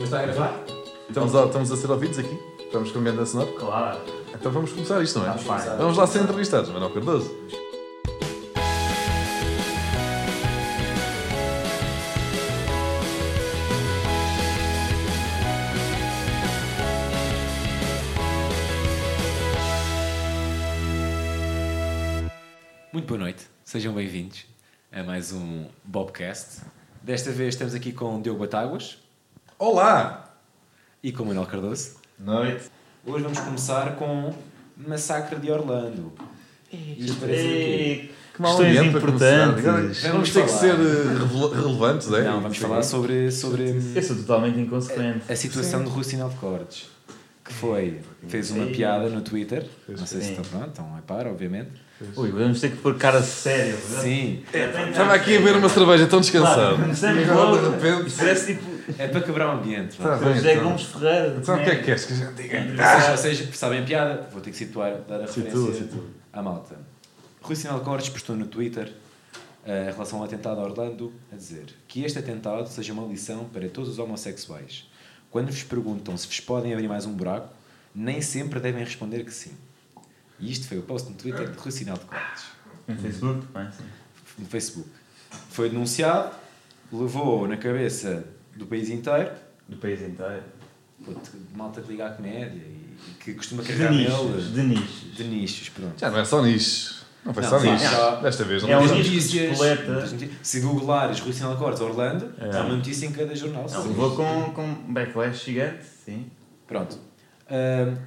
Já está a gravar? Estamos a, estamos a ser ouvidos aqui? Estamos com a ambiente sonoro? Claro. Então vamos começar isto, não é? Está fine. Vamos lá ser entrevistados, Manuel Cardoso. Muito boa noite, sejam bem-vindos a mais um Bobcast. Desta vez estamos aqui com Diogo Batáguas Olá! e com Manuel Cardoso. Noite. Hoje vamos começar com Massacre de Orlando. Isto parece o quê? Ei, Que mau Questões importantes. Vamos ter que ser eh, relevantes, é? Não, vamos Sim. falar sobre, sobre Eu sou totalmente inconsequente. a situação do Rui Sinal de Cortes. Que foi, fez uma piada no Twitter. Não sei se Sim. estão pronto, estão a par, obviamente. Ui, vamos ter que pôr cara séria. Sim, Estava aqui a ver uma cerveja tão descansado. Claro, começamos agora, logo. de repente. Parece tipo é para quebrar o ambiente. vá. Tá bem, José então. Gomes Ferreira. Então o que é que queres que a gente diga? Vocês, vocês sabem a piada, vou ter que situar, dar a Situa, referência situa. à malta. Rui Sinal Cortes postou no Twitter eh, em relação ao atentado a Orlando a dizer que este atentado seja uma lição para todos os homossexuais. Quando vos perguntam se vos podem abrir mais um buraco, nem sempre devem responder que sim. E isto foi o post no Twitter de Rui Sinal de Cortes, No Facebook? Ah, sim. no Facebook. Foi denunciado, levou na cabeça do país inteiro, Do país inteiro. puto, de malta que liga à comédia e, e que costuma De carregar nichos. nele. De nichos. De nichos, pronto. Já não é só nicho. Não foi Não, só sim, nicho. já- Desta vez não É Das notícias, das notícias. Se googlares Rui Sinal Cortes Orlando, É. há uma notícia em cada jornal. Não, levou com, com um backlash gigante, sim. Pronto.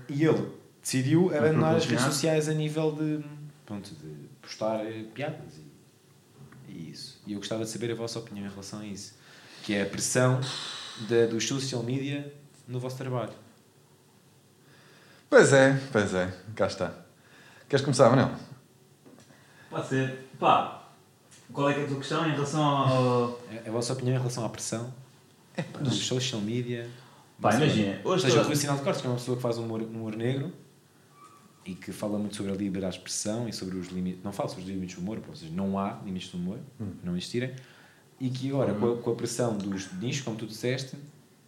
E ele decidiu abandonar as redes sociais a nível de, pronto, de postar piadas e, e isso. E eu gostava de saber a vossa opinião em relação a isso. Que é a pressão da, dos social media no vosso trabalho. Pois é, pois é. Cá está. Queres começar, Manuel? Pode ser. Pá, qual é que é a tua questão em relação ao. A, a vossa opinião em relação à pressão dos social media. Pá, imagina, hoje seja, o toda- Rui Sinal de Cortes, que é uma pessoa que faz humor, humor negro e que fala muito sobre a liberdade de expressão e sobre os limites. Não fala sobre os limites do humor, ou seja, não há limites do humor, não existirem. E que agora, com a, com a pressão dos nichos, como tu disseste,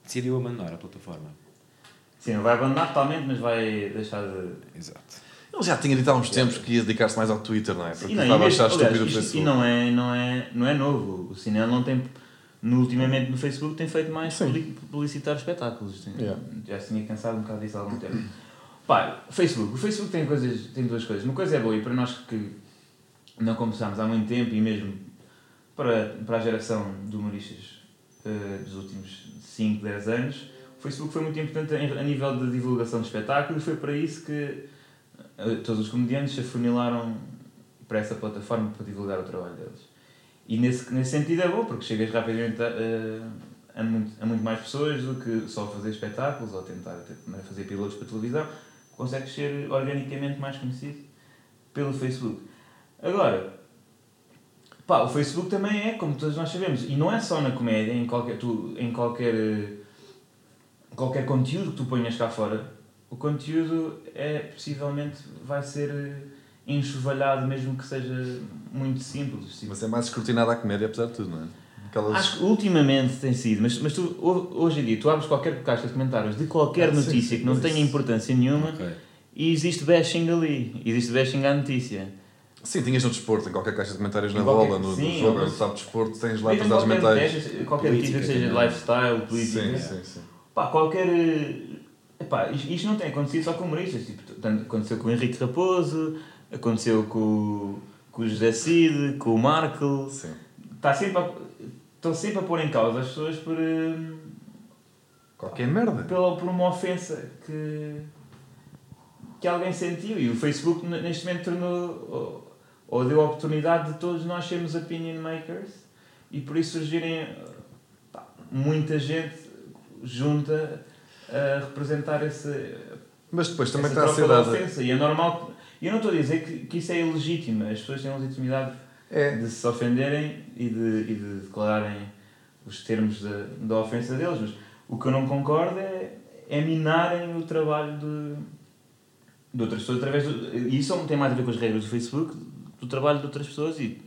decidiu abandonar a plataforma. Sim, não vai abandonar totalmente, mas vai deixar de. Exato. Ele já tinha dito há uns tempos que ia dedicar-se mais ao Twitter, não é? Porque não, estava a e achar estúpido o Facebook. E não é, não, é, não é novo. O cinema não tem. No, ultimamente no Facebook tem feito mais Sim. publi- publicitar espetáculos. Tem- Yeah. Já se tinha cansado um bocado disso há algum tempo. Pá, Facebook. O Facebook tem, coisas, tem duas coisas. Uma coisa é boa e para nós que não começámos há muito tempo e mesmo para, para a geração de humoristas eh, dos últimos 5, 10 anos, o Facebook foi muito importante a nível de divulgação de espetáculos. Foi para isso que eh, todos os comediantes se afunilaram para essa plataforma para divulgar o trabalho deles. E nesse, nesse sentido é bom, porque chegas rapidamente a, a, a muito, a muito mais pessoas do que só fazer espetáculos ou tentar fazer pilotos para televisão. Consegues ser organicamente mais conhecido pelo Facebook. Agora, pá, o Facebook também é, como todos nós sabemos, e não é só na comédia, em qualquer, tu, em qualquer, eh, qualquer conteúdo que tu ponhas cá fora, o conteúdo é possivelmente vai ser eh, enxovalhado, mesmo que seja muito simples. Tipo, Mas é mais escrutinada a comédia, apesar de tudo, não é? Aquelas... Acho que ultimamente tem sido, mas, mas tu, ho- hoje em dia, tu abres qualquer caixa de comentários de qualquer Ah, sim, notícia sim, que não tenha importância nenhuma Ok. e existe bashing ali, existe bashing à notícia. Sim, tinhas no desporto, em qualquer caixa de comentários na qualquer- bola, no, no sim, jogo, mas- no sabe de desporto, tens lá qualquer, mentais. qualquer Política notícia, seja lifestyle, política, Sim, sim, sim. Pá, qualquer. eh, Epá, isto, não tem acontecido só com humoristas. Tipo, aconteceu com o Henrique Raposo, aconteceu com, o- com o José Cid, com o Marco. Sim. Está sempre a, estão sempre a pôr em causa as pessoas por, eh, Qualquer merda. pela, por uma ofensa que, que alguém sentiu. E o Facebook neste momento tornou. Ou, deu a oportunidade de todos nós sermos opinion makers e por isso surgirem pá, muita gente junta a representar esse, Mas depois também está a ser de dada. ofensa. E é normal. Eu não estou a dizer que, que isso é ilegítimo. As pessoas têm a legitimidade É. de se ofenderem e de, e de declararem os termos da, da ofensa deles. Mas o que eu não concordo é, é minarem o trabalho de, de outras pessoas através do. E isso tem mais a ver com as regras do Facebook, do trabalho de outras pessoas e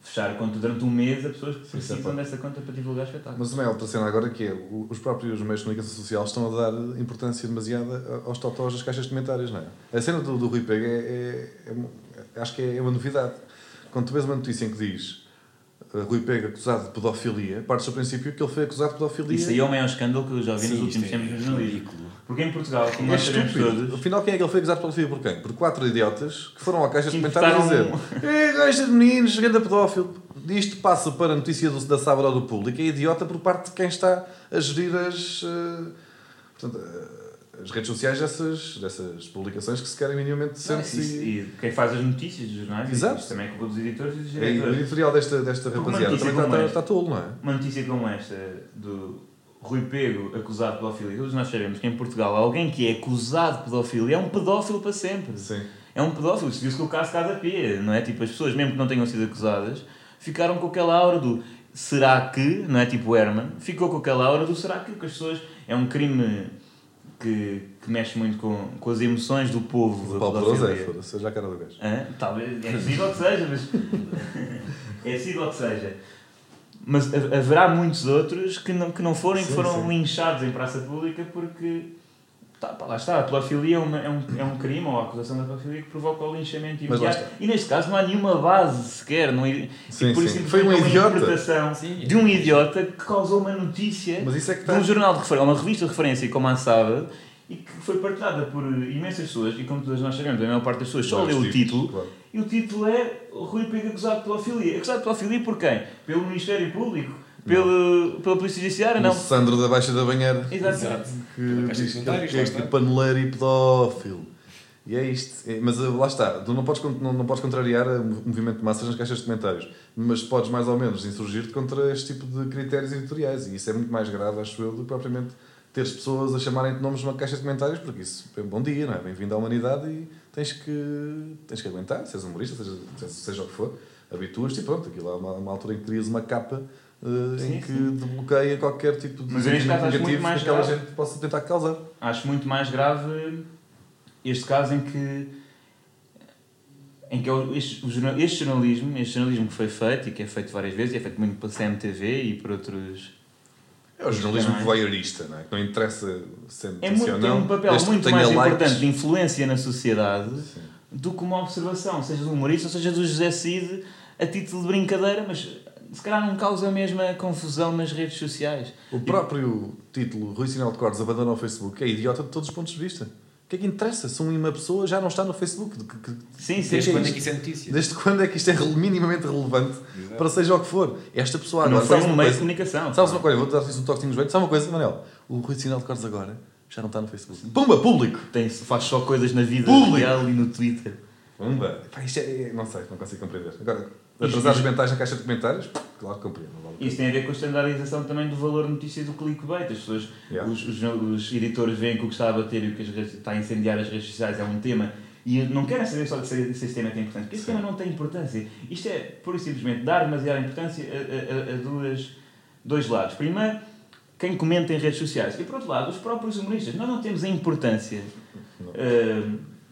fechar a conta durante um mês a pessoas que Sim, precisam certo. dessa conta para divulgar espetáculos. Mas também há outra cena agora que é, os próprios meios de comunicação social estão a dar importância demasiada aos totós das caixas de comentários, não é? A cena do, do Rui Pega é, é- é- acho que é uma novidade. Quando tu vês uma notícia em que diz Rui Pega acusado de pedofilia, partes do princípio que ele foi acusado de pedofilia. Isso aí é o maior escândalo que eu já vi nos Sim, últimos isto é tempos no jornalismo. ridículo. Porque em Portugal, como É nós sabemos todos, Afinal, quem é que ele foi acusado de pedofilia por quem? Por quatro idiotas que foram à caixa de comentários dizer É, gajo de meninos, grande pedófilo. Isto passa para a notícia do, da sábado do público. É idiota por parte de quem está a gerir as, eh, portanto, eh, as redes sociais dessas, dessas publicações que se querem minimamente Não, decentes. isso- e, e quem faz as notícias dos jornais, Exato. também é culpa dos editores e dos o diretores. editorial desta, desta Porque rapaziada também está, está, esta- está tolo, não é? Uma notícia como esta do Rui Pego acusado de pedofilia, todos nós sabemos que em Portugal alguém que é acusado de pedofilia é um pedófilo para sempre. Sim. É um pedófilo, se viu-se com o caso Casa Pia, não é? Tipo, as pessoas, mesmo que não tenham sido acusadas, ficaram com aquela aura do será que, não é? Tipo Herman, ficou com aquela aura do será que, que as pessoas. É um crime que, que mexe muito com, com as emoções do povo. Paulo Pedroso é, foda-se, seja a cara do gajo. Hã? Talvez, é possível que seja, mas. é possível que seja. Mas ha- haverá muitos outros que não, que não foram e que foram sim. linchados em praça pública porque. Tá, pá, lá está, a pedofilia é, uma, é, um, é um crime ou a acusação da pedofilia que provoca o linchamento imediato. E neste caso não há nenhuma base sequer. Não, e Sim, por sim. isso Foi um é idiota. uma interpretação Sim. de um idiota que causou uma notícia Mas isso é que de está. um jornal de referência, uma revista de referência como a Sábado e que foi partilhada por imensas pessoas e como todas nós sabemos, a maior parte das pessoas só lê o tipos, título claro. e o título é Rui Pega acusado de pedofilia. Acusado de pedofilia por quem? Pelo Ministério Público? Pelo, pela Polícia Judiciária? O Não. Sandro da Baixa da Banheira. Exato. Exato. Que que é lá que está. paneleiro e pedófilo. E é isto. É- Mas uh, lá está, tu não podes, não, não podes contrariar o movimento de massas nas caixas de comentários, mas podes mais ou menos insurgir-te contra este tipo de critérios editoriais. E isso é muito mais grave, acho eu, do que propriamente teres pessoas a chamarem-te nomes numa caixa de comentários, porque isso é um bom dia, não é? Bem-vindo à humanidade e tens que, tens que aguentar, sejas humorista, seja, seja, seja o que for, habituas-te e pronto, aquilo há uma, uma altura em que crias uma capa uh, Sim, em que sim. desbloqueia qualquer tipo de Mas neste caso acho muito negativo mais que aquela grave. gente possa tentar causar. Acho muito mais grave este caso em que em que é o- este, este jornalismo, este jornalismo que foi feito e que é feito várias vezes, e é feito muito pela CMTV e por outros É o jornalismo voyeurista, não é? Que não interessa sendo é muito, ou tem não. um papel muito mais likes. importante de influência na sociedade Sim. do que uma observação, seja do humorista ou seja do José Cid, a título de brincadeira, mas se calhar não causa a mesma confusão nas redes sociais. O próprio título Rui Sinal de Cordes abandona o Facebook é idiota de todos os pontos de vista. O que é que interessa se uma pessoa já não está no Facebook? De que- que- Sim, sim. Desde é quando é isto? que isso é notícia? Desde quando é que isto é minimamente relevante Exato. para seja o que for? Esta pessoa Não agora. foi sabes um uma meio de comunicação. Sabes uma coisa? Vou-te dar um toquezinho nos joelhos. Sabe uma coisa, Manel? O Rui Sinal de Cordes agora já não está no Facebook. Pumba, público! Tem, faz só coisas na vida Público. real e no Twitter. Pumba! Pá, isto é, não sei, não consigo compreender. Agora, Isto- atrasar os isto- mentais na caixa de comentários? Claro que compreendo. Vale. Isso tem a ver com a standardização também do valor notícia do clickbait. As pessoas, Yeah. os, os, os editores veem que o que está a bater e o que está a incendiar as redes sociais é um tema e não querem saber só se, se esse tema tem importância, porque esse Sim. tema não tem importância. Isto é, pura e simplesmente, dar demasiada importância a, a- a- duas, dois lados. Primeiro, quem comenta em redes sociais e, por outro lado, os próprios humoristas. Nós não temos a importância eh,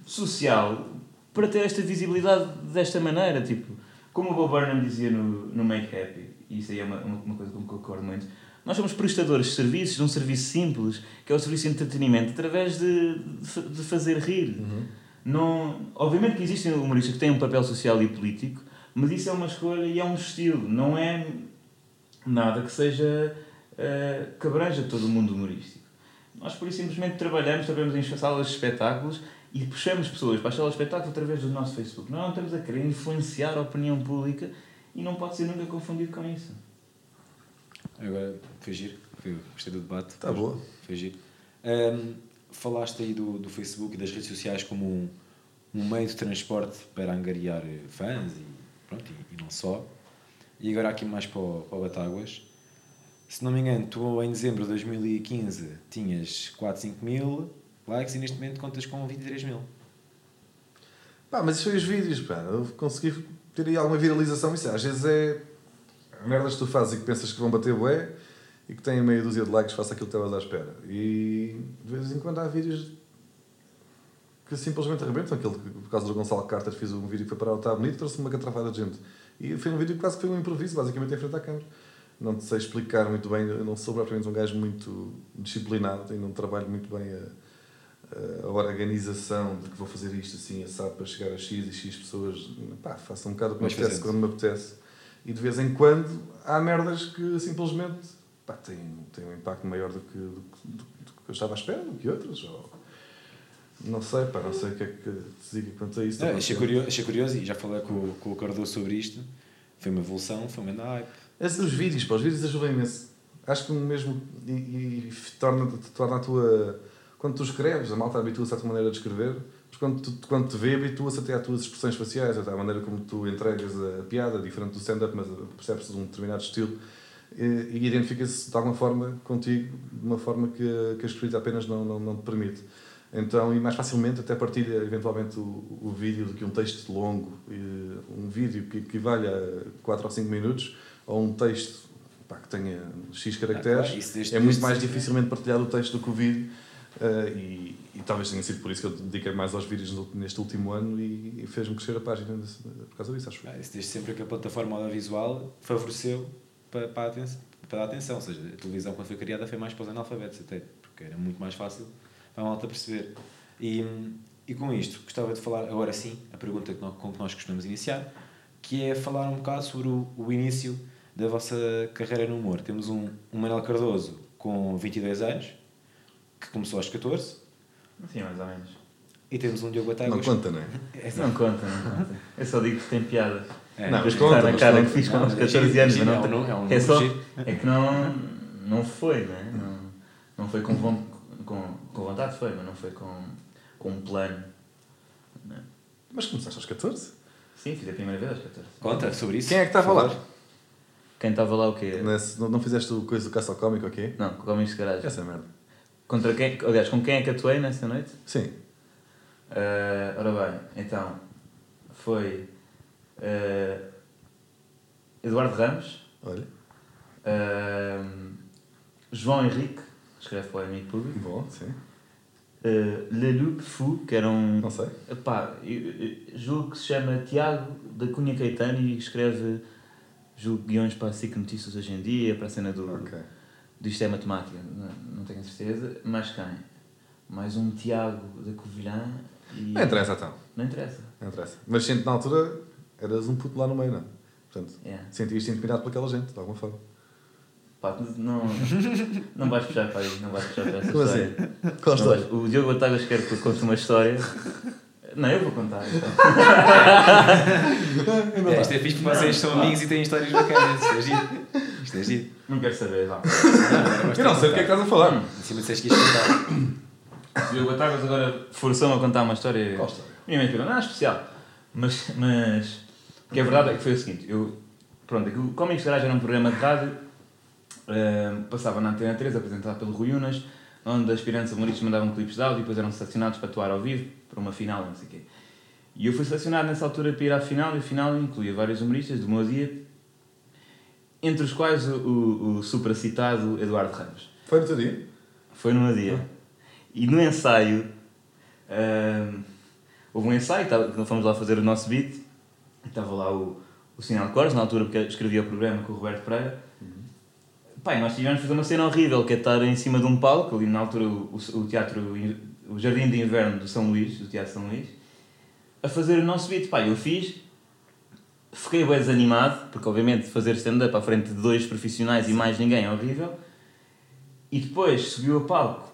social para ter esta visibilidade desta maneira. Tipo, como o Bob Burnham dizia no, no Make Happy, e isso aí é uma, uma, coisa com que eu concordo muito, nós somos prestadores de serviços, de um serviço simples, que é o serviço de entretenimento, através de, de, de fazer rir. Uhum. Não, obviamente que existem humoristas que têm um papel social e político, mas isso é uma escolha e é um estilo, não é nada que seja eh, que abranja todo o mundo humorístico. Nós por isso simplesmente trabalhamos, trabalhamos em salas de espetáculos e puxamos pessoas para as salas de espetáculo através do nosso Facebook. Nós não estamos a querer influenciar a opinião pública e não pode ser nunca confundido com isso. Agora, foi giro. Foi, gostei do debate. Tá boa. Foi giro. Ahm, falaste aí do, do Facebook e das redes sociais como um, um meio de transporte para angariar eh, fãs e, pronto, e, e não só. E agora aqui mais para o, para o Batáguas. Se não me engano, tu em dezembro de 2015 tinhas 4, 5 mil likes e neste momento contas com 23 mil. Pá, mas isso foi os vídeos, pá. Eu consegui ter aí alguma viralização. Isso às vezes é merdas que tu fazes e que pensas que vão bater bué e que têm meia dúzia de likes face aquilo que estavas à espera. E de vez em quando há vídeos que simplesmente arrebentam. Aquele que, por causa do Gonçalo Carter, fiz um vídeo que foi parar o Tá Bonito, trouxe uma catrafada de gente. E foi um vídeo que quase que foi um improviso, basicamente em frente à câmera. Não sei explicar muito bem, eu não sou propriamente um gajo muito disciplinado, tenho um trabalho muito bem a, a organização de que vou fazer isto assim, assado para chegar a X e X pessoas. Pá, faço um bocado o que me apetece quando me apetece. E de vez em quando há merdas que simplesmente pá, têm, têm um impacto maior do que, do, que- do que eu estava à espera, do que outras. Ou, não sei, pá, não sei o que é que te diga quanto a isso. Não, achei, curioso, achei curioso e já falei com, com o Cardoso sobre isto. Foi uma evolução, foi uma hype. Esses os vídeos, pá, os vídeos ajudam imenso. Acho que mesmo e, e torna, torna a tua. Quando tu escreves, a malta habitua-se à tua maneira de escrever, mas quando, tu, quando te vê, habitua-se até às tuas expressões faciais, até à maneira como tu entregas a piada, diferente do stand-up, mas percebes de um determinado estilo. E, identifica-se de alguma forma contigo, de uma forma que, a- que a escrita apenas não, não, não te permite. Então, e mais facilmente até partilha eventualmente o, o vídeo do que um texto longo, um vídeo que equivale a 4 ou 5 minutos, ou um texto pá, que tenha X caracteres, Ah, claro, isso é muito mais sempre. dificilmente partilhado o texto do que o vídeo. Eh, e, e talvez tenha sido por isso que eu dediquei mais aos vídeos neste último ano e, e fez-me crescer a página desse- por causa disso, acho eu. Ah, isso sempre que a plataforma audiovisual favoreceu para, para, a atenção, para dar atenção. Ou seja, a televisão, quando foi criada, foi mais para os analfabetos, até, porque era muito mais fácil para a malta perceber. E, e com isto, gostava de falar agora sim a pergunta que nós, com que nós costumamos iniciar, que é falar um bocado sobre o, o início da vossa carreira no humor. Temos um, um Manuel Cardoso com 22 anos, que começou aos 14, Sim, mais ou menos. e temos um Diogo Não Batáguas. conta, não é? É, Não conta, não conta. Eu só digo que tem piada. é, Não, mas conta, na mas cara conta. que fiz com Não, os mas 14 anos, é não tem- nu- é um é só é que não não foi, né? Não não foi com von- com, com vontade foi, mas não foi com com um plano. né? Mas começaste aos 14? Sim, fiz a primeira vez aos 14. Conta sobre isso. Quem é que estava lá? Quem estava lá o quê? Nesse- não, não fizeste o coisa do caça ao cómico aqui? Não, com homens de garagem. Essa é merda. Contra quem, aliás, com quem é que atuei nessa noite? Sim. Ah, ora bem, então foi ah, Eduardo Ramos, Olha. ah, João Henrique, escreve para o amigo público, Bom, sim. uh, Leloup Fou, que era um. Não sei. Epá, julgo que se chama Tiago da Cunha Caetano e escreve julgo guiões para a SIC Notícias hoje em dia, para a cena do, Ok. Do Isto é Matemática, não, não tenho certeza. Mais quem? Mais um Tiago da Covilhã e. Não interessa então. Não interessa. Não interessa. Mas sinto na altura eras um puto lá no meio, não? Portanto, Yeah. sentias-te intimidado por aquela gente, de alguma forma. Pá, não, não vais puxar para aí, não vais puxar para essa Como história. assim? Qual história? vais- o Diogo Batagas quer que eu conte uma história. Não, eu vou contar. Então. É, isto é fixe porque vocês são amigos e têm histórias bacanas. Isto é giro. Isto é giro. Não quero saber, vá. Eu não sei do que é que estás a falar. Em cima disseste que ias contar. O Diogo Batagas agora forçou-me a contar uma história. Qual história? Minha mãe perguntou, não, é especial. Mas, mas. O que é verdade é que foi o seguinte: eu. Pronto, aquilo, Comics de Garagem era um programa de rádio, eh, passava na Antena 3, apresentado pelo Rui Unas, onde aspirantes humoristas mandavam clipes de áudio e depois eram selecionados para atuar ao vivo, para uma final, não sei o quê. E eu fui selecionado nessa altura para ir à final, e a final incluía vários humoristas do meu dia, entre os quais o, o, o supracitado Eduardo Ramos. Foi no teu dia? Foi no meu dia. E no ensaio, ahm, houve um ensaio, tava, fomos lá fazer o nosso beat, estava lá o, o Sinal Cores, na altura porque escrevia o programa com o Roberto Pereira. E nós tivemos fazer uma cena horrível, que é estar em cima de um palco, ali na altura o, o, teatro, o Jardim de Inverno do São Luís, do Teatro São Luís, a fazer o nosso beat. Pá, eu fiz, fiquei bem desanimado, porque obviamente fazer stand-up à frente de dois profissionais e mais ninguém é horrível. E depois subiu a palco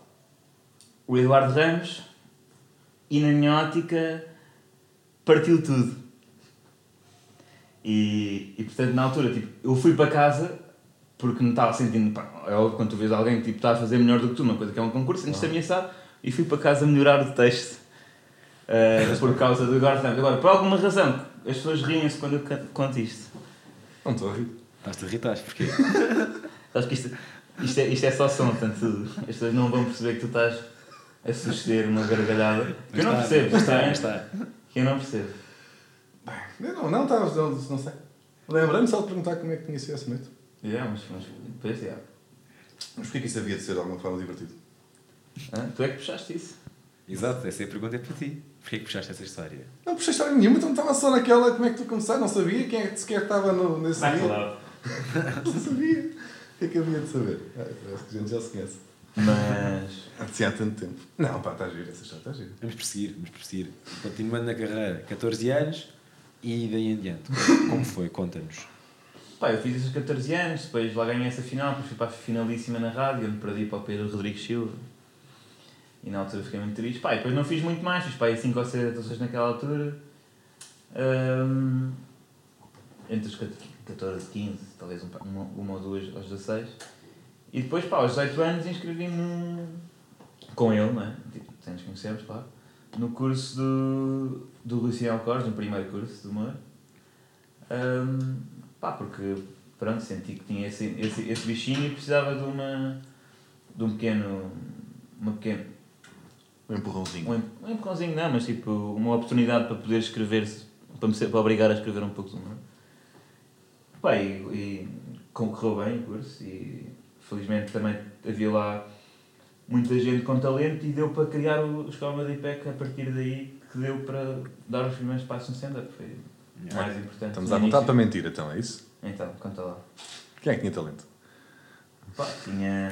o Eduardo Ramos e na minha ótica partiu tudo. E, e portanto na altura tipo, eu fui para casa porque não estava sentindo, pá, é óbvio quando tu vês alguém que tipo, está a fazer melhor do que tu, uma coisa que é um concurso, antes de ameaçar, e fui para casa melhorar o texto eh, por causa do Ramos. Agora, por alguma razão, as pessoas riem-se quando eu conto isto. Não estou a rir. Estás-te a irritar, porquê? Acho que isto, isto, é, isto é só som, portanto as pessoas não vão perceber que tu estás a suceder uma gargalhada. Que eu não percebo, está, está. Que eu não percebo. Eu não, não, estava, não, não sei. Lembrei-me só de perguntar como é que tinha sido essa noite. É, mas, mas depois é. Mas porquê que isso havia de ser de alguma forma divertido? Hã? Tu é que puxaste isso. Exato, essa é a pergunta é para ti. Porquê que puxaste essa história? Não puxei história nenhuma, então estava só naquela. Como é que tu começaste? Não sabia quem é que sequer estava no, nesse Vai dia. falar. Não sabia. O que é que havia de saber? Ah, parece que a gente já se conhece. Mas. Assim há tanto tempo. Não, pá, está a giro, essa história está a giro. Vamos perseguir, vamos perseguir. Continuando na carreira, 14 anos e daí em diante. Como foi? Conta-nos. Pá, eu fiz isso aos 14 anos, depois lá ganhei essa final, depois fui para a finalíssima na rádio, onde perdi para o Pedro Rodrigues Silva. E na altura fiquei muito triste. Pá, e depois não fiz muito mais, fiz pá, aí 5 ou 6 atuações naquela altura. Ahm, entre os 14 e 15, talvez um uma, uma ou duas aos 16. E depois, pá, aos 18 anos inscrevi-me com ele, não é? Tipo, sem nos conhecermos, claro. No curso do, do Luciano Alcores, no primeiro curso do humor. Ahm, pá, porque pronto, senti que tinha esse, esse, esse bichinho e precisava de uma de um pequeno uma pequena Um empurrãozinho. um, em- um empurrãozinho não, mas tipo uma oportunidade para poder escrever para me ser, para obrigar a escrever um pouco de humor pá, e, e concorreu bem o curso e felizmente também havia lá muita gente com talento e deu para criar o Escola de Pack a partir daí que deu para dar os primeiros passos no stand-up foi o mais importante Estamos à vontade para mentir, então, é isso? Então, conta lá. Quem é que tinha talento? Pá, tinha.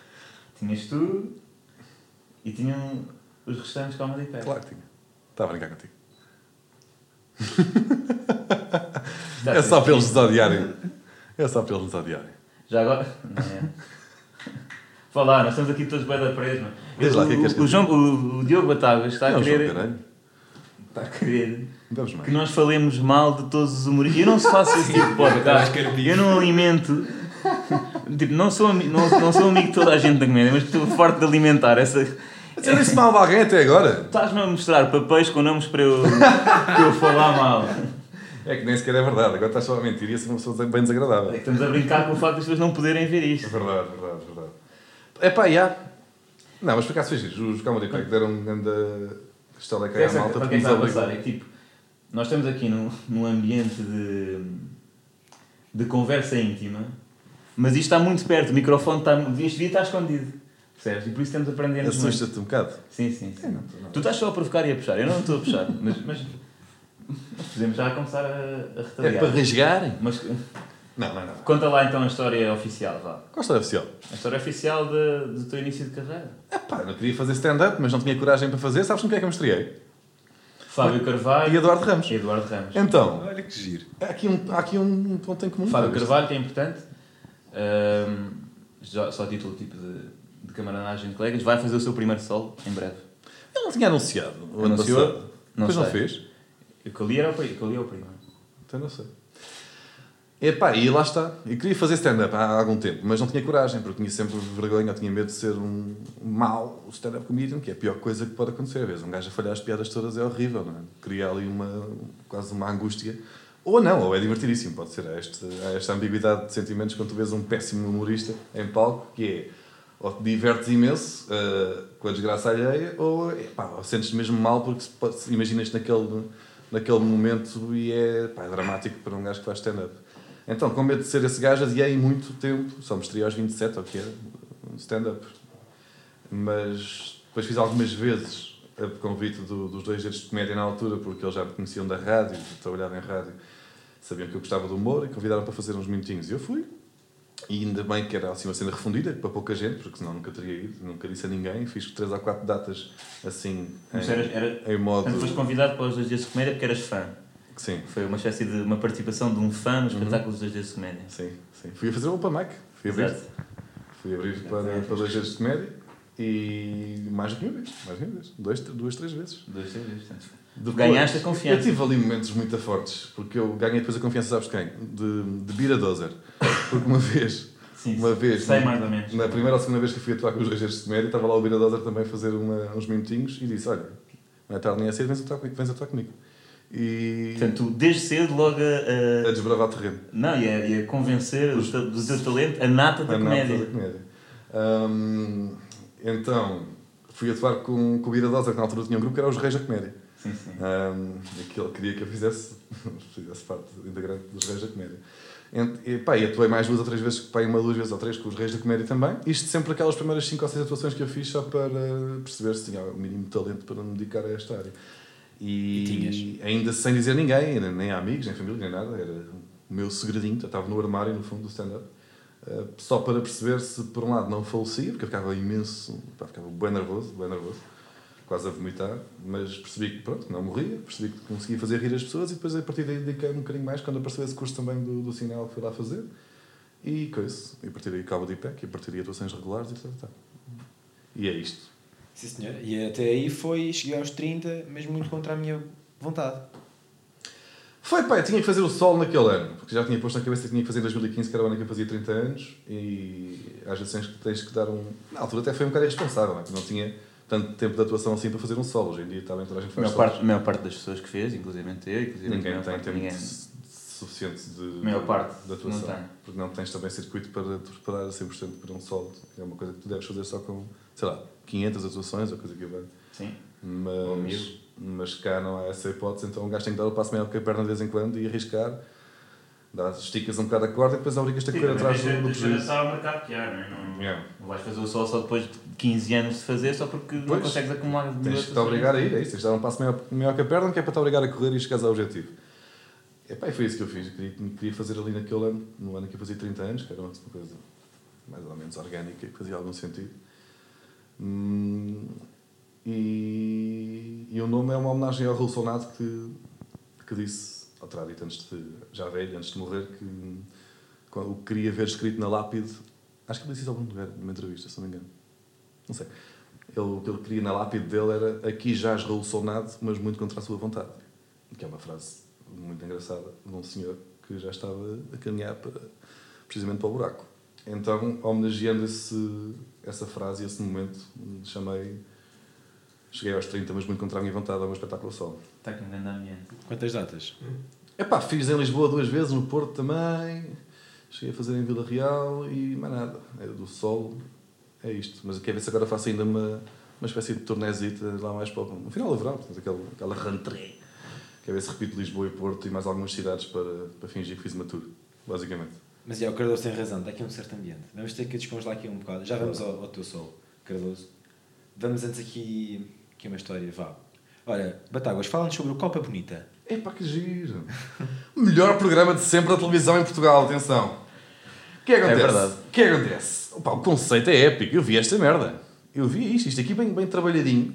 tinhas tu e tinham os restantes Comedy Pack. Claro que tinha. Estava a brincar contigo. É só para eles nos odiarem. É só para eles nos odiarem. Já agora. Não é. Falar, nós estamos aqui todos bem da é? Diz lá, o que é que o, João, o, o Diogo Batagas está Não, a querer. João. Está a querer que nós falemos mal de todos os humoristas. Eu não se faço esse tipo de podcast. Eu não alimento. Tipo, não sou, não, não sou amigo de toda a gente da comédia, mas estou forte de alimentar essa. Eu disse mal de alguém até agora. Estás-me a mostrar papéis com nomes para eu, para eu falar mal. É que nem sequer é verdade. Agora estás só a mentir e a ser uma pessoa bem desagradável. É que estamos a brincar com o facto das pessoas não poderem ver É isto. verdade, verdade, verdade. É pá, já. Não, mas por acaso fez giro. Os Comedy Pack deram um grande estaleca à Pensa malta para porque está a passar, é tipo, nós estamos aqui num, num ambiente de, de conversa íntima, mas isto está muito perto, o microfone está. Este devia estar escondido. Percebes? E por isso temos a aprender. Assusta-te um bocado. Sim, sim, sim. não estou nada. Tu estás só a provocar e a puxar, eu não estou a puxar, mas, mas, podemos já começar a, a É retaliar. para rasgarem? Mas Não, não é nada. conta lá então a história oficial, vá. Qual a história oficial? A história oficial de- do teu início de carreira. É pá, eu não queria fazer stand-up, mas não tinha coragem para fazer. Sabes com quem é que eu me estreiei? Fábio Carvalho E Eduardo Ramos. e Eduardo Ramos. Então, Olha que giro. há aqui um, há aqui um ponto em comum. Fábio? Carvalho, que é importante, ahm, já, só a título tipo de, de camaradagem de colegas, vai fazer o seu primeiro solo em breve. Ele não tinha anunciado Anunciou? Não Depois não sei. fez. O que eu li era o, pri- o que eu li é o primeiro. Então não sei. Epá, e lá está. Eu queria fazer stand-up há algum tempo, mas não tinha coragem, porque tinha sempre vergonha, tinha medo de ser um mau stand-up comedian, que é a pior coisa que pode acontecer. Às vezes um gajo a falhar as piadas todas é horrível, não é? Cria ali uma, quase uma angústia. Ou não, ou é divertidíssimo, pode ser. Há, este, há esta ambiguidade de sentimentos quando tu vês um péssimo humorista em palco, que é ou te divertes imenso eh, com a desgraça alheia, ou, epá, ou sentes-te mesmo mal porque imaginas-te naquele, naquele momento e é, é dramático para um gajo que faz stand-up. Então, com medo de ser esse gajo, adiei muito tempo, só mostrei aos 27, ou que é, stand-up. Mas depois fiz algumas vezes a convite do- dos dois jeitos de comédia na altura, porque eles já me conheciam da rádio, trabalhava em rádio, sabiam que eu gostava do humor e convidaram para fazer uns minutinhos. E eu fui. E ainda bem que era assim uma cena refundida, para pouca gente, porque senão nunca teria ido, nunca disse a ninguém. Fiz três ou quatro datas assim, Mas em, eras, era, em modo. portanto, foste convidado para os dois dias de comédia porque eras fã. Sim, Foi uma espécie de uma participação de um fã Uhum. no espetáculo dos dois dias de comédia. sim, sim. Fui a fazer o open mic. Fui abrir, Exato. fui abrir para, para dois jeitos de comédia e mais do que uma vez. Mais uma vez. Dois, duas, três vezes. Dois, três vezes. Depois, Ganhaste a confiança. Eu tive ali momentos muito fortes, porque eu ganhei depois a confiança, sabes de quem? De, de Bira Dozer. Porque uma vez, Sim, uma vez, sei mais ou menos. na primeira ou segunda vez que fui atuar com os dois gestos de comédia, estava lá o Bira Dozer também a fazer uma- uns minutinhos e disse: Olha, não é tarde nem é cedo, vens atuar, vens atuar comigo. E Portanto, desde cedo logo a, a desbravar terreno. não, e a, e a convencer o teu- do teu talento a nata da A nata comédia. da comédia. Hum, então, fui atuar com, com o Bira Dozer, que na altura tinha um grupo que era os Reis da Comédia. Sim, sim. Um, que ele queria que eu fizesse, fizesse parte integrante dos Reis da Comédia. E, pá, e atuei mais duas ou três vezes, pá, uma, duas vezes ou três com os Reis da Comédia também. Isto sempre aquelas primeiras cinco ou seis atuações que eu fiz só para perceber se tinha o mínimo talento para me dedicar a esta área. E, E ainda sem dizer a ninguém, nem- a amigos, nem família, nem nada, era o meu segredinho, eu estava no armário no fundo do stand-up. Uh, só para perceber se por um lado não falecia, porque eu ficava imenso, pá, ficava bem nervoso, bem nervoso, quase a vomitar, mas percebi que pronto, não morria, percebi que conseguia fazer rir as pessoas e depois a partir daí dediquei-me um bocadinho mais quando apareceu esse curso também do, do sinal que fui lá fazer e coisa, e a partir daí cabo de IPEC, e a partir daí atuações regulares e tal, tal. E é isto. Sim, senhor. E até aí foi, cheguei aos 30, mesmo muito contra a minha vontade. Foi, pá, eu tinha que fazer o solo naquele ano, porque já tinha posto na cabeça que tinha que fazer em 2015, que era o ano que eu fazia 30 anos, e às vezes que tens que dar um. Na altura até foi um bocado irresponsável, não, é? Não tinha tanto tempo de atuação assim para fazer um solo. Hoje em dia está bem toda a gente A faz maior solos. parte, a maior parte das pessoas que fez, inclusive eu, inclusive a Ninguém maior tem parte, tempo ninguém. su- suficiente de, A maior parte de atuação. não tem. Porque não tens também circuito para te preparar a 100% para um solo. É uma coisa que tu deves fazer só com, sei lá, 500 atuações ou coisa que vai. Sim. Mas, mas cá não há essa hipótese, então o gajo tem que dar o passo maior que a perna de vez em quando e arriscar. Dá, esticas um bocado a corda e depois obrigas-te a correr atrás do, do prejuízo. estar ao mercado pior, não é? Não, Yeah. não vais fazer o sol só depois de 15 anos de fazer, só porque não Pois. consegues acumular Tens que te obrigar a ir, é isso. Tens de dar um passo maior, maior que a perna, que é para te obrigar a correr e chegares ao objetivo. Epá, e foi isso que eu fiz. Queria, queria fazer ali naquele ano, no ano que eu fazia 30 anos, que era uma coisa mais ou menos orgânica, que fazia algum sentido. Hum, e, e o nome é uma homenagem ao Raul Sonato que, que disse, ao terá dito antes de, já velho, antes de morrer, que o que queria ver escrito na lápide, acho que ele disse isso a algum lugar, numa entrevista, se não me engano. Não sei. Ele, o que ele queria na lápide dele era aqui jaz Raul Sonado, mas muito contra a sua vontade. Que é uma frase muito engraçada de um senhor que já estava a caminhar para, precisamente para o buraco. Então, homenageando esse, essa frase e esse momento, chamei. Cheguei aos 30, mas muito contra a minha vontade, ao meu espetáculo solo. Está aqui um grande ambiente. Quantas datas? Epá, fiz em Lisboa duas vezes, no Porto também. Cheguei a fazer em Vila Real e mais nada. É do Sol, é isto. Mas quero ver se agora faço ainda uma, uma espécie de turnezita lá mais para o- no final do verão, portanto, aquela, aquela rentrée. Quero ver se repito Lisboa e Porto e mais algumas cidades para, para fingir que fiz uma tour, basicamente. Mas é, o Cardoso tem razão, está aqui um certo ambiente. Vamos ter que descongelar aqui um bocado. Já vamos ao, ao teu solo, Cardoso. Vamos antes aqui, aqui uma história, vá. Olha, Batáguas, fala-nos sobre o Copa Bonita. Epá, que giro! Melhor programa de sempre da televisão em Portugal, atenção! O que é que acontece? verdade. O que é que acontece? Opa, o conceito é épico, eu vi esta merda. Eu vi isto, isto aqui bem, bem trabalhadinho.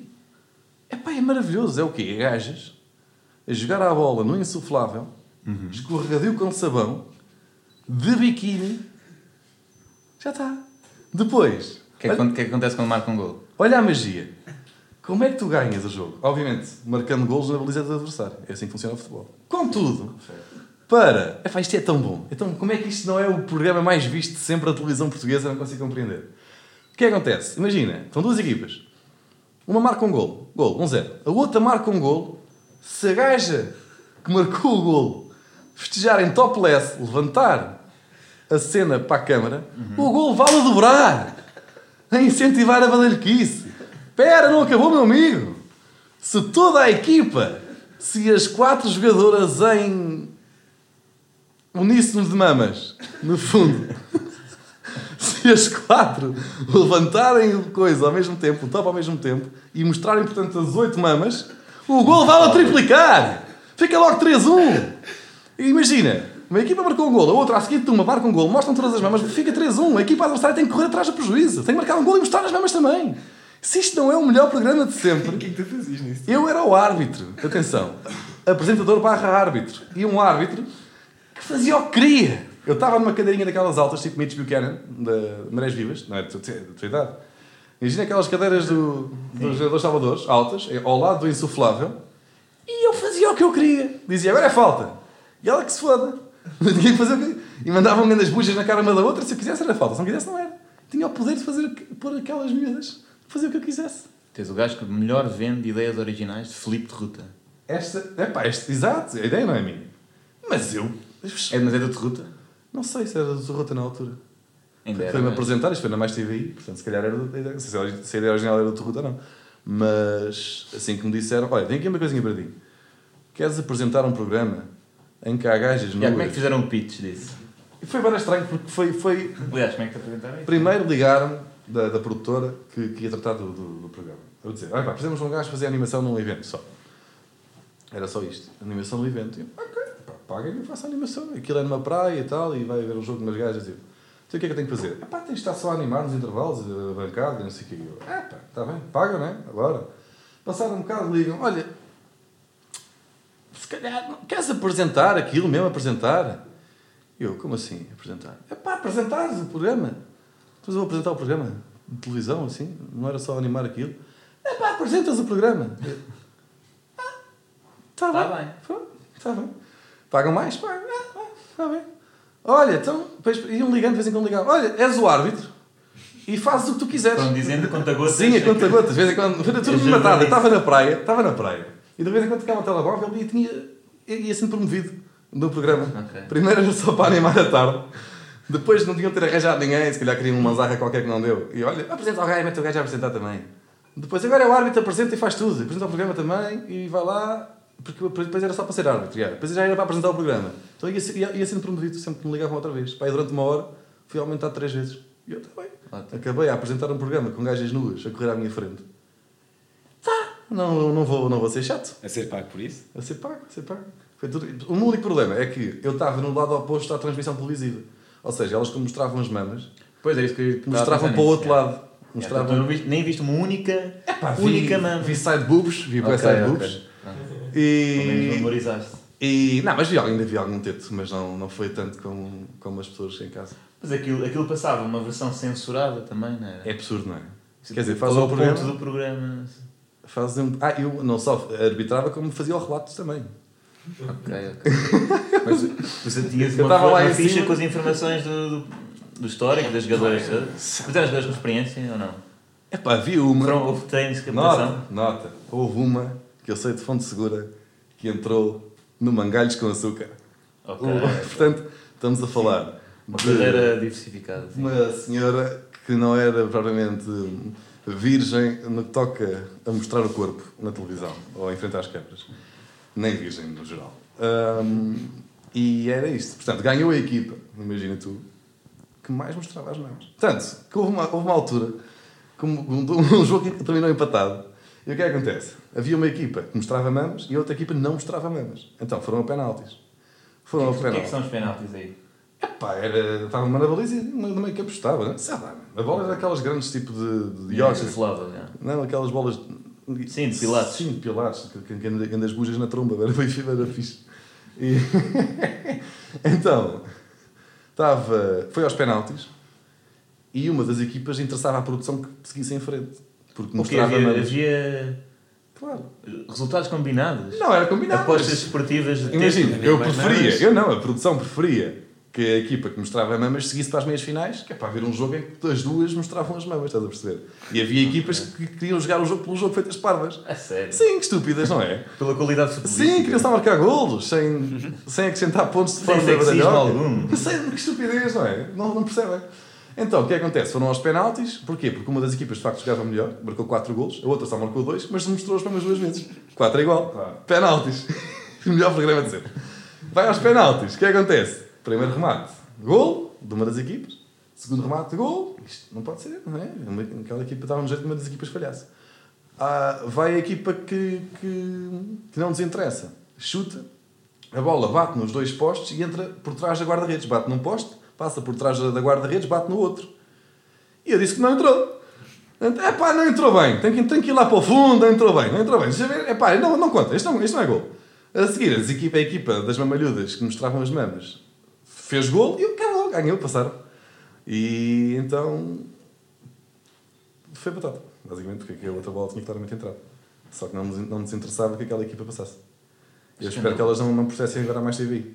Epá, é maravilhoso. É o quê? É gajas a jogar à bola no insuflável, escorregadio com sabão, de biquíni. Já está. Depois, O que, é que, é que acontece quando marca um gol? Olha a magia. Como é que tu ganhas o jogo? Obviamente, marcando golos na baliza do adversário. É assim que funciona o futebol. Contudo, para... Epá, isto é tão bom. Então, como é que isto não é o programa mais visto sempre da televisão portuguesa? Não consigo compreender. O que é que acontece? Imagina, estão duas equipas. Uma marca um golo. Golo, 1-0. a outra marca um golo. Se a gaja que marcou o golo festejar em topless, levantar a cena para a câmara, o golo vale a dobrar a incentivar a badalhoquice. Espera, não acabou, meu amigo. Se toda a equipa, se as quatro jogadoras em uníssono de mamas, no fundo, se as quatro levantarem coisa ao mesmo tempo, o top ao mesmo tempo, e mostrarem, portanto, as oito mamas, o gol vale a triplicar. Fica logo 3-1. E Imagina, uma equipa marcou um gol, a outra a seguir uma marca um gol, mostram todas as mamas, fica 3-1. A equipa adversária tem que correr atrás do prejuízo, tem que marcar um gol e mostrar as mamas também. Se isto não é o melhor programa de sempre, O que é que tu fazias nisso? eu era o árbitro, atenção, apresentador barra árbitro, e um árbitro que fazia o que queria. Eu estava numa cadeirinha daquelas altas, tipo Mitch Buchanan, da Marés Vivas, não é da tua, da tua idade. Imagina aquelas cadeiras do, dos jogadores salvadores, altas, é, ao lado do insuflável, e eu fazia o que eu queria. Dizia, agora é falta. E ela que se foda. Tinha que fazer o que... E mandavam das bujas na cara uma da outra, se eu quisesse era falta, se não quisesse não era. Tinha o poder de fazer, pôr aquelas miúdas, fazer o que eu quisesse. Tens o gajo que melhor vende ideias originais de Filipe de Ruta. Esta, é pá, este, exato, a ideia não é minha. Mas eu, É, mas é da Terruta? não sei se era do Zorrota na altura. Ainda. Foi-me mas- apresentar, isto foi na Mais TVI, portanto, se calhar era da ideia. Não sei se a ideia original era do Zorrota ou não. Mas, assim que me disseram, olha, tem aqui uma coisinha para ti. Queres apresentar um programa em que há gajas Já, como é que nuas? fizeram o pitch disso? E foi bem estranho porque foi, foi Aliás, como é que te apresentaram isso? Primeiro ligaram-me da, da produtora que, que ia tratar do, do, do programa. Eu dizer, olha pá, precisamos de um gajo fazer animação num evento só. Era só isto, animação no evento. E eu, ok, pá, paguem-me e faço a animação. Aquilo é numa praia e tal, e vai haver um jogo de umas gajas. Tipo, então o que é que eu tenho que fazer? Ah, pá, tens de estar só a animar nos intervalos, a bancada, não sei o que. Eu, ah, pá, está bem, pagam, né? Agora. Passaram um bocado, ligam, olha, calhar, não- queres apresentar aquilo mesmo, apresentar? Eu, como assim, apresentar? É pá, apresentares o programa. Depois eu vou apresentar o programa de televisão, assim, não era só animar aquilo. É pá, apresentas o programa. Eu, ah, tá Tá bem. bem. Pronto, Tá bem. Pagam mais? Pagam. Ah, ah, tá bem. Olha, então, depois iam ligando, de vez em quando ligavam. Olha, és o árbitro e fazes o que tu quiseres. Estão dizendo conta gotas. Sim, a conta gotas. De vez em quando. Tudo Eu estava na praia, estava na praia. E de vez em quando ficava o telemóvel e tinha, ia sendo promovido no programa. Ok. Primeiro era só para animar a tarde. Depois não tinham de ter arranjado ninguém, se calhar queriam uma zarra qualquer que não deu. E olha, apresenta gajo, mete o gajo a apresentar também. Depois agora é o árbitro, apresenta e faz tudo. Apresenta o programa também e vai lá. Porque depois era só para ser árbitro. já. Depois já era para apresentar o programa. Então ia, ia, ia sendo promovido sempre que me ligavam outra vez. Pai, durante uma hora fui aumentado três vezes. E eu também. Acabei a apresentar um programa com gajas nuas a correr à minha frente. Tá, não, não, vou, não vou ser chato. A ser pago por isso? A ser pago, a ser pago. Foi tudo... O único problema é que eu estava no lado oposto à transmissão televisiva. Ou seja, elas que mostravam as mamas, Pois é isso que eu mostravam para o outro já. lado. Já, então Mostravam... não viste- nem viste uma única, Epá, vi- única mama. Vi side boobs, vi Ok, side ok. boobs. Pronto. Pelo menos E... memorizaste. e... Não, mas vi, ainda vi algum teto, mas não, não foi tanto como, como as pessoas em casa. Mas aquilo, aquilo passava uma versão censurada também, não era? É absurdo, não é? Quer dizer, faz é o programa... ponto do programa. Faz um... Ah, eu não só arbitrava, como fazia o relato também. Ok, ok. Mas você tinhas Eu uma, estava lá uma em ficha cima. com as informações do, do, do histórico, das jogadoras todas. Mas eram jogadoras com experiência ou não? Epá, vi uma... Foram, houve treinos captação? Nota, nota. Houve uma que eu sei de fonte segura que entrou no Mangalhos com Açúcar. Ok. O- Portanto, estamos a falar Uma de carreira diversificada. sim. uma senhora que não era propriamente virgem no que toca a mostrar o corpo na televisão ou em frente às câmaras. Nem virgem no geral. Ahm, e era isto. Portanto, ganhou a equipa, imagina tu, que mais mostrava as mãos. Tanto que houve uma, houve uma altura que um, um, um jogo que terminou empatado. E o que é que acontece? Havia uma equipa que mostrava mamas e a outra equipa não mostrava mamas. Então foram a penaltis. Foram a O que é que penaltis. são os penaltis aí? Epá, era, estava uma na baliza e no meio campo estava, né? sei lá. A bola era aquelas grandes tipo de, de yoga. Chuslava, já. Não, aquelas bolas. Sim, de pilates. Sim, de pilates, que, que, que anda- que anda as bujas na tromba, era bem era fixe. E... então, estava, foi aos penaltis e uma das equipas interessava a produção que seguisse em frente. Porque mostrava havia, havia Claro. resultados combinados. Não, era combinado. Apostas esportivas de Imagina, eu preferia, eu não, a produção preferia que a equipa que mostrava mamas seguisse para as meias finais, que é para haver um jogo em que as duas mostravam as mamas, estás a perceber? E havia equipas que queriam jogar o jogo pelo jogo feitas parvas. A sério. Sim, que estúpidas, não é? Pela qualidade futebolística. Sim, queriam só marcar golos, sem, sem acrescentar pontos de forma badalhoca. algum. Sei, que estupidez, não é? Não, não percebem. Então, o que é que acontece? Foram aos penaltis, porquê? Porque uma das equipas de facto jogava melhor, marcou 4 golos, a outra só marcou 2, mas mostrou as mamas duas vezes. 4 é igual. Penaltis. o melhor programa de sempre. Vai aos penaltis, o que é que acontece? Primeiro remate, gol de uma das equipas. Segundo remate, gol. Isto não pode ser, não é? Aquela equipa estava no jeito que uma das equipas falhasse. Ah, vai a equipa que, que, que não nos interessa. Chuta, a bola bate nos dois postes e entra por trás da guarda-redes. Bate num poste, passa por trás da da guarda-redes, bate no outro. E eu disse que não entrou. É pá, não entrou bem. Tem que, tem que ir lá para o fundo, não entrou bem, não entrou bem. Deixa ver. É pá, não, não conta. Isto não, isto não é gol. A seguir, as equipa, a equipa das mamalhudas que mostravam as mamas fez gol e eu acabou, ganhou, passaram. E então foi batata, basicamente, porque a outra bola tinha claramente entrado. Só que não nos, não nos interessava que aquela equipa passasse. Eu espero que elas não, não processem agora mais TV.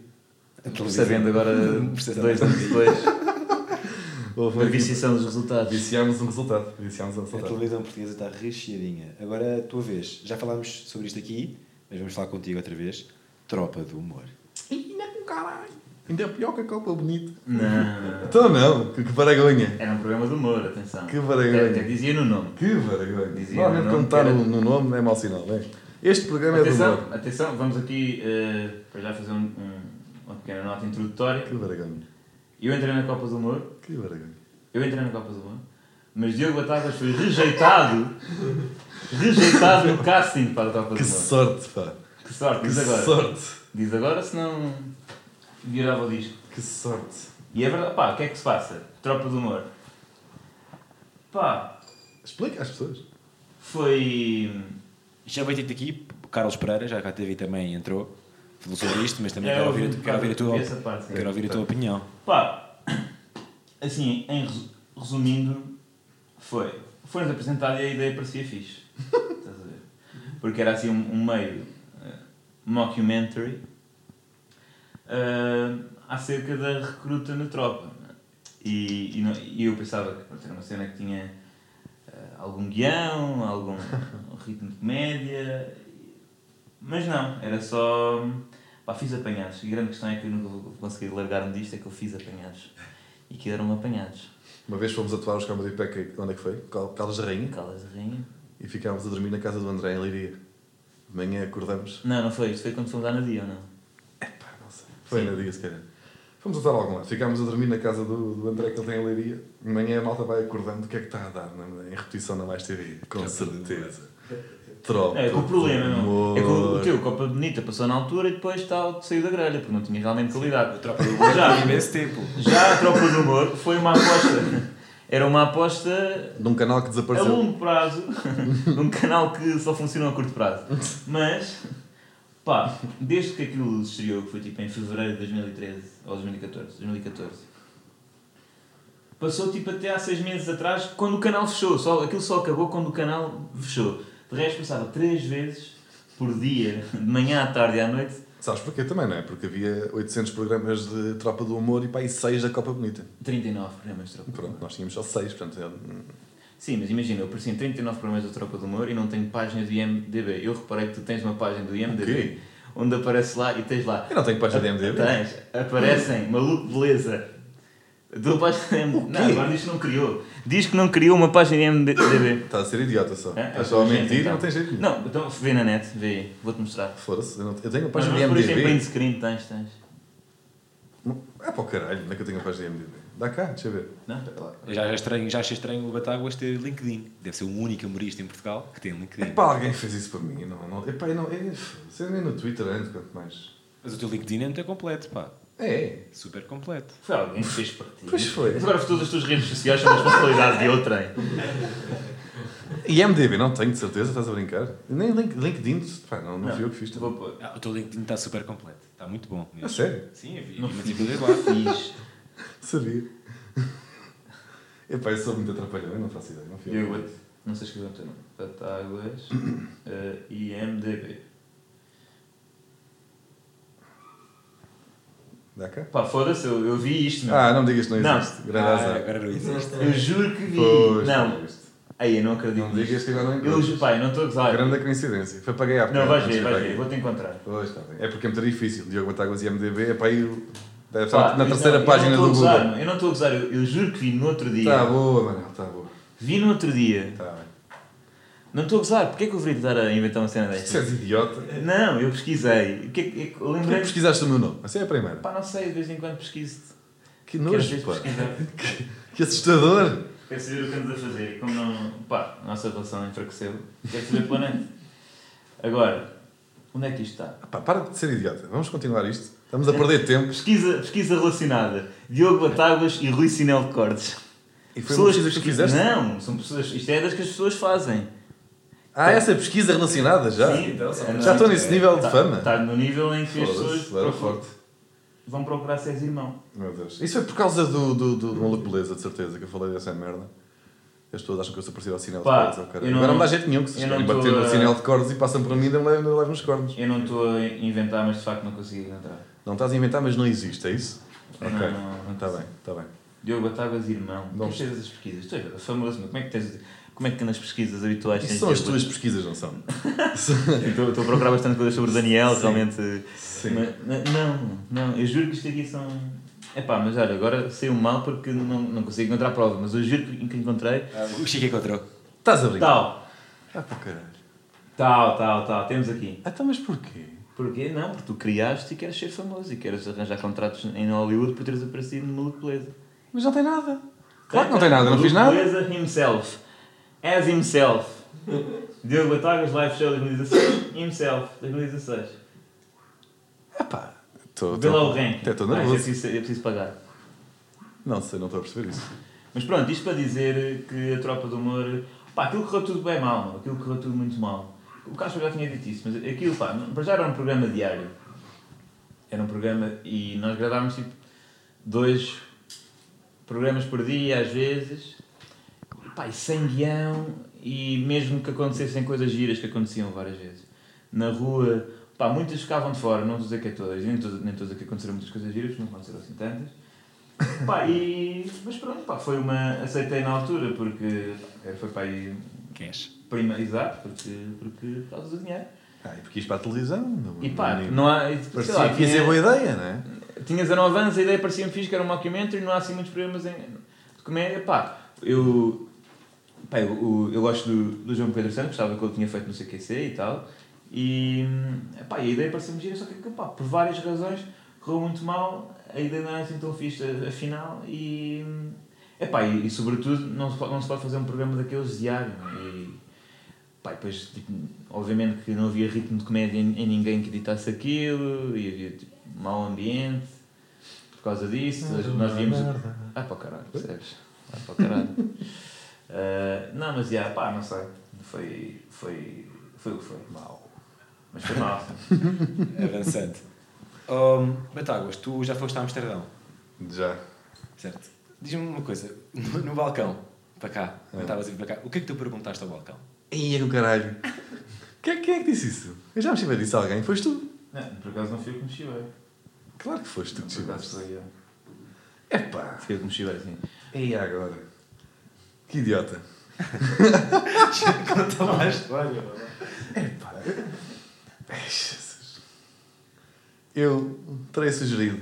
A. Sabendo agora, dois anos depois, Houve a viciação dos resultados. Viciámos um resultado. Viciámos um A resultado. televisão portuguesa está recheadinha. Agora, a tua vez. Já falámos sobre isto aqui, mas vamos falar contigo outra vez. Tropa do humor. Ih, Ainda com caralho. Ainda é pior que a Copa Bonito. Não. Então não, que, que vergonha. Era um programa de humor, atenção. Que vergonha. Até, até dizia no nome. Que vergonha. Dizia Normalmente no quando nome está que era- no, no nome é mau sinal, não é? Este programa é do Atenção, humor. atenção, vamos aqui eh, para já fazer um, um- uma pequena nota introdutória. Que vergonha. Eu entrei na Copa do Humor, Que vergonha. eu entrei na Copa do Humor, mas Diogo Batagas foi rejeitado, rejeitado no casting para a Copa do Que Humor. sorte, pá. Que sorte, Que diz agora. sorte. Diz agora, senão virava o disco. Que sorte. E é verdade, pá, o que é que se passa? Tropa do Humor. Pá, Explica às pessoas. foi... Já veio ter aqui, o Carlos Pereira, já cá teve também entrou, falou sobre isto, mas também É, quero ouvir, vi- a- quero ouvir a tua, essa parte, quero ouvir a tua opinião. Pá, assim, em resu- resumindo, foi. Foi-nos apresentada e a ideia parecia fixe. Estás a ver? Porque era assim um, um meio eh, mockumentary eh, acerca da recruta na tropa. E, e, não- e eu pensava que pronto, era uma cena que tinha eh, algum guião, algum ritmo de comédia, mas não, era só. Pá, fiz apanhados. E a grande questão é que eu nunca vou conseguir largar-me disto, é que eu fiz apanhados. E que eram apanhados. Uma vez fomos atuar os Comedy Pack, onde é que foi? Cal- Caldas da Rainha. Calas de rainha. E ficámos a dormir na casa do André, em Leiria. De manhã acordamos. Não, não foi. Isto foi quando fomos lá no dia, ou não? Foi Sim. no dia, se calhar. Fomos atuar algum lado. Ficámos a dormir na casa do, do André, que ele tem em Leiria. De manhã a malta vai acordando. O que é que está a dar na- em repetição na Mais TV? Com Tropa certeza. Tropa. É, que o problema não. É que o, o teu Copa Bonita passou na altura e depois está, saiu da grelha, porque não tinha realmente qualidade. A tropa do humor Já. já imenso tempo. Já a Tropa do Humor foi uma aposta. Era uma aposta Num canal que a desapareceu. longo prazo, num canal que só funciona a curto prazo. Mas, pá, desde que aquilo estreou, que foi tipo em fevereiro de 2013 ou 2014, 2014, passou tipo até há seis meses atrás, quando o canal fechou. Só, aquilo só acabou quando o canal fechou. De resto, passava três vezes por dia, de manhã à tarde e à noite, Sabes porquê também, não é? Porque havia 800 programas de Tropa do Humor e pá, e 6 da Copa Bonita. 39 programas de Tropa do Pronto, nós tínhamos só 6, portanto... eu- Sim, mas imagina, eu apareci em 39 programas da Tropa do Humor e não tenho página do IMDB. Eu reparei que tu tens uma página do IMDB quê? onde aparece lá e tens lá. Eu não tenho página de MDB. Tens, aparecem, maluco, beleza. A tua página de IMDB. Não, agora diz que não criou. Diz que não criou uma página de IMDB. Estás a ser idiota só. É? Estás só a mentir então. não tens jeito nenhum. Não, então vê na net, vê aí, vou-te mostrar. Foda-se, eu, não- eu tenho uma Mas página não de por isso em print MDB. screen, tens, tens. É para o caralho, onde é que eu tenho a página de MDB? Dá cá, deixa eu ver. Não, já, já, estranho, já achei estranho o Batáguas ter LinkedIn. Deve ser o único humorista em Portugal que tem LinkedIn. Epá, alguém fez isso para mim. Não, não, epá, não, é, você nem no Twitter ando, quanto mais. Mas o teu LinkedIn é muito completo, pá. É, Super completo. Foi alguém que fez para ti. Pois foi. Mas agora todas as tuas redes sociais são da responsabilidade de outrem. E MDB, não tenho de certeza, estás a brincar? Nem Link- LinkedIn, pá, não, não, Não, fui eu que fiz. Vou pôr. Ah, o teu LinkedIn está super completo. Está muito bom. A sério? Sim, eu vi. Não Mas fiz. lá. Fiz. Sabia. Epá, eu sou muito atrapalhado, eu não faço ideia. Não fui eu. Eu não sei escrever o teu nome. Batáguas uh, IMDB. Dá cá? Pá, foda-se, eu, eu vi isto, meu. Ah, não me digas que não Não. existe. Grande Ah, azar. agora não existe. Eu juro que vi. Pois, não, aí eu não acredito. Não digas que agora não Eu encontras. juro, pá, eu não estou a gozar. Grande coincidência. Foi para ganhar. Não, vais ver, vais ver, vou-te encontrar. Pois, está bem. É porque é muito difícil. Diogo Batáguas e MDB, é para aí. Deve Pá, na eu terceira não- página eu do Google. gozar, Eu não estou a gozar, eu, eu juro que vi no outro dia. Está boa, Manel, está boa. Vi no outro dia. Está bem. Não estou a gozar, porquê é que eu viria estar a inventar uma cena Se desta? és idiota. Não, eu pesquisei. O que é que- eu Porquê lembrei. pesquisaste o meu nome? Essa é a primeira. Pá, não sei, de vez em quando pesquiso. Que nojo, pá. pesquisar. Que assustador. Quero saber o que andas a fazer. Como não. pá, a nossa relação enfraqueceu, quero saber planeta. Agora, onde é que isto está? Pá, para de ser idiota. Vamos continuar isto. Estamos a perder tempo. Pesquisa, pesquisa relacionada. Diogo Batáguas e Rui Sinel de Cortes. E foi uma pesquisa que tu fizeste? Não, são pessoas. Isto é das que as pessoas fazem. Ah, essa pesquisa relacionada já? Sim, então, Já estou nesse nível de Está fama? tá no nível em que as pessoas procuram- forte. vão procurar se és irmão. Meu Deus. Isso foi por causa do, do, do, do maluco beleza, de certeza, que eu falei dessa merda. As pessoas acham que eu sou parecido ao sinal de Pá, cordes. caralho. eu não- Agora não dá jeito nenhum que se tô bater no a- sinal de cordes e passam por mim e levam levam nos cornos. Eu não estou a inventar, mas de facto não consegui encontrar. Não estás a inventar, mas não existe, é isso? Não, Ok. não, não. Está bem, está bem. Diogo Batáguas, irmão. Como é Vamos. que tens as pesquisas? Tu és famoso, meu. Como é que tens. Como é que nas pesquisas habituais Isso são as tuas pesquisas, não são? Estou estou a procurar bastante coisas sobre o Daniel, Sim. realmente. Sim. Mas- mas não, não, eu juro que isto aqui são. É pá, mas olha, agora saiu mal porque não, não consigo encontrar prova, mas eu juro que que encontrei. O Chico encontrou. Estás a brincar? Tal, Ah, para caralho. tal, tal, tal, temos aqui. Ah, então, mas porquê? Porquê? Não, porque tu criaste e queres ser famoso e queres arranjar contratos em Hollywood por teres aparecido no Maluco Beleza. Mas não tem nada. Claro que não tem nada, não fiz nada. Beleza himself. As himself. Diogo Batagas, live show 2016. Himself, 2016. Epá, estou. Vê lá o ranking. Até estou Ah, nervoso. É preciso, é preciso pagar. Não sei, não estou a perceber isso. Mas pronto, isto para dizer que a tropa do humor. Pá, aquilo correu tudo bem mal, aquilo correu tudo muito mal. O Castro já tinha dito isso, mas aquilo, pá, para já era um programa diário. Era um programa e nós gravávamos tipo dois programas por dia, às vezes. Pá, e sem guião e mesmo que acontecessem coisas giras que aconteciam várias vezes. Na rua, pá, muitas ficavam de fora, não a dizer que é todas, nem estou nem dizer que aconteceram muitas coisas giras, não aconteceram assim tantas. Pá, e... Mas pronto, pá, foi uma. Aceitei na altura porque pá, foi para aí. Cash. Prima, exato, porque, porque por causa do dinheiro. Ah, e porque isto para a televisão. não- E pá, não- não há. Parecia lá, que tinha, boa ideia, não é? tinha 19 anos, a ideia parecia-me fixe, que era um mockumentary, não há assim muitos programas em, de comédia. Pá, eu. Pá, eu, eu, eu gosto do, do João Pedro Santos, gostava que ele tinha feito no CQC e tal. E. Pá, e a ideia parecia-me gira, só que pá, por várias razões correu muito mal, a ideia não era assim tão fixe afinal e. Epá, e, e sobretudo não se, pode, não se pode fazer um programa daqueles diário. E, pá, e depois, tipo, obviamente que não havia ritmo de comédia em, em ninguém que editasse aquilo, e havia tipo, mau ambiente por causa disso. nós víamos. Ah, para o caralho, percebes? Ah, para o caralho. Ah, não, mas já, pá, não sei. Foi, foi, foi o que foi. Mau. Mas foi mal. Avançante. Um, Batáguas, tu já foste a Amsterdão, Já. certo? Diz-me uma coisa, no, no balcão, para cá, É. não estavas a vir para cá, o que é que tu perguntaste ao balcão? Ia com caralho. Quem, quem é que disse isso? Eu já me estive a disso a alguém. Foste tu. Não, por acaso não fui eu que me chivei. Claro que foste tu que Por acaso estiveste. foi eu. Epá. Fui eu que me chivei, sim. E agora? Que idiota. Conta lá a história. Epá. Ai, Jesus. Eu terei sugerido.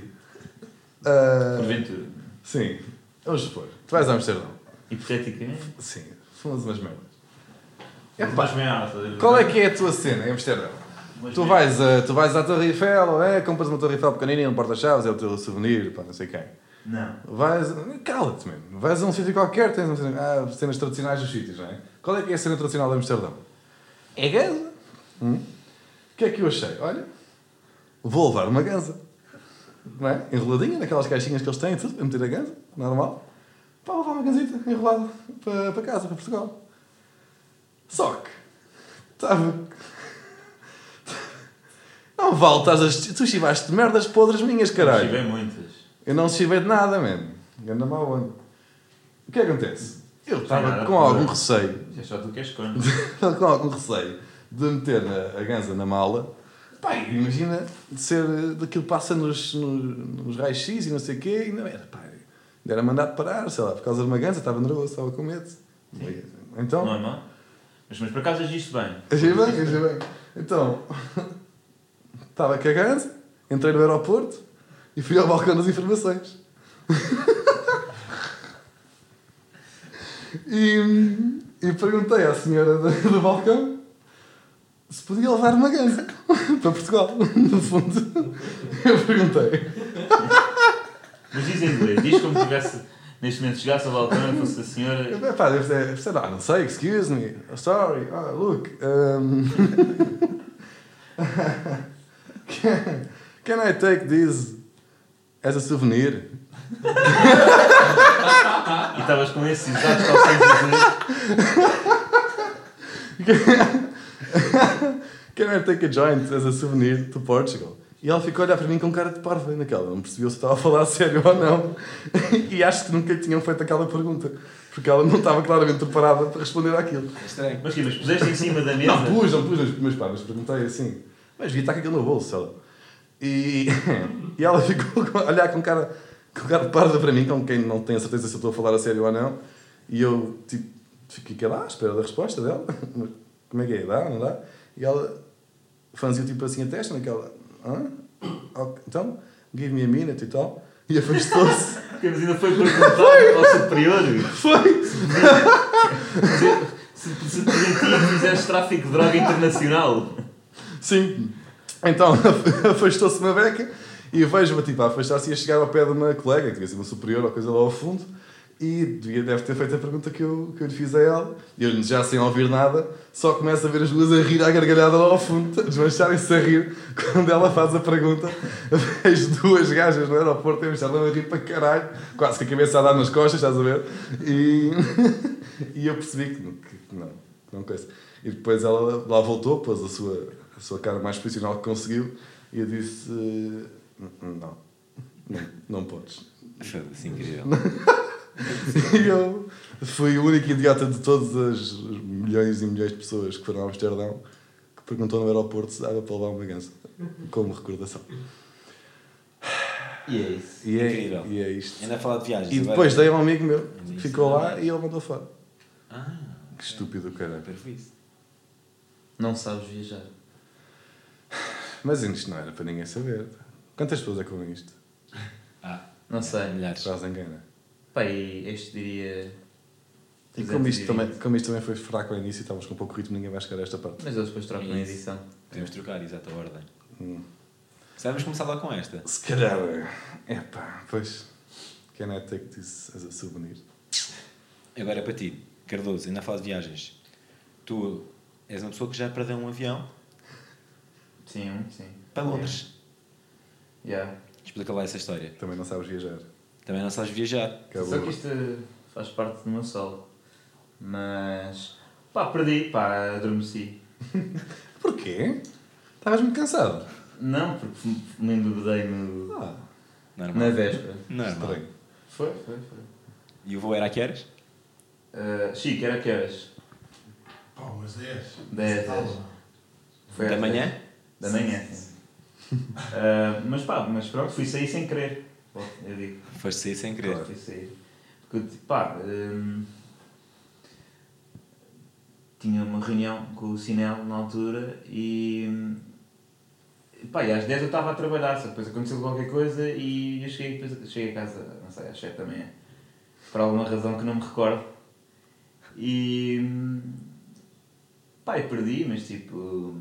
ah, Porventura. sim. Vamos supor. Tu vais a Amsterdão. Hipoteticamente. Sim. Fumas umas merdas. Mas bem alta. Qual é que é a tua cena em Amsterdão? Tu vais, a, tu vais à Torre Eiffel, é, compras uma Torre Eiffel pequenininha, um porta-chaves, é o teu souvenir, pá, não sei quem. Não. Vais. Cala-te, mano. Vais a um sítio qualquer, tens uma cena, ah, cenas tradicionais dos sítios, não é? Qual é que é a cena tradicional de Amsterdão? É ganza. Hum? O que é que eu achei? Olha, vou levar uma ganza. Não é? Enroladinha, naquelas caixinhas que eles têm, tudo, para meter a ganza, normal. Pá, vou levar uma ganzita enrolada para, para casa, para Portugal. Só que, estava. Não vale, estás a... tu chivaste de merdas podres minhas, caralho. Chivei muitas. Eu não chivei de nada, mano. Ganda mau ano. O que acontece? Eu estava com não. algum receio, É só tu que és estava com algum receio de meter na, a ganza na mala. Pai, imagina de ser daquilo que passa nos, nos, nos raios X e não sei o quê, e não era, ainda era mandado parar, sei lá, por causa de uma ganza, estava nervoso, estava com medo. Então, Normal. Mas, mas por acaso agiste bem. Achei bem, achei bem. Então, estava ganza, entrei no aeroporto e fui ao balcão das informações. e, e perguntei à senhora do, do balcão se podia levar uma ganza para Portugal. No fundo, eu perguntei. Mas diz em inglês. Diz como se tivesse, neste momento, chegasse ao balcão e fosse a senhora. Pá, deve ser, ser, ah, não sei, excuse me, oh, sorry, ah, look. Um, can, can I take this as a souvenir? E estavas com esses exatos calções. Can I take a joint as a souvenir to Portugal? E ela ficou a olhar para mim com cara de parva naquela. Não percebeu se estava a falar a sério ou não. E acho que nunca lhe tinham feito aquela pergunta. Porque ela não estava claramente preparada para responder àquilo. É estranho. Mas Mas puseste em cima da mesa. Não, pus, não pus, mas, mas pá, mas perguntei assim. Mas vi, está com aquilo no bolso, ela. E, e ela ficou a olhar com cara, com cara de parda para mim, com quem não tem a certeza se eu estou a falar a sério ou não. E eu, tipo, fiquei lá à espera da resposta dela. Como é que é? Dá, não dá? E ela franziu tipo assim a testa, naquela. Hã? Ok, Então, give me a minute e tal. E afastou-se. Mas ainda foi perguntar ao superior Foi! se, se, se ti fizeste tráfico de droga internacional. Sim. Então afastou-se uma beca e vejo-me tipo, a afastar-se e a chegar ao pé de uma colega, que devia ser uma superior ou coisa lá ao fundo, e deve ter feito a pergunta que eu, que eu lhe fiz a ela. E eu, já sem ouvir nada, só começo a ver as duas a rir à gargalhada lá ao fundo, desmancharem-se a rir. Quando ela faz a pergunta, vejo duas gajas no aeroporto e estavam a rir para caralho, quase que a cabeça a dar nas costas, estás a ver? E, e eu percebi que, que não, que não coisa. E depois ela lá voltou, pôs a sua, a sua cara mais profissional que conseguiu, e eu disse: Não, não, não podes. Foda-se, incrível. E eu fui o único idiota de todas as milhões e milhões de pessoas que foram a Amsterdão que perguntou no aeroporto se dava para levar uma ganso, como recordação. E é isso. E é, Incrível. e é isto. Ainda a falar de viagens. E agora- depois dei a um amigo meu, Ainda isso ficou lá e ele mandou fora. Ah, Que estúpido, caralho. perfeito. Não sabes viajar. Mas isto não era para ninguém saber. Quantas pessoas é que ouvem isto? Ah, Não sei. milhares. Fazem engana. Pá, e este diria. E 200 como isto, também, como isto também foi fraco ao início, estávamos com pouco ritmo, ninguém vai chegar a esta parte. Mas eles depois trocam na edição. Podemos trocar, exato, a ordem. Hum. Sabemos começar lá com esta. Se calhar, é pá, pois. Can I take this as a souvenir? Agora é para ti, Cardoso, ainda a falar de viagens. Tu és uma pessoa que já perdeu um avião Sim, um, sim. para Londres. Yeah. Explica lá essa história. Também não sabes viajar. Também não sabes viajar. Acabou. Só que isto faz parte do meu solo. Mas. pá, perdi, pá, adormeci. Porquê? Estavas muito cansado. Não, porque me embebedei no, Ah, Normal. na véspera. Normal. estranho. Foi, foi, foi. E o voo era a que horas? Uh, Chico, era que horas? Pá, umas 10. 10, 10. Foi da manhã? 10. Da manhã, sim. Uh, mas pá, mas pronto, fui sair sem querer. Pô, Eu digo, Foste sair sem querer. fui sair. Porque, pá, hum, tinha uma reunião com o Sinel na altura e. Pá, e às 10 eu estava a trabalhar, só depois aconteceu qualquer coisa e eu cheguei, depois, cheguei a casa, não sei, às 7 da manhã. Por alguma razão que não me recordo. E. Pá, eu perdi, mas tipo.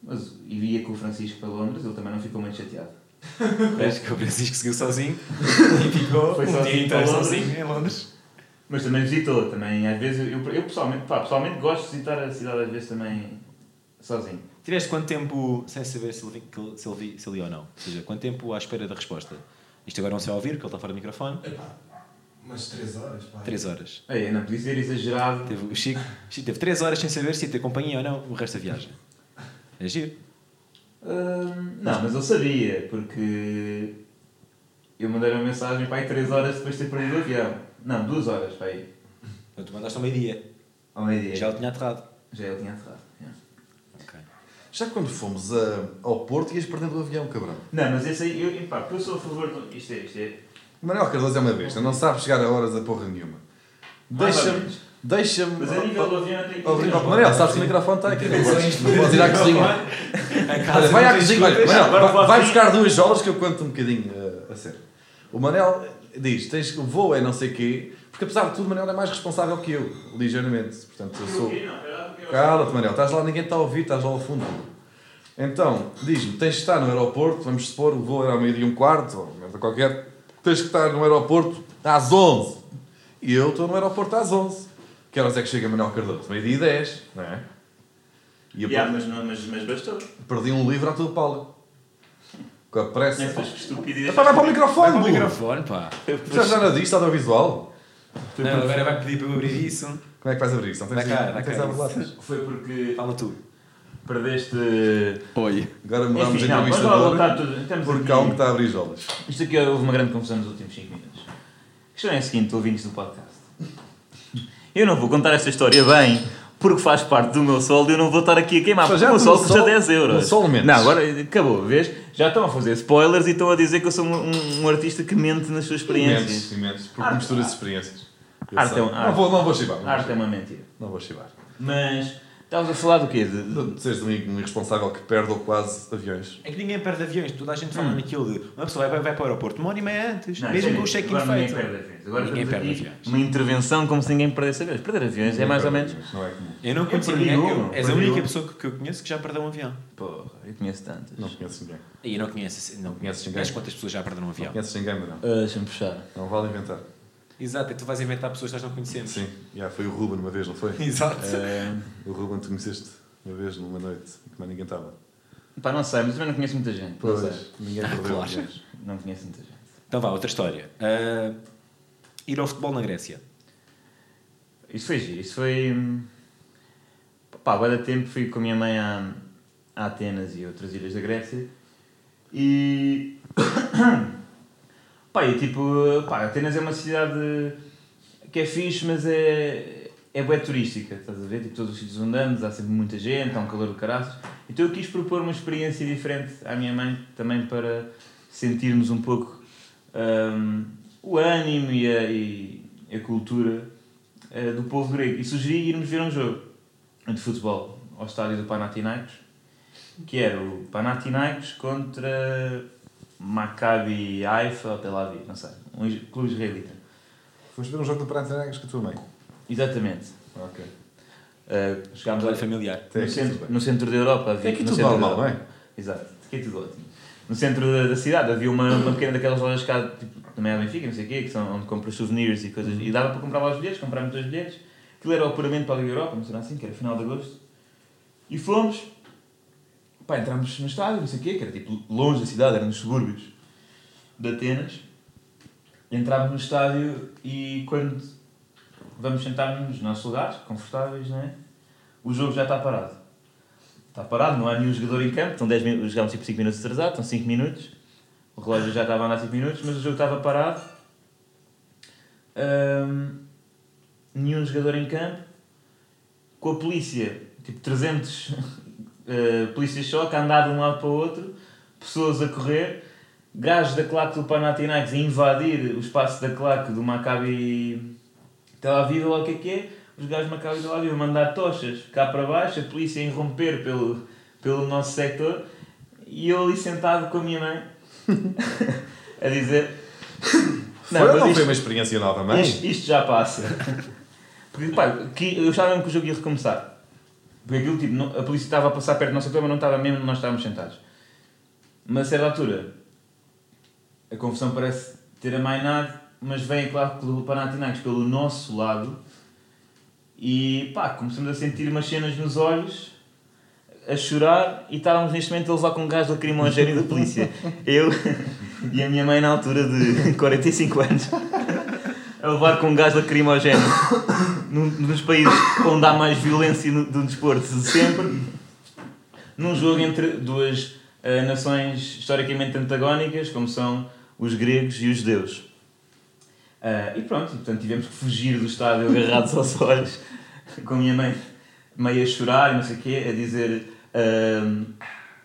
Mas, e via com o Francisco para Londres, ele também não ficou muito chateado. Vês que o Francisco seguiu sozinho e ficou Foi um sozinho dia inteiro para Londres. sozinho em Londres. Mas também visitou, também, às vezes, eu, eu pessoalmente, pá, pessoalmente gosto de visitar a cidade às vezes também sozinho. Tiveste quanto tempo sem saber se ele, vi- se ele, vi- se ele ia ou não? Ou seja, quanto tempo à espera da resposta? Isto agora não se vai ouvir, que ele está fora do microfone. Epá, umas 3 horas, pá. 3 horas. Ei, não podia ser exagerado. Teve, o Chico, Chico teve 3 horas sem saber se ia ter companhia ou não o resto da viagem. É giro. Não, mas eu sabia, porque eu mandei uma mensagem para aí 3 horas depois de ter perdido o avião. Não, 2 horas para aí. Então, tu mandaste ao meio-dia. Ao meio-dia. Já o tinha aterrado. Já ele tinha aterrado. yeah. Ok. Já quando fomos a- ao Porto ias perdendo o avião, cabrão. Não, mas esse aí, eu, pá, porque eu sou a favor do. Isto é, isto é. O Manuel Cardoso é uma besta, não sabe chegar a horas a porra nenhuma. Deixa-me. Deixa-me. Mas a nível do avião eu tenho que Oh, oh, Manel, sabes que o microfone está aqui. Não podes, ir à cozinha. Olha, vai à cozinha, olha, Agora vai, buscar duas jolas que eu conto um bocadinho uh, a sério. O Manel diz: tens, o voo é não sei quê, porque apesar de tudo, o Manel é mais responsável que eu, ligeiramente. Portanto, eu sou. Cala-te, Manel, estás lá, ninguém está a ouvir, estás lá ao fundo. Então, diz-me: tens de estar no aeroporto, vamos supor, o voo era ao meio-dia e um quarto, ou merda qualquer, tens que estar no aeroporto às 11. E eu estou no aeroporto às 11. Que horas é que chega Manuel Cardoso? Meio-dia e 10, não é? E Yeah, mas, não, mas, mas bastou. perdi um livro à tua Paula. Com a pressa. Nem foi estupidez. Epá, vai para o microfone, Vai para o microfone, pá. Já já nada disto, audiovisual. Não, agora vai pedir para eu abrir isso. Como é que vais abrir isto? Não tens, cá, não tens? Foi porque Fala tu. perdeste. Oi. Agora mudamos Enfim, tudo. Temos porque há um que está a abrir jolas. Isto aqui houve uma grande confusão nos últimos 5 minutos. A questão é a seguinte, ouvintes do podcast. Eu não vou contar esta história bem, porque faz parte do meu soldo e eu não vou estar aqui a queimar, porque o meu soldo no custa sol- 10 euros. sol menos. Não, agora acabou, vês? Já estão a fazer spoilers e estão a dizer que eu sou um, um- um artista que mente nas suas experiências. Imensos, imensos. Porque Arte- mistura experiências. Arte é um- não, arte. vou, não vou chivar. Não, arte é vou uma mentira. não vou chivar. Mas, Estavas a falar do quê? De, de- De seres um irresponsável que perde ou quase aviões. É que ninguém perde aviões, toda a gente fala naquilo de uma pessoa vai, vai para o aeroporto uma hora e meia antes, Não, mesmo é com o check-in Agora ninguém feito. perde aviões. Agora Ninguém perde aviões. Uma intervenção como se ninguém perdesse aviões. Perder aviões é mais ou menos. Não é comum. Eu não conheço ninguém, eu- és a única pessoa que, que eu conheço que já perdeu um avião. Porra, eu conheço tantas. Não conheces ninguém. E eu não conheço, não conheces ninguém. Mas quantas pessoas já perderam um avião? Não conheces ninguém, não. Ah, Deixa-me puxar. Não vale inventar. Exato, e tu vais inventar pessoas que nós não conhecemos. Sim, já foi o Ruben uma vez, não foi? Exato. Ah, O Ruben tu conheceste uma vez, numa noite, que mais ninguém estava. pá, não sei, mas também não conheço muita gente. Não sei. ninguém Ah, claro. Não conheço muita gente. Então vá, outra história. Ah, ir ao futebol na Grécia. Isso foi giro. Isso foi. hum, Pá, vai dar tempo. Fui com a minha mãe a, a Atenas e outras ilhas da Grécia. E. pá, e tipo. Pá, Atenas é uma cidade que é fixe, mas é. É bué turística, estás a ver? Tipo, todos os sítios onde andamos, há sempre muita gente, há um calor do caraças. Então eu quis propor uma experiência diferente à minha mãe, também para sentirmos um pouco hum, o ânimo e a, e a cultura eh, do povo grego. E sugeri irmos ver um jogo de futebol ao estádio do Panathinaikos, que era o Panathinaikos contra Maccabi Haifa ou Tel Aviv, não sei, um clube israelita. Foste ver um jogo do Panathinaikos com a tua mãe. Exatamente. Ok. Eh, chegámos a, familiar. No, centro, no centro da Europa. Havia, aqui no tudo normal, não é? Exato, aqui é tudo ótimo. No centro da, da cidade havia uma, uma pequena daquelas lojas cá, tipo, também a Benfica, não sei o quê, que são onde compras souvenirs e coisas. E dava para comprar lá os bilhetes, comprámos dois bilhetes. Aquilo era o apuramento para a Liga Europa, não será assim, que era final de agosto. E fomos, pá, entramos no estádio, não sei o quê, que era tipo longe da cidade, era nos subúrbios de Atenas. Entramos no estádio e quando vamos sentar-nos nos nossos lugares, confortáveis, não é? O jogo já está parado. Está parado, não há nenhum jogador em campo, estão 10 minutos, jogámos tipo 5 minutos atrasados, estão 5 minutos. O relógio já estava a andar 5 minutos, mas o jogo estava parado. Ahm, nenhum jogador em campo. Com a polícia, tipo 300 eh, polícias só, que a andar de um lado para o outro, pessoas a correr, gajos da claque do Panathinaikos a invadir o espaço da claque do Maccabi Tel Aviv, ou o que é que é, os gajos do Maccabi Tel Aviv a mandar tochas cá para baixo, a polícia a irromper pelo, pelo nosso sector, e eu ali sentado com a minha mãe, a dizer... Foi ou mas não isto- foi uma experiência nova, mãe? isto, isto já passa. Porque, pá, que, eu mesmo que o jogo ia recomeçar. Porque aquilo, tipo, não- a polícia estava a passar perto do nosso setor, mas não estava mesmo onde nós estávamos sentados. Mas a certa altura, a confusão parece ter amainado, mas vem, claro, pelo Panathinaikos pelo nosso lado e, pá, começamos a sentir umas cenas nos olhos, a chorar e estávamos neste momento a levar com gás lacrimogéneo da polícia. Eu e a minha mãe na altura de 45 anos a levar com gás lacrimogéneo num, nos países onde há mais violência no, do desporto de sempre, num jogo entre duas eh, nações historicamente antagónicas, como são os gregos e os judeus. Ah, e pronto, portanto tivemos que fugir do estádio agarrados aos olhos, com a minha mãe meio a chorar e não sei o quê, a dizer ahm,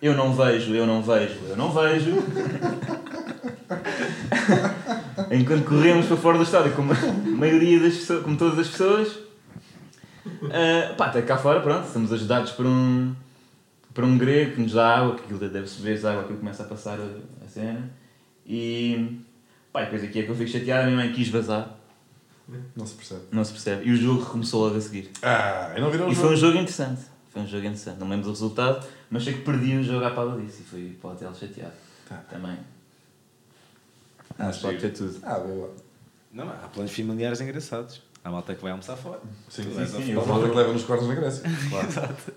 eu não vejo, eu não vejo, eu não vejo. Enquanto corremos para fora do estádio, como a maioria das pessoas, como todas as pessoas, ah, pá, até cá fora, pronto, somos ajudados por um, por um grego que nos dá água, que aquilo deve-se ver água, aquilo começa a passar a, a cena. E, pá, depois aqui é que eu fico chateado, a minha mãe quis vazar, Não se percebe. não se percebe. E o jogo recomeçou logo a seguir. Ah, eu não viram o E foi jogo. um jogo interessante. Foi um jogo interessante. Não lembro do resultado, mas sei que perdi o jogo à pala disso e fui para o hotel chateado. Tá. Também. Ah, Mas pode ter tudo. Ah, boa. Não, há planos familiares engraçados. Há malta que vai almoçar fora. Sim, Tu sim, sim. sim. A malta que leva nos quartos na Grécia. Claro. Exato.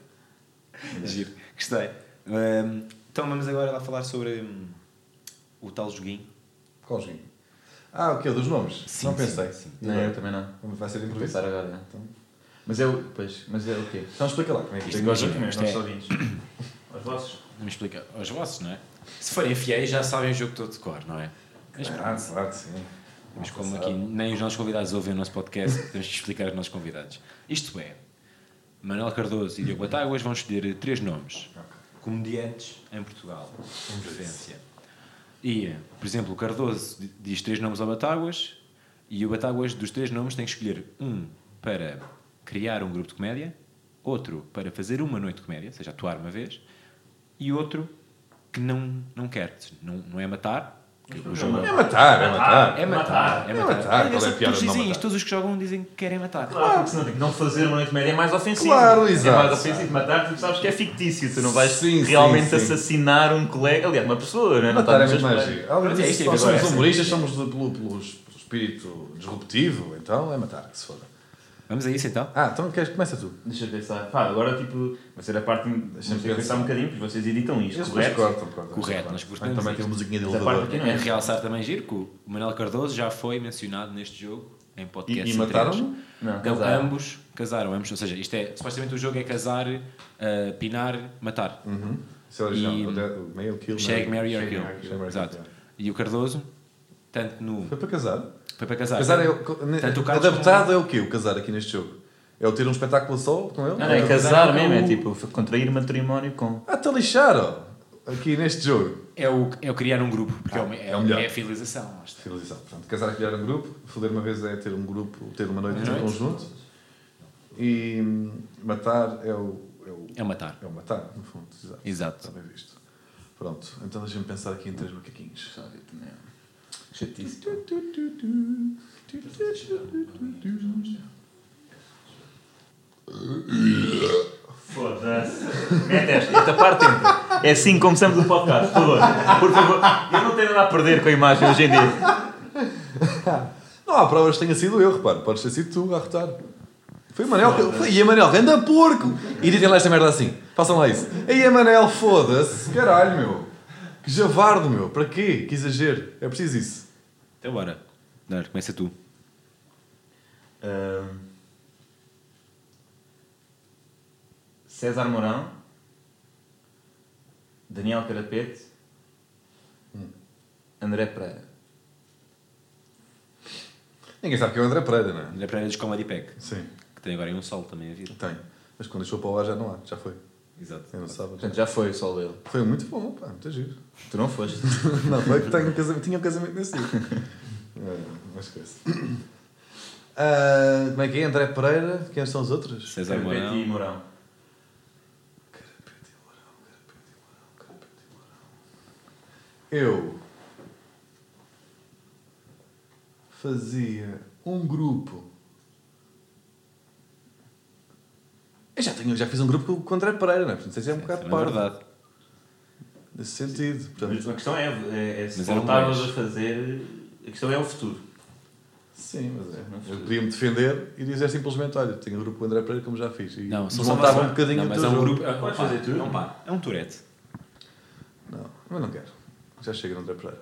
Giro. Gostei. Hum, então vamos agora lá falar sobre hum, o tal joguinho. Qual joguinho? Ah, o quê? Dos nomes? Sim, não sim, pensei. sim. Não, eu também não. Vai ser improviso. pensar agora. é. Então, Mas é o. Pois, mas é o quê? então explica lá como é que Isto gosta- os é- nossos ouvintes. Os vossos. Vamos explicar aos vossos, não é? Se forem fiéis já sabem o jogo todo de cor, não é? Mas, Ah, claro, sim. mas como aqui nem os nossos convidados ouvem o nosso podcast, temos que explicar aos nossos convidados. Isto é, Manuel Cardoso e Diogo Batáguas vão escolher três nomes. Comediantes em Portugal, em preferência. E, por exemplo, o Cardoso di- diz três nomes ao Batáguas e o Batáguas dos três nomes tem que escolher um para criar um grupo de comédia, outro para fazer uma noite de comédia, ou seja, atuar uma vez, e outro que não, não quer. Não, não é matar, o jogo É matar, é matar. é matar. É É matar. matar, qual é engraçado que piada todos dizem matar? isto, todos os que jogam dizem que querem matar. Claro, porque senão não fazer uma noite de média é mais ofensivo. Claro, É exato. mais ofensivo. Matar, tu sabes que é fictício. Tu não vais Sim, sim, realmente sim. assassinar um colega. Aliás, uma pessoa, não é? Matar é Não Mas é que nós agora somos é humoristas, somos pelo, pelo espírito disruptivo, então é matar, que se foda. Vamos a isso então? Ah, então queres, começa tu. Deixa eu pensar. Pá, agora tipo, vai ser a parte. Deixa-me pensar. pensar um bocadinho, porque vocês editam isto, correto? cortam, cortam. Correto, nós cortamos Também tem uma musiquinha de elevador. É é. realçar também giro que o Manuel Cardoso já foi mencionado neste jogo em podcast. E, e mataram-no? Não, Não, casar. ambos casaram, ambos. Ou seja, isto é, supostamente o jogo é casar, uh, pinar, matar. Uhum. Isso é original. E-. Shag, marry or kill. Exato. E o Cardoso, tanto no. Foi para casar. Foi para casar. Casar é Carlos adaptado é o quê? O casar aqui neste jogo? É o ter um espetáculo só com ele? Não, não, é Não, casar mesmo, é o- tipo contrair matrimónio com. Ah, está ó. Aqui neste jogo. É o, é o criar um grupo, porque Ah, é, o, é é, o melhor. é a está. Finalização. Portanto, casar é criar um grupo. Foder uma vez é ter um grupo, ter uma noite Uma em noite. conjunto. E matar é o, é o, É o matar. é o matar, no fundo. Exato. Exato. Está bem visto. Pronto, então deixa-me pensar aqui em três macaquinhos. Sabe, também é. Chatice. Foda-se. Mete esta, esta parte entra. É assim que começamos o podcast, por favor. Por favor. Eu não tenho nada a perder com a imagem hoje em dia. Não há provas que tenha sido eu, repare. Podes ter sido tu a arrotar. Foi o Manel que. Foi, e a Manel, ganda porco! E ditem lá esta merda assim. Façam lá isso. Aí a Manel, foda-se. Caralho, meu. Que javardo, meu. Para quê? Que exagero. É preciso isso. Então bora. Dar, começa tu. Ahm, César Mourão, Daniel Carapete, André Pereira. Ninguém sabe que é o André Pereira, não é? André Pereira dos Comedy Pack, Sim, que tem agora aí um sol também a vir. tem. Mas quando deixou para o ar já não há. Já foi. Exato. Eu não sabe. Portanto, já foi o sol dele. Foi muito bom, pá. Muito giro. Tu não foste. Não, foi que tenho um casamento, tinha um casamento nesse dia. É, mas esquece. Ah, como é que é? André Pereira. Quem são os outros? César Carapete Mourão. e Mourão. Eu fazia um grupo. Eu já, tenho, já fiz um grupo com o André Pereira, não é? Portanto, isso é um bocado é pardo. verdade. Nesse sentido. Mas Portanto, a questão é, é, é se Mas boas. a fazer. A questão é o futuro. sim, mas é. Não Eu podia-me defender e dizer simplesmente: olha, tenho um grupo com o André Pereira como já fiz. E Não, só desmontava só- um bocadinho não, mas é um grupo. é- Podes fazer tudo. É um, pá, é um Tourette. Não, mas não quero. Já chega no André Pereira.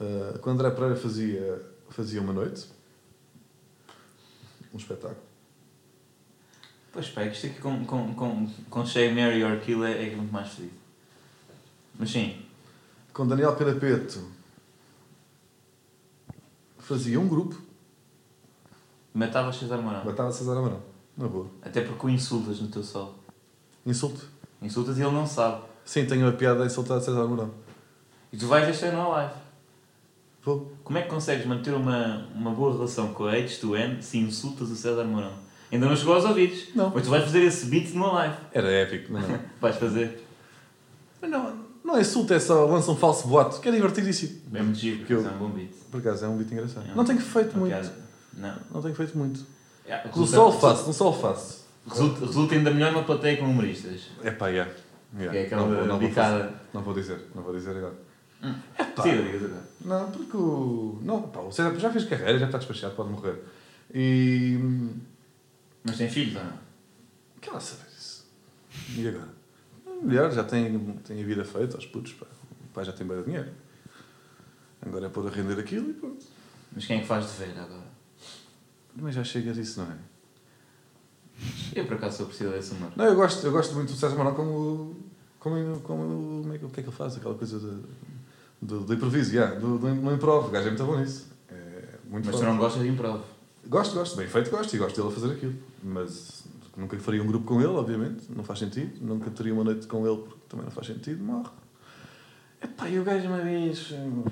Ah, quando André Pereira fazia, fazia uma noite, um espetáculo. Pois pá, é isto aqui com, com, com, com Shea, Mary or Kill é, é muito mais feliz. Mas sim, Com Daniel Carapeto fazia um grupo, matava César Mourão. matava César Amarão. Na boa. Até porque o insultas no teu sol. Insulto. Insultas e ele não sabe. Sim, tenho a piada a insultar César Amarão. E tu vais deixar na live. Vou. Como é que consegues manter uma, uma boa relação com a H2N se insultas o César Mourão? Ainda não chegou aos ouvidos. Não. Pois tu vais fazer esse beat numa live. Era épico, mas não. Vais fazer. mas não, não é insulto, é só lança um falso boato, que é divertidíssimo. Bem muito giro, Que porque eu- é um bom beat. Por acaso, é um beat engraçado. É um- Não tenho feito uma muito. piada. Não. Não tenho feito muito. É, No resulta- sol faço, no sol faço. Resulta, resulta ainda melhor numa plateia com humoristas. É pá, yeah. Yeah. Que é aquela não, vou, não, vou fazer. não vou dizer, não vou dizer agora. Epá. Sim, eu digo agora. Não, porque o. Não, pá, o César já fez carreira, já está despachado, pode morrer. E. Mas tem filhos ou não? Quer lá saber isso? E agora? Melhor, já tem, tem a vida feita aos putos, pá. O pai já tem bem dinheiro. Agora é pôr a render aquilo e pronto. Mas quem é que faz de velho agora? Mas já chega disso, não é? Eu por acaso sou preciso desse humor. Não, eu gosto, eu gosto muito do César Mourão como. como, como como é que, o que é que ele faz? Aquela coisa de, do, do improviso, yeah, do, do, no improv. O gajo é muito bom nisso. É muito Mas forte. tu não gostas de improv. Gosto, gosto. Bem feito, gosto. E gosto dele a fazer aquilo. Mas nunca faria um grupo com ele, obviamente. Não faz sentido. Nunca teria uma noite com ele, porque também não faz sentido. Morre. Epá, e o gajo uma vez... hum,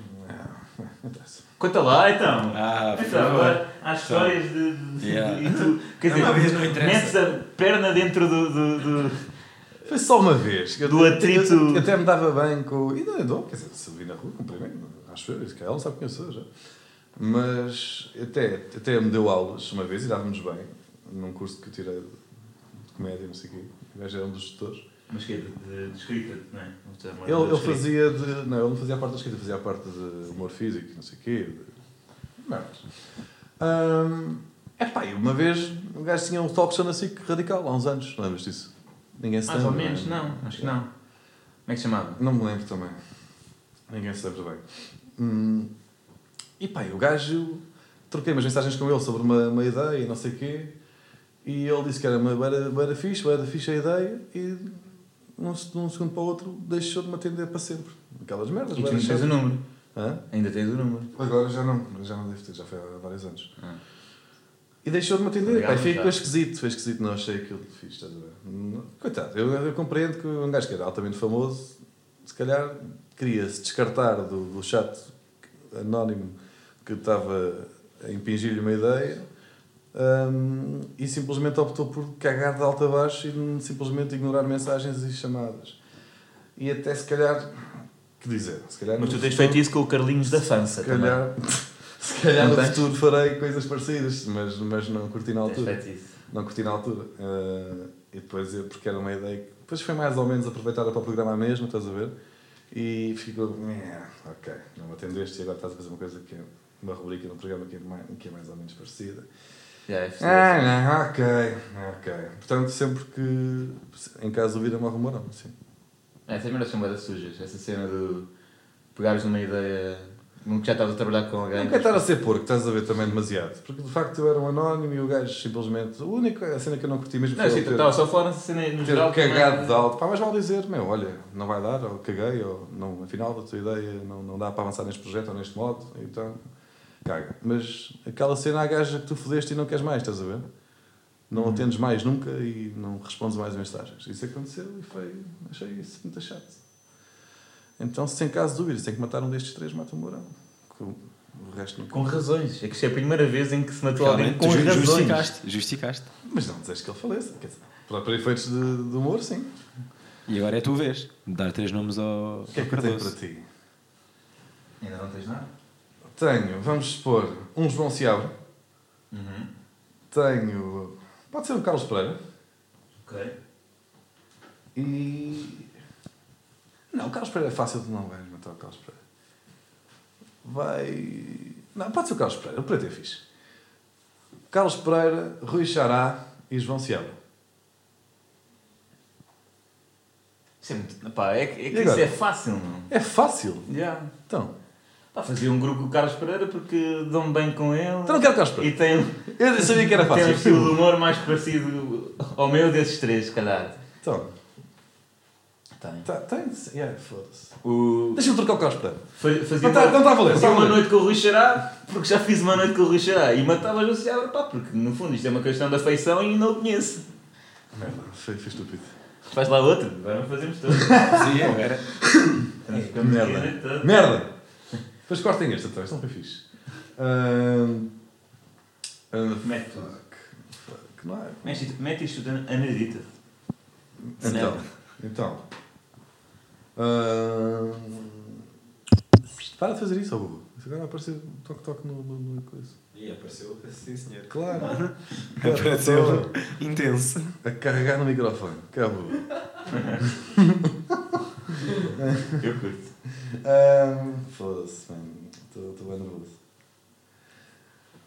Não interessa. Conta lá então. Ah, então, agora há histórias de. de- Yeah. E tu, quer Uma vez dizer, não interessa. metes a perna dentro do. do, do- Foi só uma vez. Eu- Do atrito- Eu, eu até me dava bem com. E não, não, quer dizer, se eu vi na rua, cumprimento, acho eu, isso que ela não sabe quem eu sou já. Mas até, até me deu aulas uma vez e dava-nos bem, num curso que eu tirei comédia, não sei o quê. O gajo era um dos tutores. Mas que é de, de, de escrita, não é? Ele, ele fazia de. Não, ele não fazia a parte da escrita, fazia a parte de humor físico, não sei o quê. De... Merdas. Hum, epá, e uma vez o gajo tinha um talk show na SIC radical, há uns anos, lembras disso? Ninguém se Mais ou lembra, menos, é? não, acho que não. Como é que se chamava? Não me lembro também. Ninguém se lembra bem. Hum, e pá, e o gajo. Troquei umas mensagens com ele sobre uma, uma ideia e não sei o quê. E ele disse que era uma era, era fixe, era fixe a ideia. E num, num segundo para o outro deixou de me atender para sempre. Aquelas merdas. E tu bué ainda tens o número. Hã? Ainda tens o número. Agora já não, já não devo ter, já foi há vários anos. Ah. E deixou de me atender. Obrigado, Pá, foi, já. foi esquisito, foi esquisito, não achei aquilo fixe, estás a ver? Coitado, eu, eu compreendo que um gajo que era altamente famoso, se calhar queria-se descartar do, do chat anónimo que estava a impingir-lhe uma ideia hum, e simplesmente optou por cagar de alto a baixo e simplesmente ignorar mensagens e chamadas. E até se calhar, que dizer, se calhar Mas tu tens feito isso com o Carlinhos da Fança se calhar, se calhar no futuro farei coisas parecidas, mas, mas não curti na. Tens altura. feito isso. Não curti na altura. Eh, e depois, eu, porque era uma ideia que depois foi mais ou menos aproveitada para o programa mesmo, estás a ver? E ficou, "Eh, ok, não me atendeste e agora estás a fazer uma coisa que é uma rubrica no programa que é mais, que é mais ou menos parecida. É preciso. Ah, não, ok, ok. Portanto, sempre que em casa ouvir uma rumorão, sim. É, essas merdas são merdas sujas. Essa cena de pegares numa ideia. Nunca já estavas a trabalhar com alguém. Não quero estar a ser porco, estás a ver também demasiado. Porque de facto eu era um anónimo e o gajo simplesmente. A única cena que eu não curti mesmo Não, foi ter- estava só a falar nessa cena no ter geral. cagado de alto. Pá, mas vale dizer, meu, olha, não vai dar, ou caguei, ou não, afinal a tua ideia não, não dá para avançar neste projeto ou neste modo, então caga. Mas aquela cena à gaja que tu fodeste e não queres mais, estás a ver? Não Uhum. atendes mais nunca e não respondes mais mensagens. Isso aconteceu e foi, achei isso muito chato. Então, se tem caso de dúvida, se tem que matar um destes três, mata um morão. Que O o resto não Com razões. É que isto é a primeira vez em que se matou alguém com ju- razões. justificaste. Justificaste. Mas não desejo que ele faleça. Quer dizer, para, para efeitos de, de humor, sim. E agora é a tua vez dar três nomes ao, O que é que eu tenho para ti? Ainda não tens nada? Tenho, vamos supor, um João Seabra. Uhum. Tenho. Pode ser o Carlos Pereira. Ok. E. Não, o Carlos Pereira é fácil de não vais matar o Carlos Pereira. Vai. Não, pode ser o Carlos Pereira. O preto é fixe. Carlos Pereira, Rui Xará e João Seabra. Isso é muito. Pá, é, que- é que isso é fácil, não? É fácil. Já. Então. Pá, fazia um grupo com o Carlos Pereira porque dão bem com ele. Então não quero Carlos Pereira. E tem, Eu sabia que era tem um fácil. estilo de humor mais parecido ao meu desses três, se calhar. Então. Tem. Tá, tem. Yeah, foda-se. O... Deixa-me trocar o Carlos Pereira. Fa- Fazia, Não tá- não tá a valer, fazia tá a uma noite com o Rui Xará, porque já fiz uma noite com o Rui Xará e matava o Seabra, pá, porque no fundo isto é uma questão de afeição e não o conheço. Merda, foi, foi estúpido. Faz lá outro, agora fazemos todos. Sim, agora. A Merda. Merda! Depois cortem este então, isto não foi fixe. Mete fuck, fuck, não é? Mete isto- Mete isto tudo na nedita. Então, então. Ahn, para de fazer isso, ó Bubu. Isso agora vai aparecer toque-toque no, no, no coisa. E apareceu, sim senhor. Claro. Apareceu intenso. A carregar no microfone. Que é. Eu curto. Ahn, Foda-se, mano. Estou bem nervoso.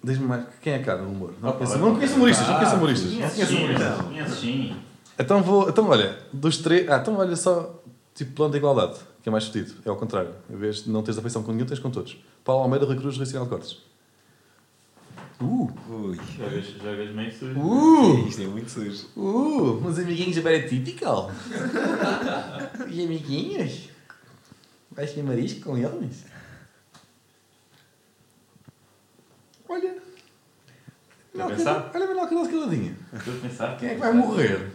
Diz-me mais, quem é cá no humor? Não conheço, não conheço humoristas, não conheço humoristas. Conheço sim, humoristas. sim. Então vou. Então olha, dos três. Ah, então olha só. Tipo plano de igualdade, que é mais fedido. É ao contrário. Em vez de não teres afeição com nenhum, tens com todos. Paulo Almeida, Rui Cruz, Rui Sinal de Cortes. Uh! Ui. Jogas, jogas meio sujo. Uh! Isto é muito sujo. Uh! Uns amiguinhos agora é típico. e amiguinhos? Vais ter marisco com eles? Olha. A pensar. Olha, Manuel Cardoso caladinha. Estou a pensar. Quem é que vai morrer?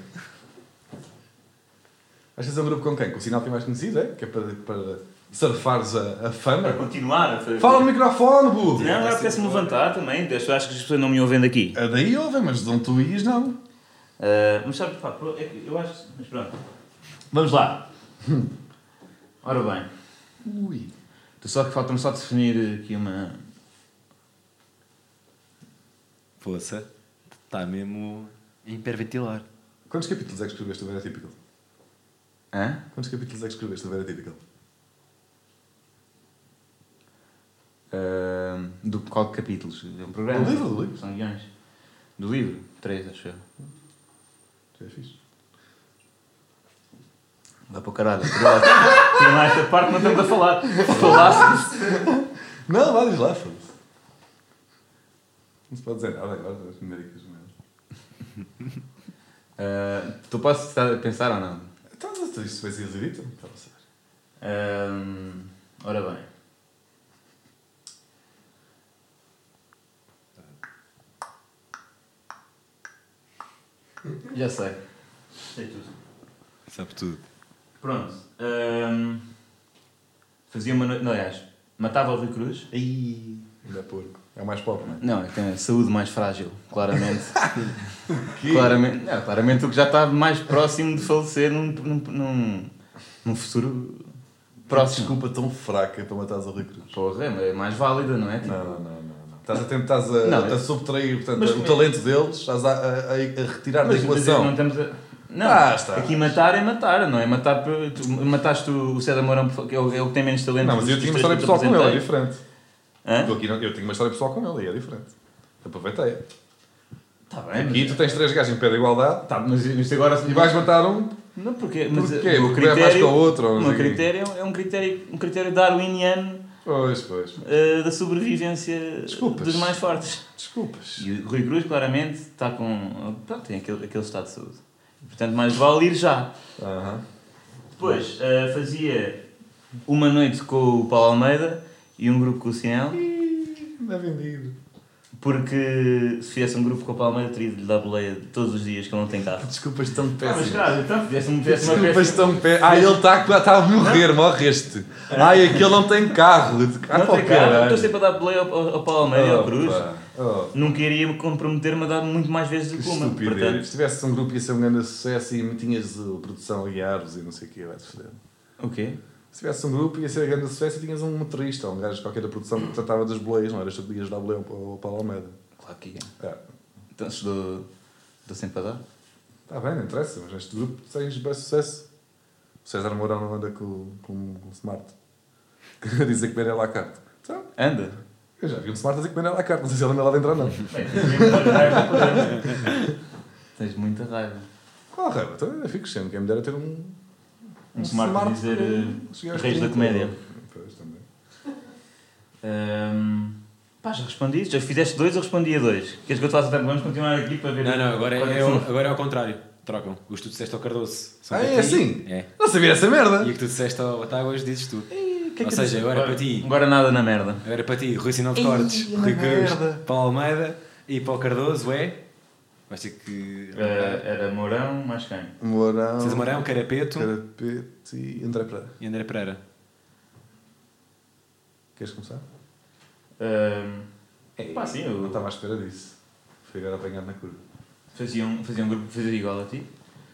Vais fazer um grupo com quem? Com o sinal que é mais conhecido, é? Que é para, para surfares a, a fama. Para continuar a fazer. Fala no microfone, burro! Não, agora apetece-me levantar também. Eu acho que as pessoas não me ouvem daqui. É daí ouvem, mas de onde tu ias, não. Ah, mas sabe, pá, que eu acho. Mas pronto. Vamos lá. Ora bem. Ui. Tu só que falta-me só definir aqui uma. Poça, está mesmo a hiperventilar. Quantos capítulos é que escreveste do Vera Typical? Hã? Quantos capítulos é que escreveste do Vera Typical? Ah, do qual capítulos? É um programa? Do livro, do livro. São guiões. Do livro? Três, acho eu. Já é fixe. Vai para o caralho. Tem lá esta parte não estamos a falar. Falasse. Não, vai, diz lá, foda-se. Não se pode dizer nada agora, as numéricas mesmo. Ah, tu podes estar a pensar ou não? Então, isto vai ser exibito? Está a passar. Ahm, ora bem. Já sei. Sei tudo. Sabe tudo. Pronto. ahm, fazia uma noite. Não, aliás, matava o Rui Cruz. Ih, ainda é porco. É o mais pobre, não é? Não, é que tem a saúde mais frágil, claramente. claramente, não, claramente o que já está mais próximo de falecer num, num, num, num futuro próximo. Desculpa tão fraca para matares o Rui Cruz. Porra, é mais válida, não é? Tipo, Não, não, não. Estás a tentar estás a, Não, a subtrair portanto, mas- o talento deles, estás a, a, a- a retirar da Mas, mas equação. não estamos a... Não, Ah, aqui matar é matar, não é matar... Tu, mataste o César Mourão, que é o, é o que tem menos talento. Não, mas eu tinha uma história pessoal com ele, é diferente. Hã? Aqui não- eu tinha uma história pessoal com ele e é diferente. Aproveitei. Tá bem, Aqui mas... tu tens três gajos em pé de igualdade Tá, mas isto agora... e vais matar um. Não, porque... Mas Porquê? o Porque é mais que o outro, ou o meu quê. critério é um critério, um critério darwiniano Pois, pois. eh, da sobrevivência Desculpas. dos mais fortes. Desculpas. E o Rui Cruz, claramente, está com... Pronto, tem aquele, aquele estado de saúde. Portanto, mais vale ir já. Aham. Depois, eh, fazia uma noite com o Paulo Almeida e um grupo com o Sinel. Ih, Não é vendido. Porque se fizesse um grupo com o Paulo Almeida, teria de lhe dar boleia todos os dias que ele não tem carro. Desculpas tão Ah, mas péssimas. claro, então fizesse uma Desculpas péssima... tão péssimas. Ah, ele está tá a morrer, morreste. Ai, aquele não tem carro. Ah, Não tem carro, caralho. estou sempre a dar boleia ao, ao Paulo Almeida e ao Cruz. Oh. Nunca iria me comprometer-me a dar muito mais vezes do Que que uma. Portanto, Se tivesse um grupo ia ser um grande sucesso e tinhas uh, produção a guiar-vos e não sei o quê, vai-te foder. o quê? Se tivesse um grupo ia ser um grande sucesso e tinhas um motorista, um gajo qualquer da produção que tratava das boleias, não eras tu que ias dar boleia ao ao Paulo Almeida. Claro que ia. É. Então, se dou, dou sempre a dar. Está bem, não interessa, mas neste grupo tens bem sucesso. O César Mourão não anda com, com, com Smart. Dizer que vem lá a carta. Então, Anda. Eu já vi um Smart a dizer que vem lá a carta, não sei se ele anda lá dentro ou não. Tens muita raiva. portanto. Tens muita raiva. Qual a raiva? Então eu fico sempre, quem me dera ter um. Um smart a dizer, aos reis da 30. comédia. Pois, também. Ahm, pá, já respondi. Já fizeste dois, eu respondi a dois. Queres que eu te faça tempo? Vamos continuar aqui para ver. Não, não, agora é, é o- agora é ao contrário. Trocam. Os que tu disseste ao Cardoso. são Ah, é assim? É. Não sabia essa merda! E o que tu disseste ao Batáguas dizes tu. Que é Ou que seja, eu- agora para ti. Agora nada na merda. Agora para ti, Rui Sinal de Cortes, Rui Cruz. Paulo Almeida e para o Cardoso é. Vais ter que. Eh, era Mourão, mais quem? Mourão. César Mourão, Carapeto Carapete e André Pereira. e André Pereira. Queres começar? Ahm, pá, sim, Eu não estava à espera disso. Fui agora apanhado na curva. fazia um, fazia um grupo, fazia igual a ti.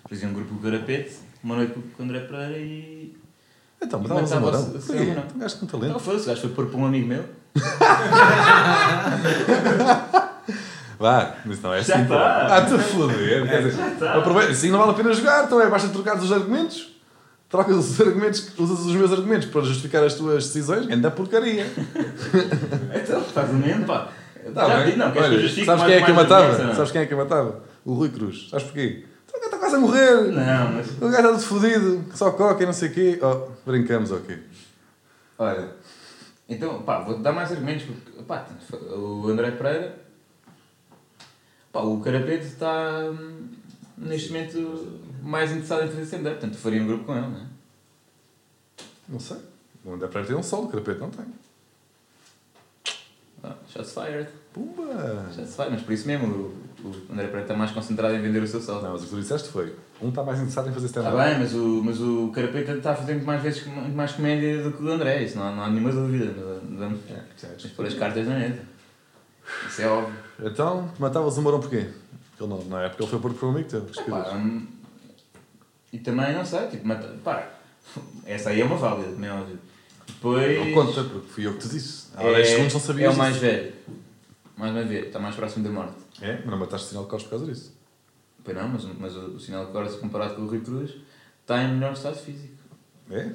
Fazia um grupo com o Garapete, uma noite com o André Pereira e. Então, mas estavas a estava- Porquê? Um gajo com Não, talento. foi, o gajo foi pôr para um amigo meu. Vá, mas não é Já assim. está. pá. Ah, tu a foder. Quer dizer, está. aproveita. Assim não vale a pena jogar, então é basta trocar os argumentos. Trocas os argumentos, usas os meus argumentos para justificar as tuas decisões, anda porcaria. Então, faz o mesmo, pá. Tá Já bem. não, queres que eu Olha, justifique sabes quem é que eu matava? não? Sabes quem é que eu matava? O Rui Cruz. Sabes porquê? O gajo está quase a morrer. Não, mas. O gajo está todo fodido, só coca e não sei o quê. Oh, brincamos, ok. Olha, então, pá, vou-te dar mais argumentos. Porque, pá, o André Pereira, pá, o Carapete está hum, neste momento mais interessado em fazer stand-up, portanto, faria um grupo com ele, não é? Não sei. O André Pereira tem um solo, o Carapete não tem. Ah, shots fired. Pumba! Shots fired, mas por isso mesmo, O André Pereira está mais concentrado em vender o seu salto. Não, mas o que tu disseste foi. Um está mais interessado em fazer Está stand-up. bem, mas o, mas o Carapeta está a fazer muito mais vezes muito mais comédia do que o André, isso não há, não há nenhuma dúvida. Mas Vamos, É, é vamos pôr as cartas na mesa. Isso é óbvio. Então, matavas o Mourão porquê? Ele não, não é porque ele foi por um amigo teu. Pá, hum, e também, não sei, tipo, mata, pá, essa aí é uma válida, como é óbvio. Depois. Não conta, porque fui eu que te disse. Há é, 10 segundos não sabias É o disso. mais velho. Mais uma vez, está mais próximo da morte. É, mas não mataste o sinal de cores por causa disso. Pois não, mas, mas o, o sinal de corte comparado com o Rui Cruz está em melhor estado físico. É?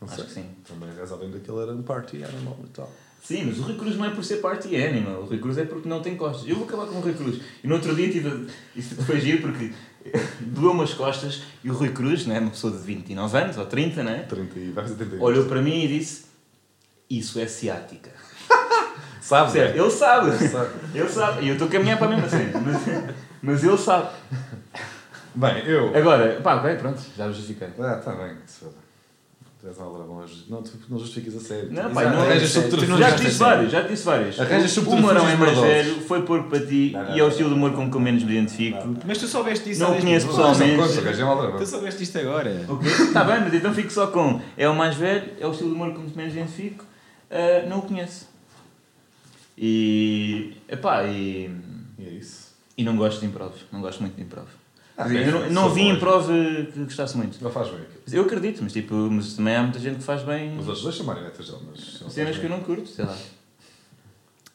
Não Acho sei. que sim. Também reza além daquele era um party animal e tal. Sim, mas o Rui Cruz não é por ser party animal. O Rui Cruz é porque não tem costas. Eu vou acabar com o Rui Cruz. E no outro dia tive. Isso foi giro porque doeu-me as costas e o Rui Cruz, né, uma pessoa de 29 anos ou 30, né? 30 e vai fazer 31. Olhou para mim e disse: Isso é ciática. Sabe? Certo, ele sabe. Ele sabe. E eu estou a caminhar para a mesma cena. Mas, mas ele sabe. Bem, eu. Agora, pá, ok, pronto, já justifiquei. Ah, está bem, que se foda. Tu és um aldrabão Não, tu não justificas a sério. Não, pá, não arranjas é- subterfúgios. não Já te disse vários, já te disse vários. Arranjas O- O Marão é mais velho, foi por para ti Não, não, e é o estilo de humor com que eu menos me identifico. Mas tu soubeste disso Não dez conheço pessoalmente. O é. Tu soubeste isto agora. Ok? Está bem, mas então fico só com. É o mais velho, é o estilo de humor com que menos identifico, ah, não o conheço. E. Epá, e. E é isso. E não gosto de improv, não gosto muito de improv. Ah, dizer, bem, eu não, não sou vi bom. improv que gostasse muito. Não faz bem aquilo. Eu acredito, mas tipo, mas também há muita gente que faz bem Os outros dois são marionetas dele, mas. não cenas que eu não curto, sei lá.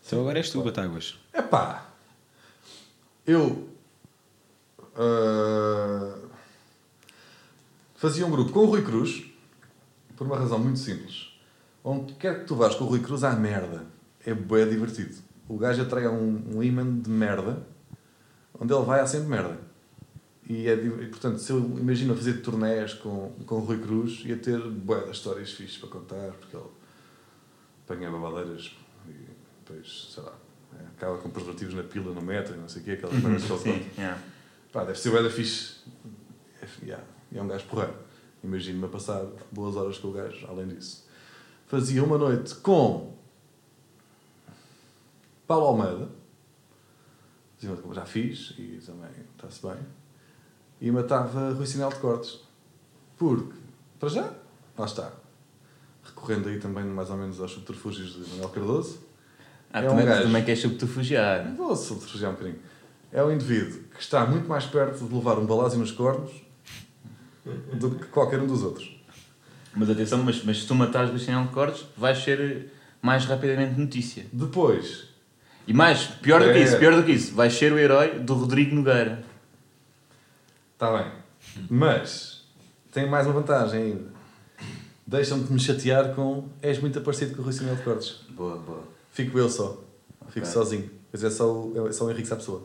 Então agora és tu, Batáguas. Epá! Eu. ah, fazia um grupo com o Rui Cruz, por uma razão muito simples. Onde quer que tu vás com o Rui Cruz, há merda. É bem divertido. O gajo atrai um, um imã de merda, onde ele vai há sempre merda. E, é, e, portanto, se eu imagino fazer turnés com, com o Rui Cruz, ia ter de histórias fixes para contar, porque ele apanha babadeiras e depois, sei lá, acaba com preservativos na pila, no metro não sei o quê, aquelas merdas que ele conta. Yeah. Pá, deve ser bué da fixe. É, yeah, é um gajo porreiro. Imagino-me a passar boas horas com o gajo, além disso. Fazia uma noite com Paulo Almeida. Já fiz e também está-se bem. E matava Rui Sinal de Cortes. Porque, para já, lá está. Recorrendo aí também mais ou menos aos subterfúgios de Manuel Cardoso. Ah, É um também, gajo. também queres subterfugiar. Vou subterfugiar um bocadinho. É um indivíduo que está muito mais perto de levar um balásio nos cornos do que qualquer um dos outros. Mas atenção, mas, mas se tu matares o sinal de cortes, vais ser mais rapidamente notícia. Depois, E mais, pior do que É. isso, pior do que isso, vais ser o herói do Rodrigo Nogueira. está bem. Mas, tem mais uma vantagem ainda. Deixam-te me chatear com és muito parecido com o Rui Sinal de Cortes. Boa, boa. Fico eu só. Fico sozinho. Pois é só, o- é só o Henrique Sapessoa.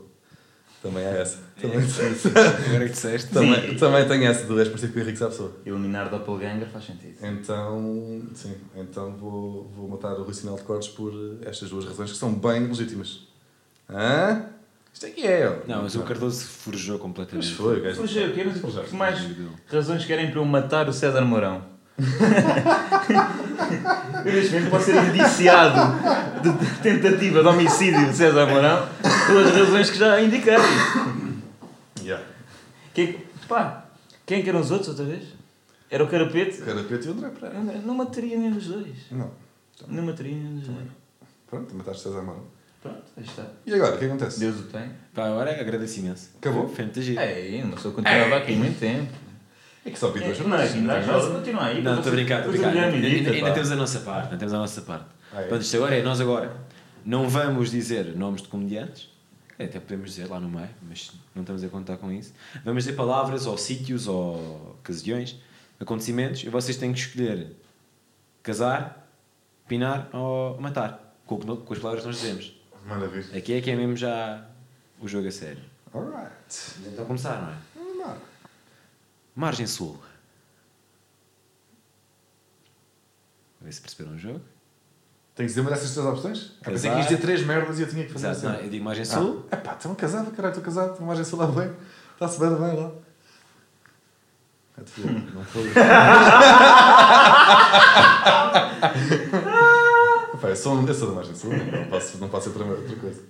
Também é essa. Também, Agora que disseste. também, também tem essa do és parecido com o Henrique Sapessoa. Eliminar Doppelganger faz sentido. Então, sim, então vou, vou matar o Rui Sinal de Cortes por estas duas razões que são bem legítimas. Hã? Isto é que é, ó. Não, mas o Cardoso forjou completamente. Mas foi, o gajo. É, o quê? Mas é. que mais razões querem para eu matar o César Mourão? Eu neste momento posso ser indiciado de tentativa de homicídio de César Mourão pelas razões que já indiquei. Yeah. Quem, pá, quem que eram os outros outra vez? Era o Carapete? Carapete e o André Pereira. Eu Não mataria nenhum dos dois. Não. Não mataria nenhum dos dois. Pronto, mataste César Mano. Pronto, aí está. E agora, o que acontece? Deus o tem. Pá, agora agradeço imenso. Acabou? Foi muito giro. É, uma pessoa continuava aqui muito tempo. É que só vi É, duas não, é, ainda há jogos, continua aí. Não, estou a brincar, estou a brincar. Depois o Ainda, ainda, temos a nossa parte, ainda temos a nossa parte. Ah, é? Pronto, isto agora é, nós agora não vamos dizer nomes de comediantes, até podemos dizer lá no meio, mas não estamos a contar com isso. Vamos dizer palavras ou sítios ou ocasiões, acontecimentos, e vocês têm que escolher casar, pinar ou matar, com, com as palavras que nós dizemos. Manda vir. Aqui é que é mesmo já o jogo a sério. Alright. Então começar, não é? Vamos lá. Margem Sul. A ver se perceberam o jogo. Tem que dizer uma dessas três opções? Ah, pensei que ias dizer três merdas e eu tinha que fazer Exato, assim. não, eu digo Margem Sul. Ah, epá, estão casado, caralho, estou casado, estou margem sul lá bem. Está-se bem, bem lá. É de fogo, não foi. Epá, eu sou, eu sou da margem sul, não posso, não posso ser outra, outra coisa.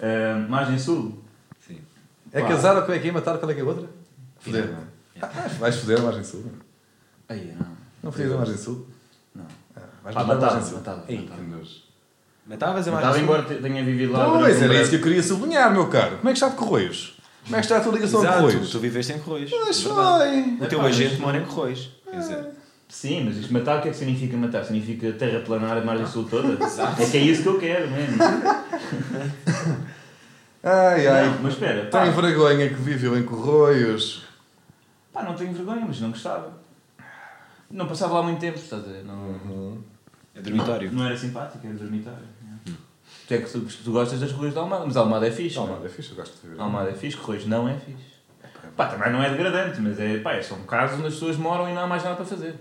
Ah, margem Sul. É Pá. casar ou como é que é? Matar? Qual é que é a outra? Foder, não é? Ah, vais foder a margem sul. não é? Aí, não. Não fodias a margem sul? Não. Ah, vais Pá, matar a matava, margem sul. matava, Ei, matava. Matavas a margem sul? embora te- tenha vivido lá. Pois, era isso que eu queria sublinhar, meu caro. Como é que está de Correios? Como é que está a tua ligação a Exato, Correios? tu viveste em Correios. Mas foi. O teu agente mora em Correios. Quer dizer, Sim, mas isto matar o que é que significa matar? Significa terraplanar a margem sul toda? É que é isso que eu quero mesmo. Ai, ai. Não, mas espera, pá, Tem vergonha que viveu em Correios. pá, não tenho vergonha, mas não gostava. Não passava lá muito tempo, estás a ver? Não, Uhum. é dormitório. não era simpático, era dormitório. Tu é que tu, tu gostas das ruas de Almada, mas Almada é fixe. Não, não? mano, é fixe, eu gosto de viver. Almada é fixe, Correios não é fixe. Pá, também não é degradante, mas é, pá, é só um caso onde as pessoas moram e não há mais nada para fazer.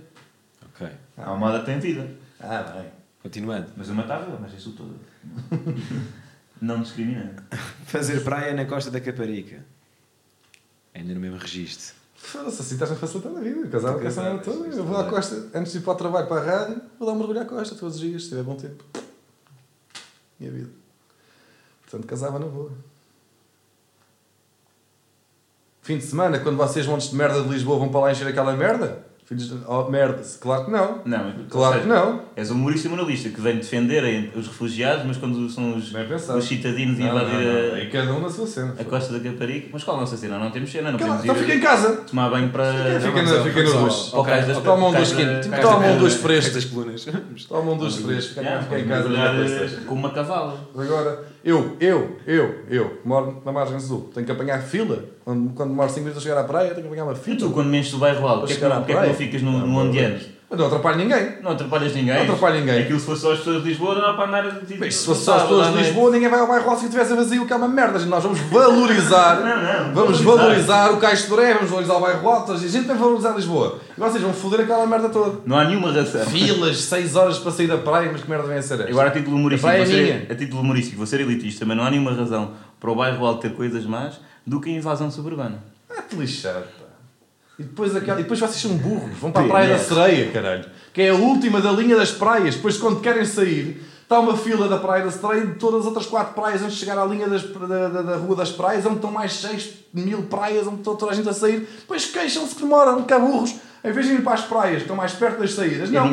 Ok. A Almada tem vida. Ah, bem. Continuando. Mas eu matava, mas isso tudo. não discriminando. Fazer praia na costa da Caparica. Ainda no mesmo registro. Foda-se, assim estás a facilitar a vida. Casado casado, toda. isto Eu vou à é costa, antes de ir para o trabalho, para a rádio, vou dar um mergulho à costa todos os dias, se tiver bom tempo. Minha vida. Portanto, casava na boa. Fim de semana, quando vocês, montes de merda de Lisboa, vão para lá encher aquela merda? Filhos de... Oh, merda. Claro que não. Não, Claro que não. És um humorista moralista que vem defender os refugiados, mas quando são os, os citadinos Não, invadir não. a- Aí cada um na sua cena. a, costa da Caparica. Mas qual a nossa cena? Não temos cena, não Cala- podemos Então ir fica em casa. tomar banho para. Fica, na, fica no das- Toma um cais duche da- quente. cais Toma um duche fresco. Estas colunas. Toma um duche fresco. Fica em casa. com uma cavala. Agora, eu, eu, eu, eu, que moro na margem sul, tenho que apanhar fila. Quando, quando demoro 5 minutos a chegar à praia, tenho que apanhar uma E fila. tu, quando mexes do bairro alto, porquê é que, à porquê é que não ficas no, no não. ondeano? Mas não atrapalho ninguém. Não atrapalhas ninguém. Não atrapalho ninguém. Aquilo se fosse só as pessoas de Lisboa, dá para andar. Tipo, Mas se fosse só as pessoas de Lisboa, ninguém vai ao bairro alto se tivesse vazio, que é uma merda. Nós vamos valorizar, Não, não, vamos valorizar. o Caixo de Doré, vamos valorizar o bairro alto. A gente vai valorizar Lisboa. E vocês vão foder aquela merda toda. Não há nenhuma razão. Filas, 6 horas para sair da praia, mas que merda vem a ser esta? Agora, a título humorístico, A é minha. a título humorístico, vou ser elitista, mas não há nenhuma razão para o bairro alto ter coisas más do que a invasão suburbana. Ah-te lixado, pá. E depois, aquela... e depois vocês são burros, vão para a Praia da é. Sereia, caralho. Que é a última da linha das praias. Depois, quando querem sair, está uma fila da Praia da Sereia e de todas as outras quatro praias antes de chegar à linha das, da, da, da Rua das Praias, onde estão mais 6 mil praias, onde está toda a gente a sair. Depois queixam-se que demoram, que burros. Em vez de ir para as praias, que estão mais perto das saídas, não.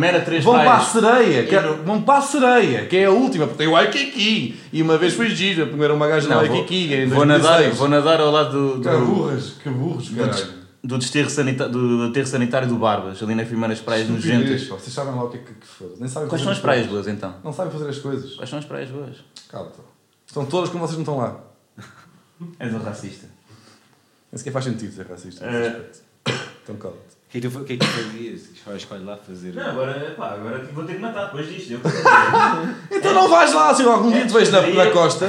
Vão praias. para a sereia, que é- vão para a sereia, que é a última, porque tem o Waikiki. E uma vez foi gira, porque era uma gaja no Não, vou, vou, nadar, 2016. vou nadar ao lado do, Que do, burras, que burros, caralho. Do desterro sanita- do aterro sanitário do Barbas, ali nas primeiras praias nojentas. Vocês sabem lá o que é que, que foda. Nem sabem Quais são as as praias boas então? Não sabem fazer as coisas. Quais são as praias boas? Calma, então. Estão todas como vocês não estão lá. És um racista. Nem sequer faz sentido ser racista. Aspecto. Então calma. O que é que tu, o que é que tu fazias? Escolhe- Escolhe lá fazer. Não, agora, pá, agora vou ter que matar depois disto. Eu Então não vais lá, se algum dia te vejo na, na costa,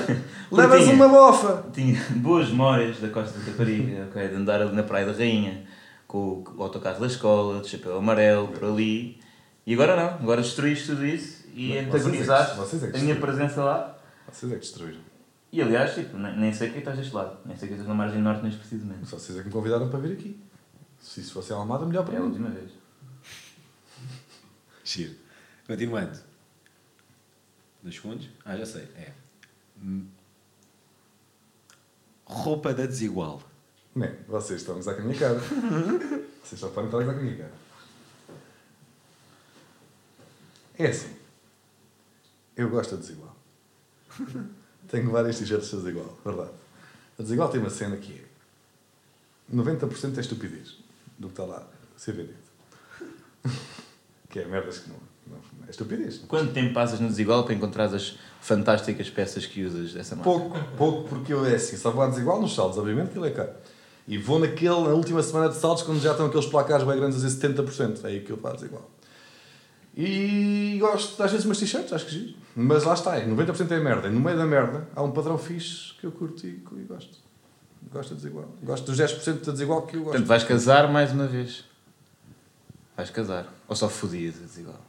levas Curtinha. uma bofa. tinha boas memórias da Costa da Caparica, ok, de andar ali na Praia da Rainha, com o autocarro da escola, de chapéu amarelo, por ali. E agora não, agora destruíste tudo isso e é que- antagonizaste é que a minha presença lá. Vocês é que destruíram. E aliás, tipo, nem, nem sei que estás deste lado, nem sei que estás na margem norte neste precisamente. Só vocês é que me convidaram para vir aqui. Se isso fosse a Almada, melhor É para a mim. última vez. Giro. Continuando. Dois segundos? Ah, já sei. É. Hum. Roupa da desigual. Nem, vocês estão a com a minha cara. vocês só podem estar a com a minha cara. É assim. Eu gosto da desigual. Tenho vários t-shirts da desigual, verdade. A desigual tem uma cena que é 90% é estupidez do que está lá a ser vendido. que é merdas que não, não é estupidez. Quanto tempo passas no desigual para encontrar as fantásticas peças que usas dessa marca? Pouco, pouco, porque eu é assim, só vou à desigual nos saldos, obviamente que ele é caro. E vou naquele, na última semana de saldos, quando já estão aqueles placares bem grandes a dizer 70%, é aí que eu vou à desigual. E gosto, às vezes, umas t-shirts, acho que giro. Mas lá está, é, 90% é merda. E no meio da merda há um padrão fixe que eu curto e, e gosto. Gosto da desigual. Gosto dos 10% da desigual que eu gosto. Portanto, vais casar mais uma vez. Vais casar. Ou só fodias a desigual?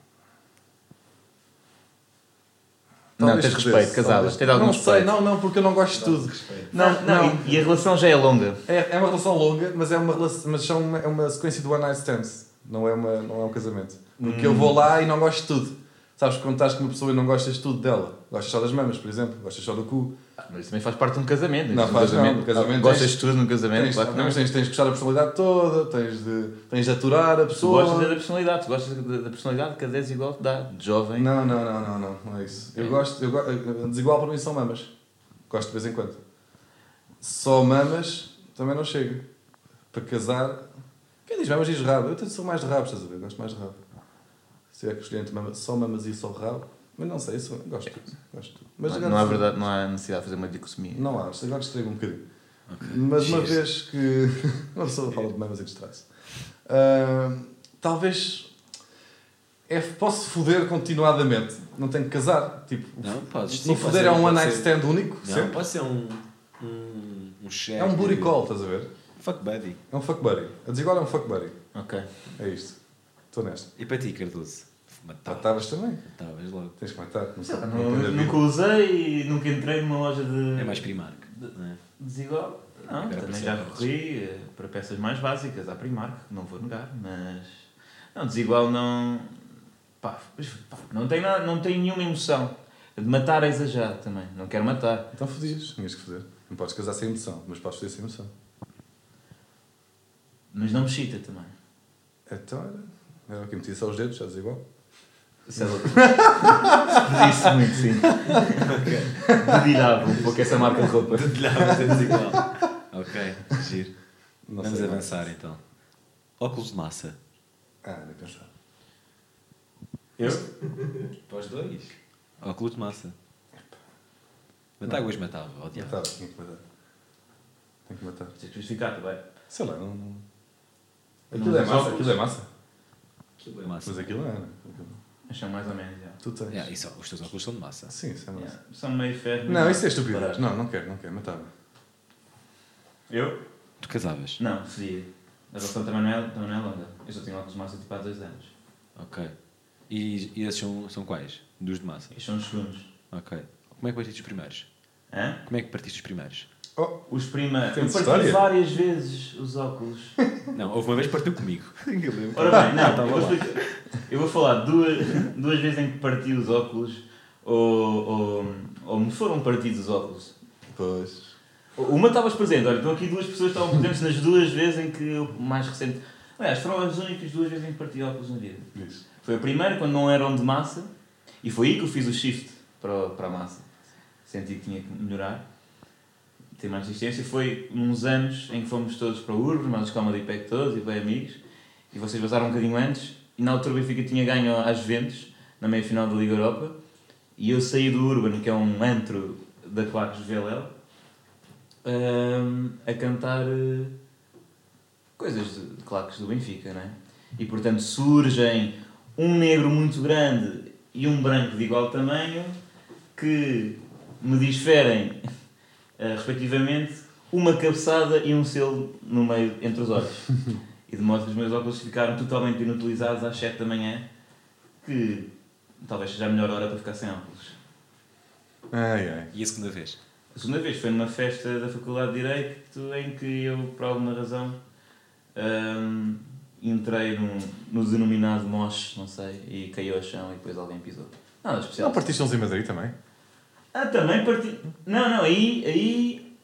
Não, Talvez tens pudesse, respeito, talvez. Tens algum Não respeito. sei, não, não, porque eu não gosto de tudo. Não, não, E, e a relação já é longa. É, é uma relação longa, mas é uma, relação, mas são uma, é uma sequência de one night stands. Não é, uma, não é um casamento. Porque eu vou lá e não gosto de tudo. Sabes, quando estás com uma pessoa e não gostas tudo dela. Gostas só das mamas, por exemplo. Gostas só do cu. Mas isso também faz parte de um casamento. Não, Um faz não, casamento. no casamento Gostas de tudo num casamento? Tens, claro que não, não. mas tens, tens de gostar da personalidade toda, tens de, tens de aturar a Tu pessoa. gostas da personalidade, tu gostas da da personalidade que a desigualdade de jovem. Não, não, não, não, não, não é isso. Eu É. gosto, eu desigual para mim são mamas. Gosto de vez em quando. Só mamas também não chega. Para casar. Quem diz mamas diz rabo? Eu sou mais de rabo, estás a ver? Gosto mais de rabo. Se é que escolher entre só mamas e só rabo. Mas não sei, isso, gosto de tudo. Gosto. Mas não, agora- não há verdade, não há necessidade de fazer uma dicotomia. Não há, agora distraigo um bocadinho. Mas uma vez que. Uma pessoa fala de mamas e distrai-se. Ah, talvez. É, posso foder continuadamente. Não tenho que casar. Tipo, Não, podes. se foder é um one night stand único. Não, sempre. pode ser um. Um, um cheque. É um booty call, estás a ver? Fuck buddy. É um fuck buddy. A desigual é um fuck buddy. Ok. É isto. Estou nesta. E para ti, Cardoso? Matava. Matavas também. Matavas logo. Tens que matar. Não sei. Não, vida. nunca usei e nunca entrei numa loja de. É mais Primark. de- é? Desigual? Não, Agora também já corri eh, para peças mais básicas, à Primark, não vou negar, mas. Não, desigual não. Pá, não, tem nada, não tem nenhuma emoção. De matar é exagerado também, não quero matar. Então fodias. Tinhas que foder. Não podes casar sem emoção, mas podes foder sem emoção. Mas não me chita também. Então era. Era o que metia só os dedos, já desigual. Sei lá. Pedisse muito, sim. Dedilhava um pouco essa marca de roupa. Dedilhava, temos igual. ok, giro. Não Vamos sei, avançar então. Óculos de massa. Ah, nem pensar. Eu? Para os dois. Óculos de massa. Matáguas matava, odiava. Matava, tinha que matar. Tem que matar. Tens que justificar, também. Sei lá, não. não... Não Aquilo é usas massa, aquilo é massa. Aquilo é massa. Mas aquilo não é, né? Mas são mais ou menos, já. Tu tens. Yeah, isso, os teus óculos são de massa. Sim, isso é massa. Yeah, São meio ferro. Não, isso é estupidez. Não, não quero, não quero, matava. Eu? Tu casavas? Não, fazia. A relação também não, é, também não é longa. Eu só tenho óculos de massa tipo há dois anos. Ok. E, e esses são, são quais? Dos de massa? Estes são os segundos. Ok. Como é que partiste os primeiros? Hã? Como é que partiste os primeiros? Oh, Os primeiros. Eu Temos parti história? várias vezes os óculos. Não, houve uma vez que partiu comigo. Ora bem, não, eu vou, explicar. Eu vou falar duas, duas vezes em que parti os óculos ou, ou, ou me foram partidos os óculos. pois. Uma estavas presente, olha, estão aqui duas pessoas que estavam presentes nas duas vezes em que eu, mais recente. Aliás, foram as únicas duas vezes em que parti óculos na vida. Diz. Foi a primeira, quando não eram de massa, e foi aí que eu fiz o shift para, para a massa. Senti que tinha que melhorar, ter mais resistência. Foi uns anos em que fomos todos para o Urban, mais os Comedy Pack todos e bem amigos, e vocês vazaram um bocadinho antes, e na altura o Benfica tinha ganho às Juventus, na meia-final da Liga Europa, e eu saí do Urban, que é um antro da Claques de VLL, hum, a cantar eh, coisas de, de claques do Benfica, não é? E portanto surgem um negro muito grande e um branco de igual tamanho que me diferem, eh, respectivamente, uma cabeçada e um selo no meio entre os olhos. e de modo que os meus óculos ficaram totalmente inutilizados às 7 da manhã, que talvez seja a melhor hora para ficar sem óculos. Ai, ai. E a segunda vez? A segunda vez foi numa festa da Faculdade de Direito em que eu, por alguma razão, hum, entrei no, no denominado moche, não sei, e caiu ao chão e depois alguém pisou. Nada especial. Não partiste uns em Madrid também? Ah, também parti. Não, não, aí. aí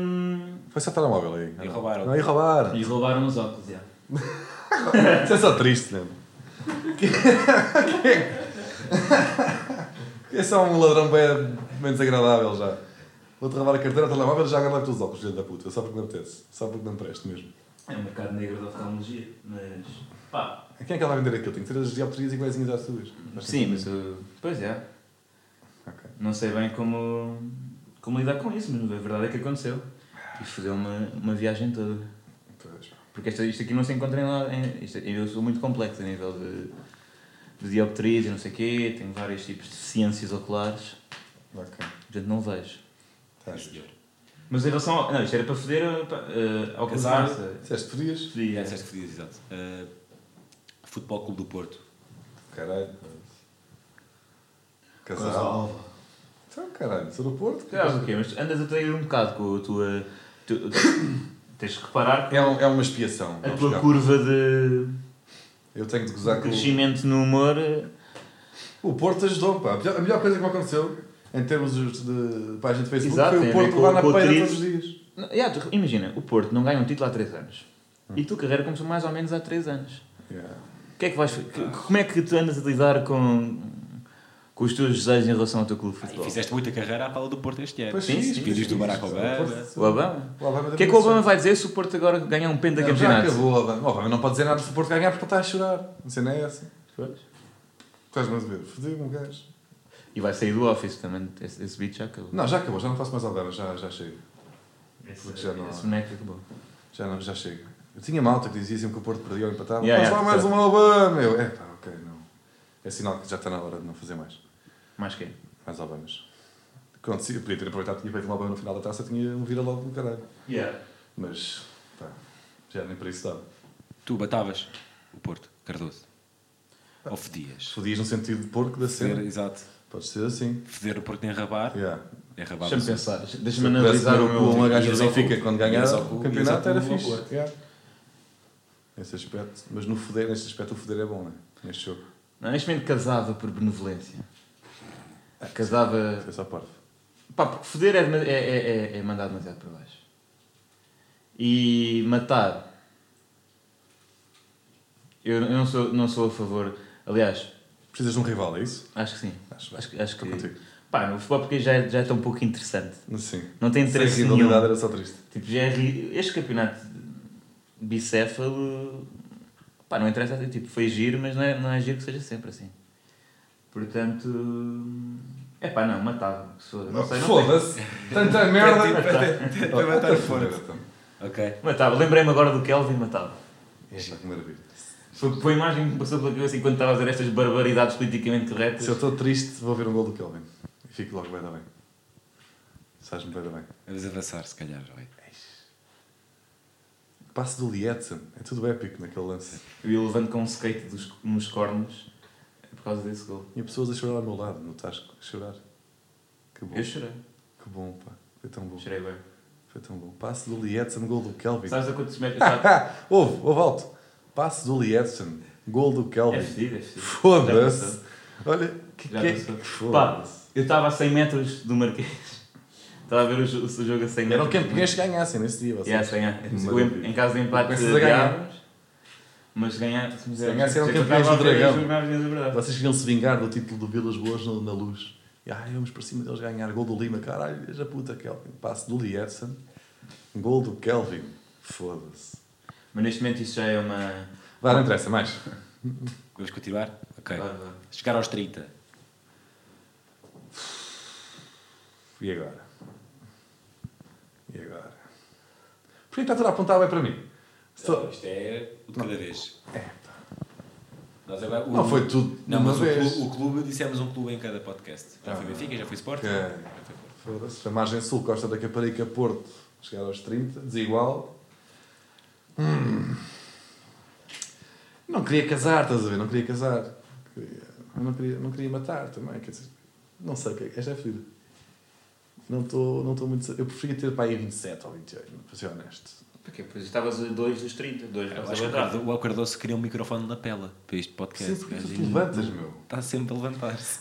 hum, Foi só telemóvel aí. E roubaram. Não, e roubaram. e roubaram os óculos, já. Isso é só triste, não é? É só um ladrão bem menos agradável já. Vou-te roubar a carteira, o telemóvel já agarrar os óculos, filho da puta. Só porque me apetece. Só porque me presto mesmo. É um mercado negro da oftalmologia, mas. pá. Quem é que ela vai vender aquilo? Tem que ter as dioptrias iguaizinhas às suas. Sim, mas. eu- pois é. Ok. Não sei bem como, como lidar com isso, mas a verdade é que aconteceu. E fodeu uma, uma viagem toda. Pois. Porque esta, isto aqui não se encontra em lá. Eu sou muito complexo a nível de, de dioptrias e não sei o quê, tenho vários tipos de deficiências oculares, Ok. portanto não vejo. Tá. Mas em relação ao. Não, isto era para foder uh, ao Casar. Disseste podias? É, Fodia. disseste que fodias, exato. Uh, Futebol Clube do Porto. Caralho. Casal. Então, caralho, sou do Porto. Claro, o quê? Mas andas a trair um bocado com a tua. Tu, tens que reparar que É, um- é uma expiação. a tua curva de Eu tenho de gozar com crescimento no humor uh, O Porto ajudou, pá. A melhor- A melhor coisa que me aconteceu em termos de página de Facebook Exato, foi o Porto lá na triz. todos os dias. Yeah, tu- imagina, o Porto não ganha um título há 3 anos. E a tua carreira começou mais ou menos há 3 anos. Yeah. Que é que vais, que- como é que tu andas a lidar com, com os teus desejos em relação ao teu clube de E futebol? fizeste muita carreira à pala do Porto este ano. Pois Sim, sim, sim, Vídeos do Barack Obama. O Obama? O Obama O que é que o Obama vai dizer se o Porto agora ganhar um penta Não, Já acabou, o Obama. O Obama não pode dizer nada se o Porto ganhar porque está a chorar. A cena é essa. Pois. Estás-me a ver? Fodeu um gajo. E vai sair do Office também, esse, esse beat já acabou. Não, já acabou, já não faço mais Obama, já, já chego. Esse, Porque já não esse boneco acabou. Já, não, já chego. Eu tinha malta que dizia sempre que o Porto perdia ou empatava. Yeah, Mas yeah, lá mais certo. um Obama! Eu, é pá, ok, não. É sinal que já está na hora de não fazer mais. Mais quem? Mais Obamas. Quando se, eu podia ter aproveitado, tinha feito um Obama no final da taça, tinha um vira logo no caralho. Yeah. Mas, pá, já nem para isso dava. Tu batavas o Porto, Cardoso. Ou fedias. Fodias no sentido de porco da Feder, cena. exato. Pode ser assim. Feder o Porto tem rabar. Yeah. É rabar. Deixa-me pensar, deixa-me analisar o meu... uma gaja do Benfica cu. quando ao o campeonato era fixe. Porto. Yeah. Nesse aspecto. Mas no foder, neste aspecto, o foder é bom, né? Neste jogo. Não, neste momento casava por benevolência. Casava... Só parvo. Pá, porque foder é, é, é, é, é mandar demasiado para baixo. E matar... Eu, eu não, sou, não sou a favor... Aliás, Precisas de um rival, é isso? acho que sim. Acho. Acho, que- acho que... contigo. Pá, no futebol porque já, é- já é tão pouco interessante. Sim. Não tem Sem interesse rivalidade nenhum. era só triste. Tipo, já é este campeonato bicéfalo, pá, não interessa, tipo, foi giro, mas não é, não é giro que seja sempre assim. Portanto, é pá, não, matava. se for- Não sei, não. Foda-se! Tanta merda! Para matar então. Ok. Matava, lembrei-me agora do Kelvin, matava. Eita, que maravilha. Foi, foi a imagem que me passou pela cabeça enquanto estava a fazer estas barbaridades politicamente corretas. Se eu estou triste, vou ver um gol do Kelvin. E fico logo bem da bem. Sais-me bem da bem. Vamos avançar, se calhar. vai. Passo do Lietzen. É tudo épico naquele lance. Eu ia levando com um skate dos, nos cornos causa desse gol. Tinha pessoas a chorar ao meu lado, no Tasco. A chorar. Que bom. Eu chorei, Que bom, pá. Foi tão bom. chorei bem. Foi tão bom. Passo do Lietzen, gol do Kelvin. Sabes a quantos metros? Houve, houve alto. Passo do Lietzen, gol do É Kelvin. fedido, é fedido. Já Foda-se. Olha, que, Já que, que Pá, eu estava a 100 metros do Marquês. Estava a ver o, jo- o jogo a 100 metros. Eram campeões que ganhassem nesse dia. vocês. Yeah, 100 metros. Maravilha. O em- Em caso de empate, ganhávamos, Mas ganhar, ganhassem, eu campeões do Dragão. é. Vocês queriam se vingar do título do Vilas Boas na, na luz. E ai, vamos para cima deles ganhar. Gol do Lima, caralho, veja a puta, Kelvin. Passo do Lietzen, gol do Kelvin. Foda-se. Mas neste momento isso já é uma. Vai, não interessa, mais. Vamos continuar? Ok. Vai, vai. Chegar aos 30. E agora? E agora? Porquê está tudo a apontar bem para mim? Isto é o de cada vez. Nós agora, o- Não foi tudo Não, mas o clube, o clube, dissemos um clube em cada podcast. Já foi Ah. Benfica, já foi Sporting. Foi Porto. Foda-se. A margem sul, Costa da Caparica, Porto. Chegar aos 30, desigual. Hum. Não queria casar, estás a ver? Não queria casar. Queria- não queria, não queria matar também, quer dizer. Não sei o que é. Esta é fedida. Não estou não estou muito. Eu preferia ter para aí 27 ou 28, para ser honesto. Porquê? Pois estavas a 2 dos 30. 2 Eu acho que o Cardo- o Cardoso queria um microfone na pela para este podcast. Sim, porque tu te levantas, meu. Está sempre a levantar-se.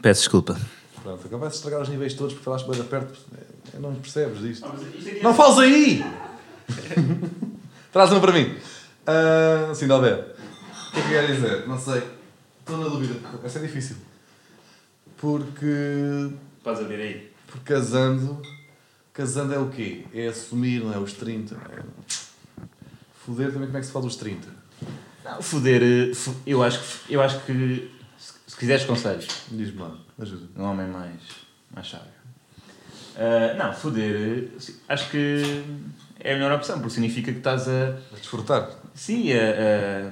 Peço desculpa. Pronto, agora vais estragar os níveis todos porque falaste bem de perto. É, Não percebes disto. Não, Não fales aí! Traz uma para mim. Ah, sim, Dalber. O que é que quer dizer? Não sei. Estou na dúvida. Essa é difícil. Porque. Podes abrir aí. Porque casando. Casando é o quê? É assumir, não é? Os 30. não é? Foder também como é que se fala dos 30? Não, foder. eh, Eu acho que. Eu acho que se, se quiseres conselhos Diz-me lá, ajuda. um homem mais, mais sábio. Ah, não, foder. eh, Acho que é a melhor opção, porque significa que estás a. A desfrutar. Sim, a, a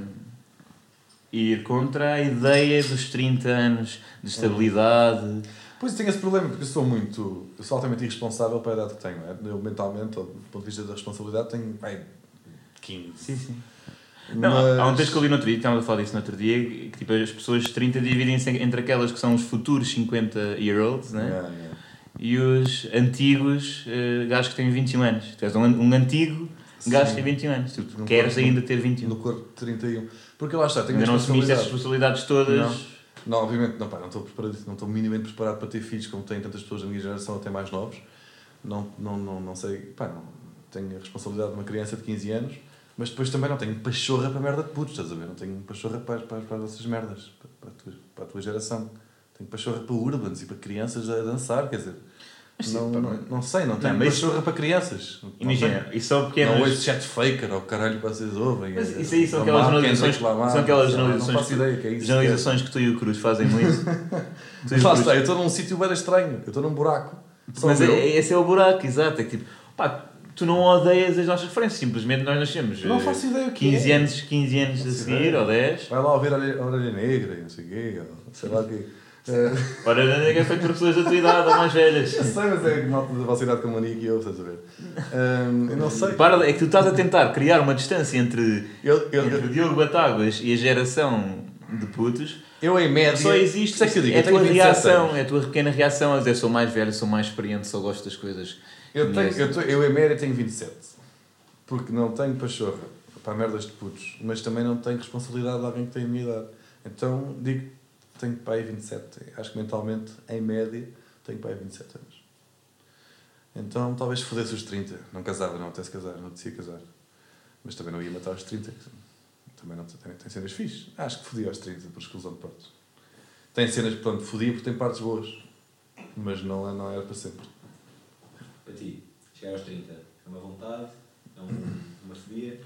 ir contra a ideia dos 30 anos de estabilidade. Pois tenho esse problema, porque eu sou muito. Eu sou altamente irresponsável para a idade que tenho. é? Eu mentalmente, ou do ponto de vista da responsabilidade, tenho. Bem, 15. Sim, sim. Não, há um texto que eu li no outro dia, estávamos a falar disso no outro dia, que tipo, as pessoas de 30 dividem-se entre aquelas que são os futuros 50 year olds né? Yeah, yeah. e os antigos uh, gajos que têm 21 anos. Tu és um, um antigo gajo que Sim. tem 21 anos. Tu Não queres posso- ainda ter 21. No corpo de 31. Porque lá está, tenho Ainda não assumiste essas responsabilidade. responsabilidades todas. Não, obviamente, não, pá, não estou preparado, não estou minimamente preparado para ter filhos como têm tantas pessoas da minha geração, até mais novos. Não, não, não, não sei, pá, não, tenho a responsabilidade de uma criança de 15 anos, mas depois também não tenho pachorra para merda de putos, estás a ver? Não tenho pachorra para, para, para essas merdas, para, para, a tua, para a tua geração. Tenho pachorra para urbans e para crianças a dançar, quer dizer. Não, não, não sei, não tenho pachorra para crianças. Não Imagina, e são Não pequenas. ouço chat faker ou caralho que vocês ouvem. Mas é- isso aí são Lamar, aquelas generalizações- são aquelas generalizações Não faço que- ideia que é isso. Generalizações que tu e o Cruz fazem muito. Lá está, eu estou num sítio bem estranho, eu estou num buraco. Mas é, esse é o buraco, exato. É que tipo, pá, tu não odeias as nossas referências, simplesmente nós nascemos. Não eh, faço ideia o que 15 é. anos, 15 anos a seguir, ideia. ou 10. Vai lá ouvir a orelha, a orelha negra e não sei o quê, ou sei lá o quê. Eh, Ora, nega é feito por pessoas da tua idade ou mais velhas. Eu sei, mas é malta da vossa idade como a Nick e eu, estás a ver? Ahm, eu não sei. Para, é que tu estás a tentar criar uma distância entre, Eu, eu, entre eu, Diogo Batáguas e a geração de putos. eu em média. Só existe. É que eu digo, é a tua 27 reação, anos. é a tua pequena reação a dizer sou mais velho, sou mais experiente, só gosto das coisas. Eu, tenho, eu, tô- eu em média tenho 27. Porque não tenho pachorra para merdas de putos, mas também não tenho responsabilidade de alguém que tem a minha idade. Então digo tenho para aí 27. Acho que mentalmente, em média, tenho para aí 27 anos. Então talvez fodesse os 30. Não casava, não até se casar, não decidia casar. Mas também não ia matar aos 30. Também não tem, tem cenas fixes. Acho que fodia aos 30 por exclusão de partes. Tem cenas, pronto, fodia porque tem partes boas. Mas não, é- não era para sempre. Para ti, chegar aos 30, é uma vontade, é um, uma fobia.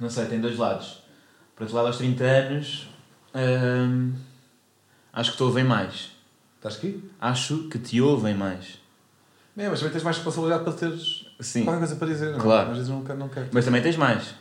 Não sei, tem dois lados. Por outro lado, aos 30 anos, hum, acho que te ouvem mais. Estás aqui? Acho que te ouvem mais. É, mas também tens mais responsabilidade para teres Sim. qualquer coisa para dizer, não é? Claro. Às vezes nunca, não quero. Mas também tens mais.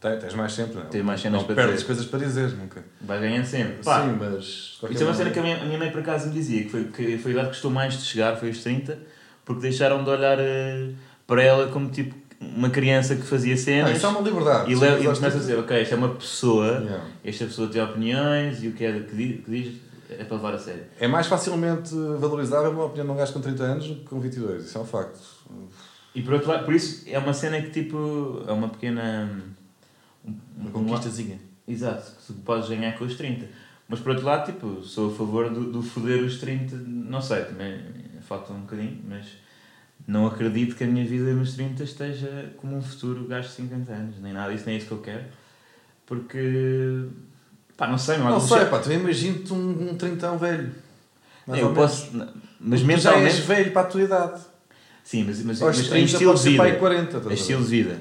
Tens, tens mais sempre, não é? Tens mais cenas não para perdes dizer. coisas para dizer, nunca. Vais ganhando sempre. Pá, Sim, mas... Isto é uma cena que a minha, a minha mãe por acaso me dizia, que foi, que foi a idade que estou mais de chegar, foi os 30, porque deixaram de olhar eh, para ela como tipo uma criança que fazia Não, cenas isso é uma liberdade. e, le- e começa a dizer, ok, esta é uma pessoa, Yeah. esta pessoa tem opiniões e o que é que diz, que diz é para levar a sério. É mais facilmente valorizável uma opinião de um gajo com 30 anos do que com 22. Isso é um facto. E por outro lado, por isso é uma cena que tipo, é uma pequena... um- Uma um- conquistazinha. Exato, que tu podes ganhar com os 30. Mas por outro lado, tipo, sou a favor do, do foder os 30, não sei, também falta um bocadinho, mas não acredito que a minha vida nos 30 esteja como um futuro gajo de 50 anos, nem nada disso, nem é isso que eu quero. Porque, pá, não sei, há Não sei, ser- pá, tu imagino-te um, um trintão velho. Mais eu menos. posso, mas Tu já és mentalmente, velho para a tua idade. sim, mas, mas, Aos mas em 30 estilo pode de vida, 40. estás a em estilo de vida,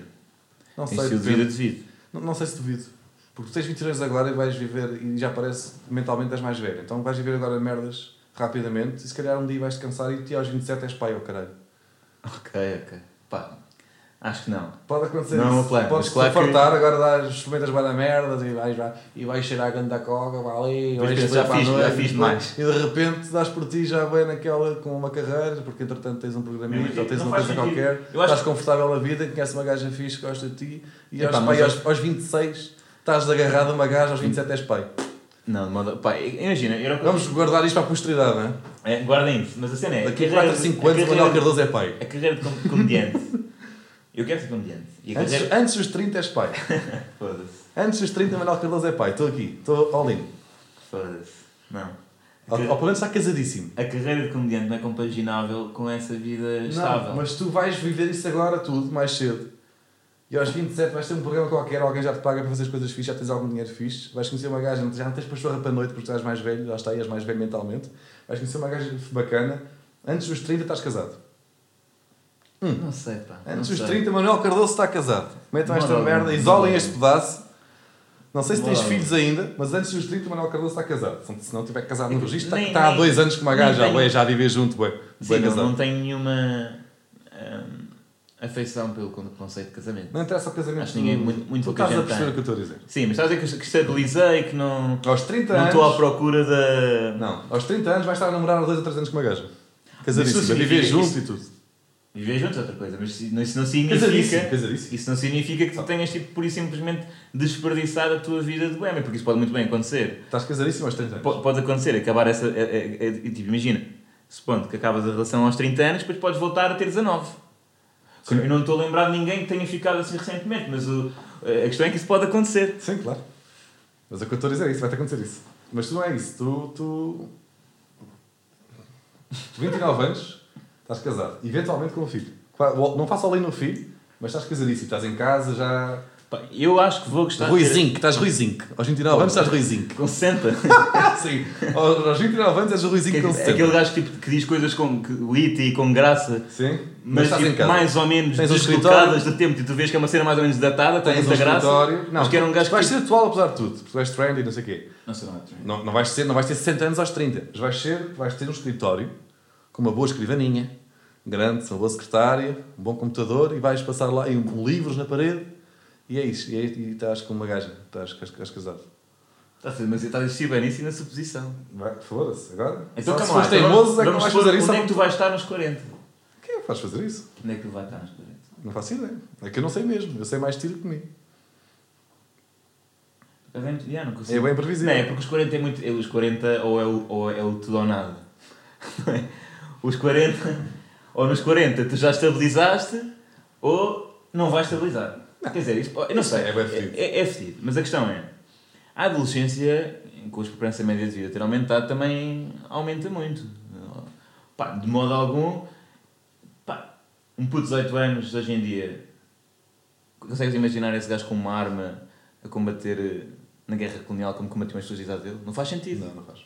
Não em sei, estilo de vida devido. Não, não sei se duvido. Porque tu tens 22 agora e vais viver e já parece mentalmente és mais velho. Então vais viver agora merdas rapidamente e se calhar um dia vais te cansar e ti aos 27 és pai ou caralho. Ok, ok, pá, acho que não. Pode acontecer Não é isso. plano, Podes claro te que- fartar, agora dás, experimentas bem da merda e vais, vai, e vais cheirar a grande da coca, vai ali, vais pensas, sair já para a fiz- noite, já fiz e depois- demais. E de repente dás por ti já bem naquela com uma carreira, porque entretanto tens um programinha Mas ou tens uma coisa sentido. qualquer, Eu acho estás confortável na vida, conheces uma gaja fixe que gosta de ti e Epá, aos, mas pai, aos, aos 26 estás agarrado a uma gaja, aos 27 és pai. Não, de modo, pá, imagina, eu não Vamos guardar isto para a posteridade, não é? É, guardem isso, mas a cena é. Daqui a carreira 4 a de- 5 anos o Manuel carreira, Cardoso é pai. a carreira de com- comediante. Eu quero ser comediante. E Antes, carreira. antes dos 30 és pai. Foda-se. Antes dos 30 Manuel Cardoso é pai. Estou aqui, estou all in. Foda-se. Não. Ou, ou pelo menos está casadíssimo. A carreira de comediante não é compaginável com essa vida estável. Não, mas tu vais viver isso agora tudo, mais cedo. E aos 27 vais ter um programa qualquer, alguém já te paga para fazer as coisas fixas, já tens algum dinheiro fixe, vais conhecer uma gaja, já não tens pachorra para a noite porque tu és mais velho, já está aí, és mais velho mentalmente. Vais conhecer uma gaja bacana, antes dos 30 estás casado. Não sei, pá. Antes dos sei. 30 Manuel Cardoso está casado. Metam esta merda, isolem este pedaço. Não sei se tens filhos ainda, mas antes dos 30 Manuel Cardoso está casado. Se não tiver casado no registro, está, Nem- está há dois anos com uma gaja, tenho- ué, já viver junto, ué. Sim, não, casado. não tenho nenhuma hum, afeição pelo con- conceito de casamento. Não interessa o casamento. Acho que ninguém- muito- muito tu pouca estás a gente perceber o que eu estou a dizer. Sim, mas estás a dizer que, que estabilizei, que não. Aos 30 Não anos. estou à procura da. Não, aos 30 anos vais estar a namorar há 2 ou 3 anos com uma gaja. Casadíssimo, Isso a viver junto e tudo. Viver juntos é outra coisa, mas isso não- significa. Isso não significa que tu tenhas tipo, pura e simplesmente desperdiçado a tua vida de boêmia, porque isso pode muito bem acontecer. Estás casadíssimo aos 30 anos. Po- Pode acontecer, acabar essa. é- é- é- tipo, imagina, supondo que acabas a relação aos 30 anos, depois podes voltar a ter 19. Sim. Eu não estou a lembrar de ninguém que tenha ficado assim recentemente, mas o- a questão é que isso pode acontecer. Sim, claro. Mas o que eu estou a dizer é isso, vai-te acontecer isso. Mas tu não é isso. Tu. tu... 29 anos, estás casado. Eventualmente com um filho. Não faço além no filho, mas estás casadíssimo. Estás em casa já. Eu acho que vou gostar de ter- Ruizinho, estás Ruizinho. Aos 29 anos estás Ruizinho. com 60. Sim. Aos aos 29 anos és o Ruizinho com 60. Aquele gajo tipo, que diz coisas com que, witty e com graça, Sim. mas, em tipo, mais ou menos Tens um deslocadas de tempo. E tu vês que é uma cena mais ou menos datada, com Tens um muita graça. escritório. Não, mas que era um gajo vais que. ser atual apesar de tudo. Porque tu és trendy e não sei o quê. Não sei nada. Não, não, vais ser, não vais ter 60 anos aos 30. Mas vais, ser, vais ter um escritório com uma boa escrivaninha, grande, uma boa secretária, um bom computador e vais passar lá e um, livros na parede. E é isso. E, é, e estás com uma gaja. Estás, estás, estás casado. Está mas está a bem nisso e na suposição. Foda-se. Agora. Então, Só se fores teimoso é que não vais fazer isso. Onde é que tu vais estar nos 40? Quem é que vais fazer isso? Onde é que tu vais estar nos 40? Não faço ideia. É que eu não sei mesmo. Eu sei mais tiro que mim. Eu nem- já, não consigo. É bem previsível. Não, é porque os 40 é muito. é Os 40 ou é o, ou é o tudo ou nada. Não é? Os 40, ou nos 40 tu já estabilizaste, ou não vais estabilizar. Quer dizer, isto, eu não sei. É fedido. É, é fedido. Mas a questão é: a adolescência, com a esperança média de vida ter aumentado, também aumenta muito. Pá, de modo algum, pá, um puto de 18 anos hoje em dia, consegues imaginar esse gajo com uma arma a combater eh, na guerra colonial como combatiam as pessoas da idade dele? Não faz sentido. Não, não faz.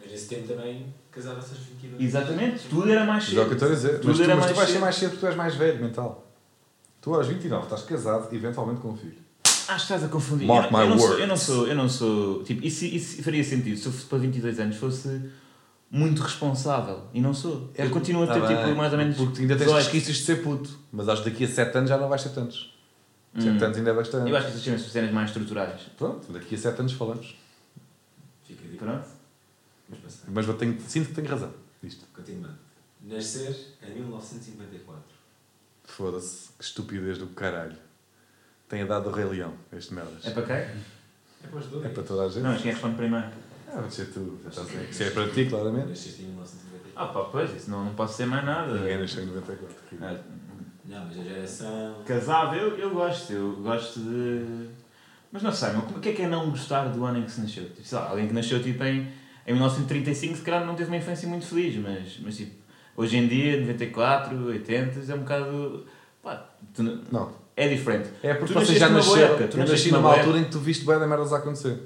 Mas nesse tempo também casava-se aos 22. Exatamente, tudo era mais Mas é o que eu cedo. estou a dizer. Tudo Mas tu, era mas tu mais vais ser cedo. mais cedo porque tu és mais velho, mental. Tu aos 29 estás casado, eventualmente com um filho. Acho que estás a confundir. Mark eu, eu my não sou, words. eu não sou, eu não sou, tipo, isso, isso faria sentido se eu fosse para 22 anos fosse muito responsável e não sou. eu continuo a ter Tá tipo bem, mais ou menos Porque ainda tens 18. resquícios de ser puto. Mas acho que daqui a 7 anos já não vais ser tantos. 7 Hum. anos ainda é bastante. Eu acho que essas são cenas mais estruturais. Pronto, daqui a 7 anos falamos. Fica dito. Pronto. Passar. Mas eu tenho, sinto que tenho razão. Isto. Continuando. Nascer em 1954. Foda-se, que estupidez do caralho. Tem a dado do Rei Leão, este merdas. É para quem? É para os dois. É para toda a gente. Não, mas quem responde primeiro? Ah, vai ser tu. já estás a ver. Se é para ti, claramente. Nasceste em 1954. Ah pá, pois, isso não, não posso ser mais nada. Ninguém nasceu em 94. Ah, Não, mas a geração. Casado, eu, eu gosto, eu gosto de. Mas não sei, mas como- o que é que é não gostar do ano em que se nasceu? Tipo, sei lá, alguém que nasceu tipo, em, em 1935 se calhar não teve uma infância muito feliz, mas, mas tipo, hoje em dia, 94, 80, é um bocado. Pá, tu não- é diferente. É porque Tu vocês já nasceram. época, tu Eu nasci numa altura em que tu viste bem da merdas a acontecer.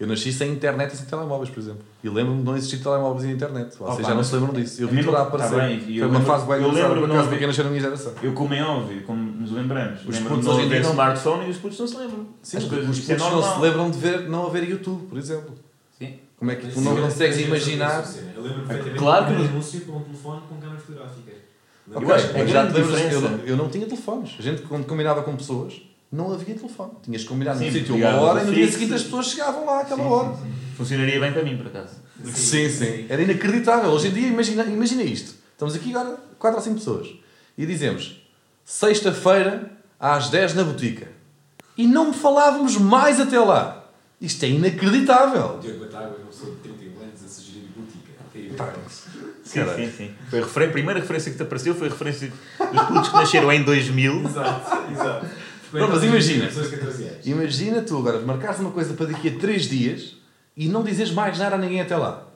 Eu nasci sem internet e sem telemóveis, por exemplo. E lembro-me de não existir telemóveis e internet. Vocês já não se lembram disso. Eu vi tudo a não- tá aparecer. bem, Foi uma lembro- fase bem eu engraçada lembro-me por acaso quem nasceu na minha geração. Eu, como é óbvio, como nos lembramos, Os lembro-me putos hoje em dia não- smartphone e os putos não se lembram. Sim, As os coisas, putos é não se lembram de ver, não haver YouTube, por exemplo. Como é que tu não consegues imaginar? Eu lembro perfeitamente Claro de que um não. anúncio com um telefone com câmara fotográfica. Eu acho que já grande te lembras- eu, eu não tinha telefones. A gente, quando combinava com pessoas, não havia telefone. Tinhas que combinar num Sim, sítio uma hora e no dia seguinte as pessoas chegavam lá àquela Sim, hora. sim, sim. Funcionaria bem para mim, por acaso. Sim, sim. Era inacreditável. Hoje em dia, imagina, imagina isto. Estamos aqui agora, 4 ou 5 pessoas. E dizemos, sexta-feira, às 10 na botica. E não me falávamos mais até lá. Isto é inacreditável. Diogo Batágua, uma pessoa de 31 anos, a sugerir botica. Caiu. Pá, Sim, sim, sim. Foi a, referen- a primeira referência que te apareceu foi a referência dos putos que nasceram em 2000. Exato, exato. Não, mas imagina. 14 anos. Imagina tu agora marcares uma coisa para daqui a 3 dias e não dizes mais nada a ninguém até lá.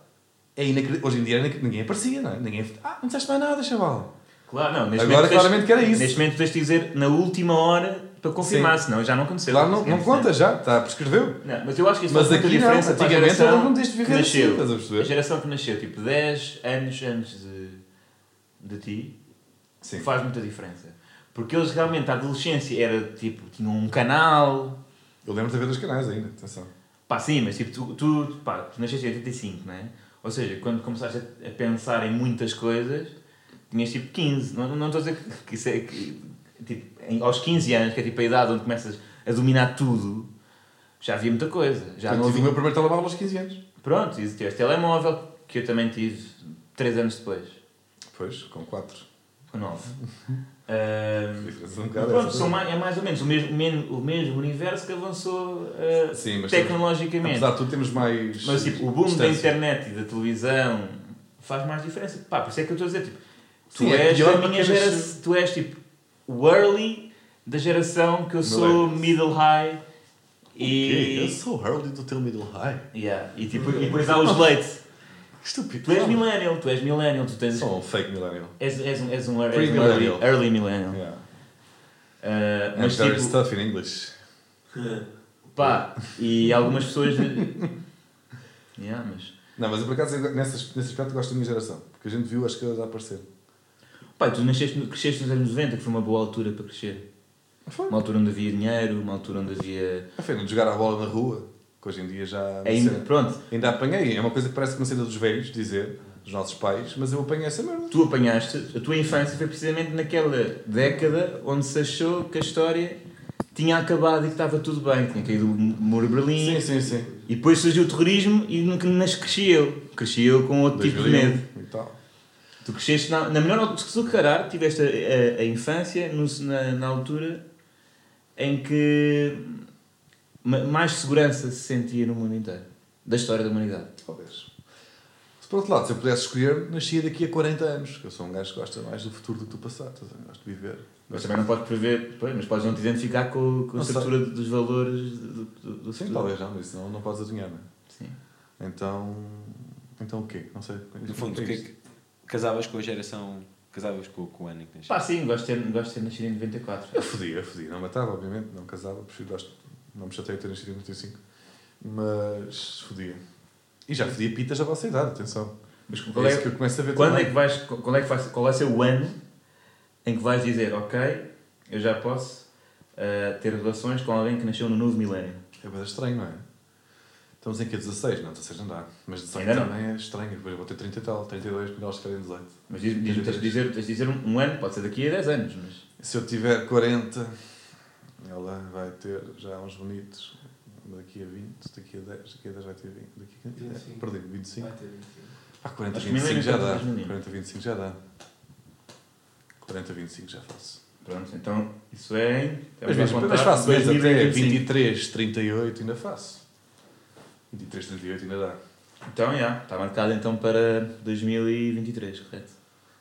É inacreditável. Hoje em dia ninguém aparecia, não é? Ninguém... Ah, não disseste mais nada, chaval. Claro, não. Neste Agora momento tens- claramente que era isso. Neste momento tens de dizer na última hora para confirmar, senão já não aconteceu. Claro, não, não Sim, conta sim. já, está, prescreveu. Não, mas eu acho que isso Mas faz muita aqui não, diferença a antigamente eu geração lembro-me deste que viver assim, nasceu. estás a A geração que nasceu tipo 10 anos antes de, de ti Sim. faz muita diferença. Porque eles realmente, a adolescência era tipo, tinham um canal. Eu lembro de haver dois canais ainda, atenção. Pá, sim, mas tipo, tu, tu, pá, tu nasceste em 85, não é? Ou seja, quando começaste a, pensar em muitas coisas, tinhas tipo 15. Não, não estou a dizer que, que isso é. Que, tipo, aos 15 anos, que é tipo a idade onde começas a dominar tudo, já havia muita coisa. Já Já não tive o meu primeiro telemóvel aos 15 anos. Pronto, e tiveste telemóvel, que eu também tive 3 anos depois, Pois, com 4. com 9. Ahm, Diferença um pronto, são mais, é mais ou menos o mesmo, o mesmo universo que avançou ah, Sim, mas tecnologicamente. Apesar de tudo, temos mais. Mas tipo, o boom da distância. internet e da televisão faz mais diferença. Pá, por isso é que eu estou a dizer, tipo, tu Sim, é és pior a minha geração, tu és tipo o early da geração que eu sou Millennials. middle high E, Eu sou early do teu middle high. yeah, e, tipo, e depois há os leite. Estúpido. Tu és millennial, tu és millennial, tu tens. Sou um fake millennial. És, és, um, és um, és um early, Pre-millennial. early millennial. Yeah. Uh, And mas tipo, stuff in English. pá, e algumas pessoas. yeah, mas. Não, mas eu por acaso, nesse, nesse aspecto, gosto da minha geração. Porque a gente viu as coisas a aparecer. Pá, tu nasceste, cresceste nos anos 90, que foi uma boa altura para crescer. Foi. Uma altura onde havia dinheiro, uma altura onde havia. A feira de jogar a bola na rua, que hoje em dia já. Ainda, sei, pronto, ainda apanhei. É uma coisa que parece que uma cena dos velhos, dizer, dos nossos pais, mas eu apanhei essa merda. tu apanhaste, a tua infância foi precisamente naquela década onde se achou que a história tinha acabado e que estava tudo bem, tinha caído o muro de Berlim, Sim, sim, sim. e depois surgiu o terrorismo e nunca nas cresci eu. Cresci eu com outro tipo de 2001 medo. E tal. Tu cresceste na, na melhor altura, se tu calhar, tiveste a, a, a infância no, na, na altura em que ma- mais segurança se sentia no mundo inteiro, da história da humanidade. Talvez. Se por outro lado, se eu pudesse escolher, nascia daqui a 40 anos. Que eu sou um gajo que gosta mais do futuro do que do passado. ver? Gosto de viver. Mas também não podes prever, pois, mas podes não te identificar com, com a estrutura dos valores do, do, do Sim, futuro. talvez não, mas isso não, não podes adivinhar, não é? Sim. Então. Então o quê? Não sei. No fundo, o que é que casavas com a geração. Casavas com, com o ano em que nasceste? Pá, sim, gosto de ter, gosto de ter nascido em 94. Eu fodi, eu fodi. Não matava, obviamente, não casava, prefiro, gosto, não me chateio de ter nascido em 95. Mas fodia. E já fodia pitas da vossa idade, atenção. Mas É qual é, isso que eu começo a ver quando é que vais, qual, é que vai, qual vai ser o ano em que vais dizer, ok, eu já posso ah, ter relações com alguém que nasceu no novo milénio? É bem estranho, não é? Estamos em que 16? Não, 16 não dá. Mas 18 Ainda não. também é estranho. Depois eu vou ter 30 e tal, 32, quando eles querem 18. Mas diz, diz, tens, de dizer, tens de dizer um, um ano, pode ser daqui a 10 anos, mas... Se eu tiver 40, ela vai ter já uns bonitos. Daqui a 20, daqui a 10, daqui a 10 vai ter 20. Daqui a 10, 25. perdi, 25. Vai ter 25. Ah, 40, Acho que 25 já milênio dá. tem 2000. 40, 25 já dá. 40, 25 já faço. Pronto, então isso é em... Mas, mas, mas faço mesmo até 2025. 23, 38 ainda faço. 23, 38 ainda dá. Então, já, está marcado então para 2023, correto?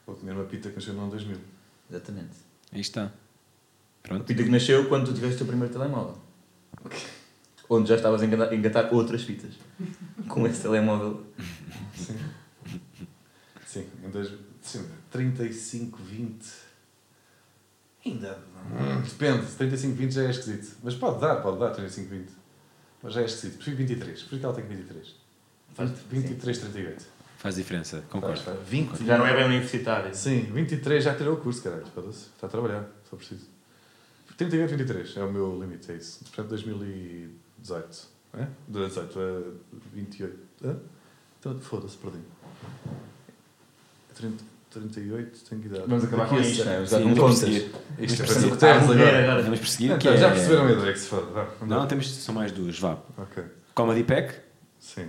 Vou comer uma pita que nasceu no ano 2000. Exatamente. Aí está. A Pronto. fita que nasceu quando tu tiveste o teu primeiro telemóvel. Onde já estavas a engatar, engatar outras fitas. Com esse telemóvel. Sim. Sim, em dois, sim, 35, 20. Ainda. Hum, depende, 35, 20 já é esquisito. Mas pode dar, pode dar 35, 20. Mas já é esquisito. Prefiro 23. Prefiro que ela tenha 23. Faz- 23, 38. Faz diferença, concordo. Faz, faz. 20. Já não é bem universitário. Sim, 23 já tirou o curso, caralho. Foda-se. Está a trabalhar, for preciso. 38, 23 é o meu limite, é isso. Portanto, 2018. É? 18, é 28. Hã? Então, foda-se, perdi. 30, 38, tenho que idade. Vamos acabar com a isto, se- não é? Sim, Não vamos contas. Isto é para prosseguir. Está a certeza morrer agora. agora. Vamos prosseguir, que Então, é... Já perceberam a ideia que se foda. vá. Não, temos, são mais duas, vá. Ok. Comedy Pack, Sim.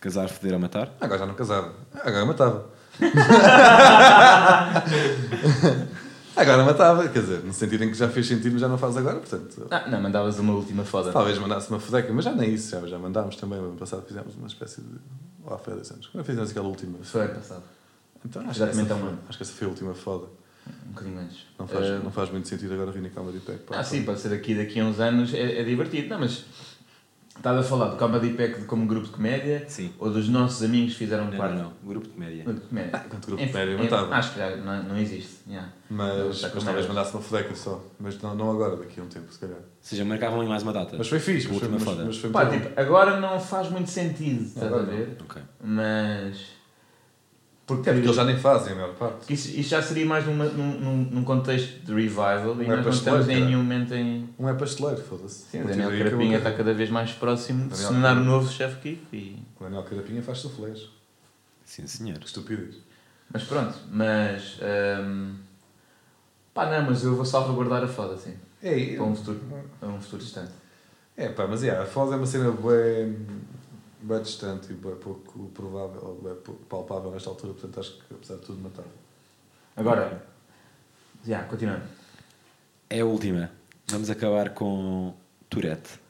casar, foder ou matar. Agora já não casava. Agora matava. agora matava, quer dizer, no sentido em que já fez sentido, mas já não faz agora, portanto. Ah, não, mandavas uma última foda. Talvez mandasse uma fodeca, mas já nem isso, já, já mandámos também. No ano passado fizemos uma espécie de. Lá foi há 10 anos. Quando fizemos aquela última. Foi ano passado. Então, acho, que Exatamente essa há um foi, ano. acho que essa foi a última foda. Um bocadinho antes. Não faz, Ah, não faz muito sentido agora vir na Comedy Pack. pá. Ah, sim, pode ser daqui, daqui a uns anos, é, é divertido. Não, mas estás a falar do Comedy Pack como grupo de comédia Sim. ou dos nossos amigos que fizeram Não, parte? não, não. Grupo de comédia. Grupo de comédia. Enquanto grupo Em- de comédia, em- matava. Acho que já não, não existe. yeah. Mas, mas talvez mandasse uma fodeca só. Mas não, não agora, daqui a um tempo, se calhar. Ou seja, marcavam ali mais uma data. Mas foi fixe, mas foi, mas, foda. mas foi Pá, tipo, agora não faz muito sentido, estás a ver? Ok. Mas. Porque, É porque eles já nem fazem a maior parte. isso, isso já seria mais numa, num, num, contexto de revival e Não é nós não estamos em nenhum momento em. Um é pasteleiro, foda-se. Sim, o A Daniel Carapinha está cada vez mais próximo de se tornar o novo chefe Kiko e. O Daniel Carapinha faz suflés. Sim, senhor. Que estupidez. Mas pronto, mas. hum, pá, não, mas eu vou salvaguardar a foda, assim. É, Para um futuro, para um futuro distante. é pá, mas yeah, a foda é uma cena bem, bem distante e bem pouco provável, ou bem pouco palpável nesta altura, portanto acho que apesar de tudo matava. Agora, já, continuando. É a última. Vamos acabar com Tourette.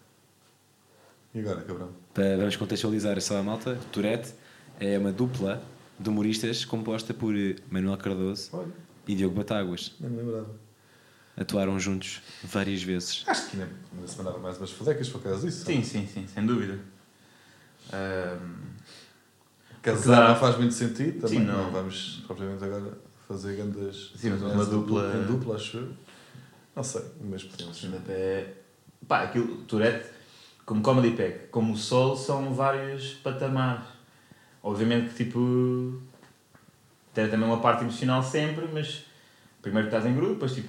E agora, cabrão? Para, vamos contextualizar só a malta. Tourette é uma dupla de humoristas composta por Manuel Cardoso Olha, e Diogo Batáguas. nem me lembrava. atuaram juntos várias vezes. Acho que ainda, se mandaram mais umas fodecas por causa disso. Sim, sim, sim, sem dúvida. Ahm, Casar não faz muito sentido também. Sim, não. não. vamos propriamente agora fazer grandes. Sim, mas uma dupla- Em dupla, acho eu. Não sei, mas podemos. stand-up é. Pá, aquilo, Tourette, como Comedy Pack, como o Sol, são vários patamares. Obviamente que, tipo. Tem também uma parte emocional sempre, mas. Primeiro estás em grupo, depois, tipo.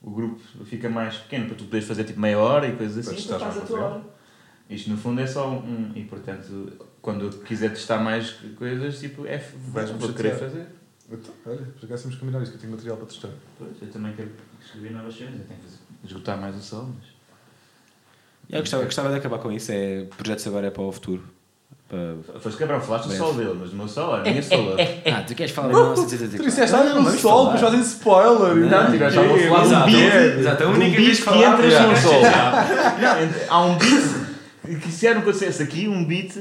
O grupo fica mais pequeno para tu poderes fazer tipo meia hora e coisas assim, Depois estás a tua hora. Isto no fundo é só um. E portanto, quando eu quiser testar mais coisas, tipo, é. Vais-me vou querer fazer. Então, olha, por acaso temos que combinar isso, que eu tenho material para testar. Pois, eu também quero escrever novas cenas, eu tenho que fazer- esgotar mais o sol, mas. Eu gostava, gostava de acabar com isso. É, projetos agora é para o futuro. Para... Foste cabrão, falaste do sol dele, mas do meu sol, a minha sola. Ah, tu queres falar de 1984? Tu disseste, olha não, no sol, depois fazem spoiler. Não, tiveste a falar de um Exato, beat. exato, a de um única vez que entras já. no sol. Há um beat que se era no que acontecesse aqui, um beat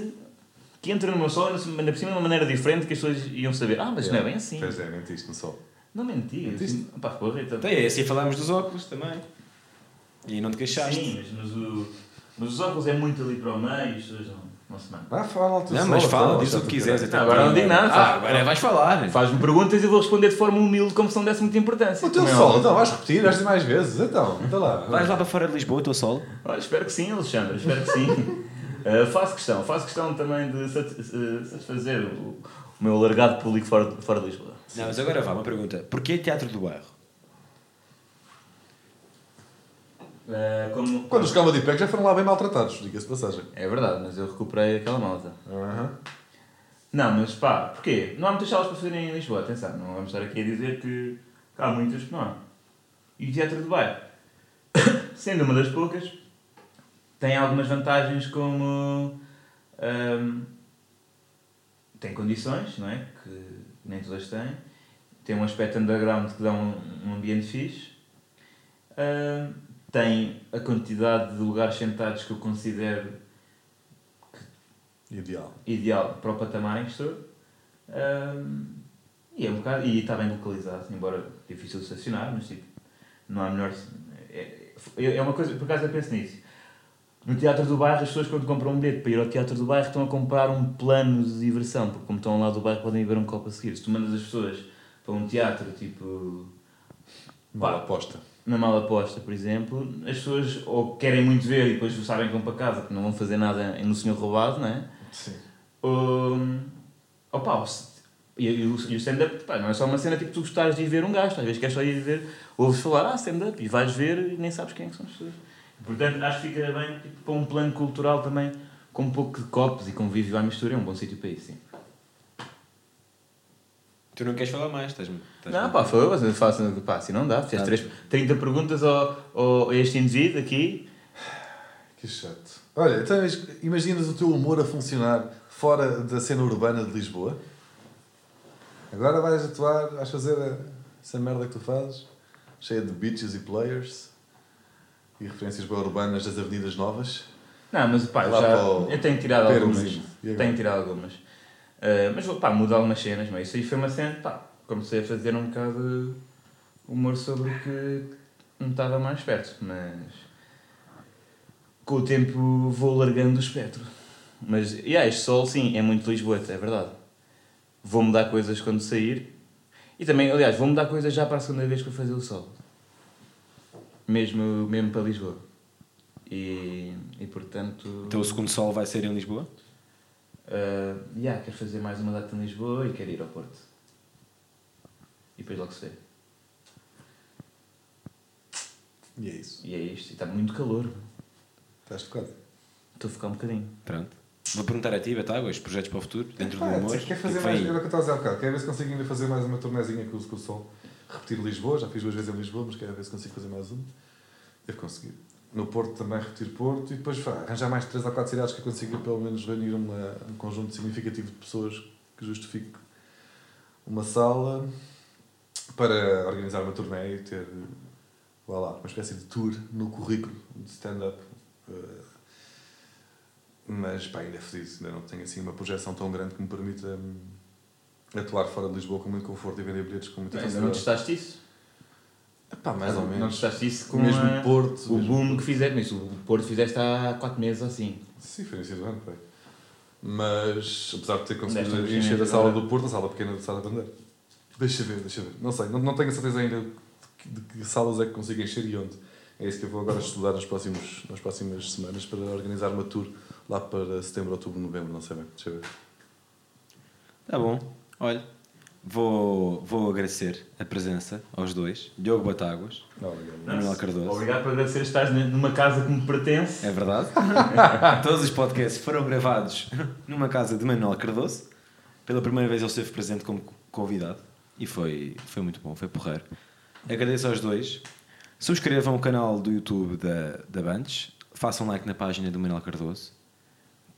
que entra no meu sol, ainda por cima de uma maneira diferente que as pessoas iam saber. Ah, mas não é bem assim. Pois é, mentiste no sol. Não menti. Mentiste? Assim, pá, porra, então. Então é assim falámos dos óculos também. E não te queixaste. Sim, mas, mas, o, mas os óculos é muito ali para o meio e as pessoas não, não se mandam. Ah, fala do Não, sol, mas fala, diz o que quiseres. então. Agora não digo nada, Ah, agora vais falar. Faz-me perguntas e eu vou responder de forma humilde como se não desse muita importância. O teu Como é sol, óbvio. então vais repetir, vais dizer mais vezes. Então, então lá. Vais lá para fora de Lisboa, o teu sol? Olha, espero que sim, Alexandre, espero que sim. Uh, faço questão, faço questão também de uh, satisfazer o, o meu alargado público fora, de- fora de Lisboa. Não, mas agora vá, uma pergunta. Porquê Teatro do Bairro? Uh, como... Quando os Comedy Pack já foram lá bem maltratados, diga-se de passagem. É verdade, mas eu recuperei aquela malta. Aham. Não, mas pá, porquê? Não há muitas salas para fazerem em Lisboa, atenção, não vamos estar aqui a dizer que há muitas que não há. E o Teatro do Bairro, sendo uma das poucas, tem algumas vantagens como. hum, tem condições, não é? Que nem todas têm. Tem um aspecto underground que dá um, um ambiente fixe. Hum, tem a quantidade de lugares sentados que eu considero Ideal. ideal para o patamar em que estou. Ahm, e é um bocado. E está bem localizado, embora difícil de estacionar, mas tipo, não há melhor. É, é é uma coisa, por acaso eu penso nisso. No Teatro do Bairro, as pessoas quando compram um bilhete para ir ao Teatro do Bairro estão a comprar um plano de diversão, porque como estão lá do bairro podem ver um copo a seguir. Se tu mandas as pessoas para um teatro, tipo, Pá. aposta. Na mala aposta, por exemplo, as pessoas ou querem muito ver e depois sabem que vão para casa, que não vão fazer nada no Senhor Roubado, não é? Sim. Um, opa, o s- e, e o, e o stand-up não é só uma cena tipo tu gostares de ir ver um gajo, às vezes queres só ir ver, ouves falar, ah, stand-up, e vais ver e nem sabes quem é que são as pessoas. Portanto, acho que fica bem tipo, para um plano cultural também, com um pouco de copos e convívio à mistura, é um bom sítio para isso, sim. Tu não queres falar mais, estás estás Não, pá, foi, mas eu faço, pá, assim não dá, fizeste três, 30 perguntas ao, ao, a este indivíduo aqui, Que chato. Olha, então imaginas o teu humor a funcionar fora da cena urbana de Lisboa? Agora vais atuar, vais fazer a- essa merda que tu fazes, cheia de bitches e players e referências bem urbanas das avenidas novas. Não, mas pá, já, eu tenho tirado algumas. Tenho tirado algumas. Uh, mas pá, mudo algumas cenas, mas isso aí foi uma cena, pá, comecei a fazer um bocado humor sobre o que não estava mais perto, mas com o tempo vou largando o espectro. Mas, e yeah, este sol, sim, é muito Lisboeta, é verdade. Vou mudar coisas quando sair. E também, aliás, vou mudar coisas já para a segunda vez que vou fazer o sol. Mesmo, mesmo para Lisboa. E, e portanto. Então o segundo sol vai ser em Lisboa? Uh, yeah, quero fazer mais uma data em Lisboa e quero ir ao Porto. E depois logo se vê. E é isso. E é isto. E está muito calor. Estás tocado. Estou a ficar um bocadinho. Pronto. Vou perguntar a ti, Batáguas, projetos para o futuro, dentro do Ah, humor. quer fazer o que mais, era o que eu estava a dizer há bocado, quero ver se consigo ainda fazer mais uma tornezinha com, o- com o Sol. Repetir Lisboa, já fiz duas vezes em Lisboa, mas quero ver se consigo fazer mais uma. Devo conseguir. No Porto também repetir Porto e depois arranjar mais três ou quatro cidades que eu consiga pelo menos reunir uma, um conjunto significativo de pessoas que justifique uma sala para organizar uma turnê e ter vá lá, uma espécie de tour no currículo de stand-up. Eh, mas pá, ainda é feliz, ainda não tenho assim uma projeção tão grande que me permita hum, atuar fora de Lisboa com muito conforto e vender bilhetes com muita Ainda não facilidade. testaste isso? Pá, mais ou Não menos. testaste isso com mesmo a- Porto. o mesmo boom que fizeste. Isso, o Porto fizeste há 4 meses assim. Sim, foi início do ano, foi. Mas, apesar de ter conseguido encher a sala agora. do Porto, a sala pequena do Sala Bandeira. Deixa ver, deixa ver. Não sei, não, não tenho a certeza ainda de que, de que salas é que consigo encher e onde. É isso que eu vou agora estudar nos próximos, nas próximas semanas para organizar uma tour lá para setembro, outubro, novembro, não sei bem. Deixa ver. Tá bom. Olha, vou, vou agradecer a presença aos dois. Diogo Batáguas, obrigado. Manuel Cardoso. Obrigado por agradecer estás numa casa que me pertence. É verdade. Todos os podcasts foram gravados numa casa de Manuel Cardoso. Pela primeira vez ele esteve presente como convidado. E foi, foi muito bom, foi porreiro. Agradeço aos dois. Subscrevam o canal do YouTube da, da Bantes. Façam like na página do Manuel Cardoso,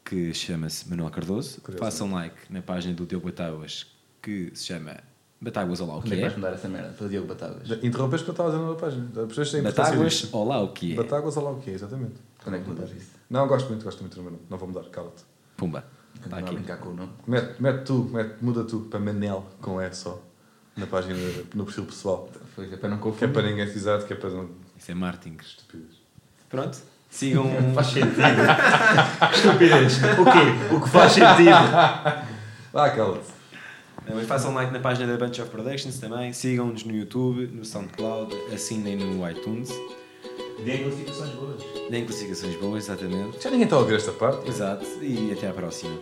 que chama-se Manuel Cardoso. Curioso. Façam like na página do Diogo Batáguas, que se chama Batáguas Olá o Onde é que que é. vais mudar essa merda? Para Diogo Batagas. Interrompeste que eu estava dizendo na página. A Batáguas disto? Olá o que é. Batáguas ou lá o quê? Exatamente. Quando é que mudas isso? Não, gosto muito, gosto muito do meu nome. Não vou mudar, cala-te. Pumba. Está a aqui. brincar com o nome. Mete, mete tu, mete, muda tu para Manel com E só. Na página, no perfil pessoal. Foi para não Que é confundir. para ninguém pisar, que é para não. Isso é marketing. Estúpidas. Pronto. Sigam. Faz sentido. Estupidez. O quê? O que faz sentido? Ah, cala-te. Mas façam like na página da Bunch of Productions também. Sigam-nos no YouTube, no SoundCloud, assinem no iTunes. Deem classificações boas. Deem classificações boas, exatamente. Já ninguém está a ouvir esta parte. Exato. E até à próxima.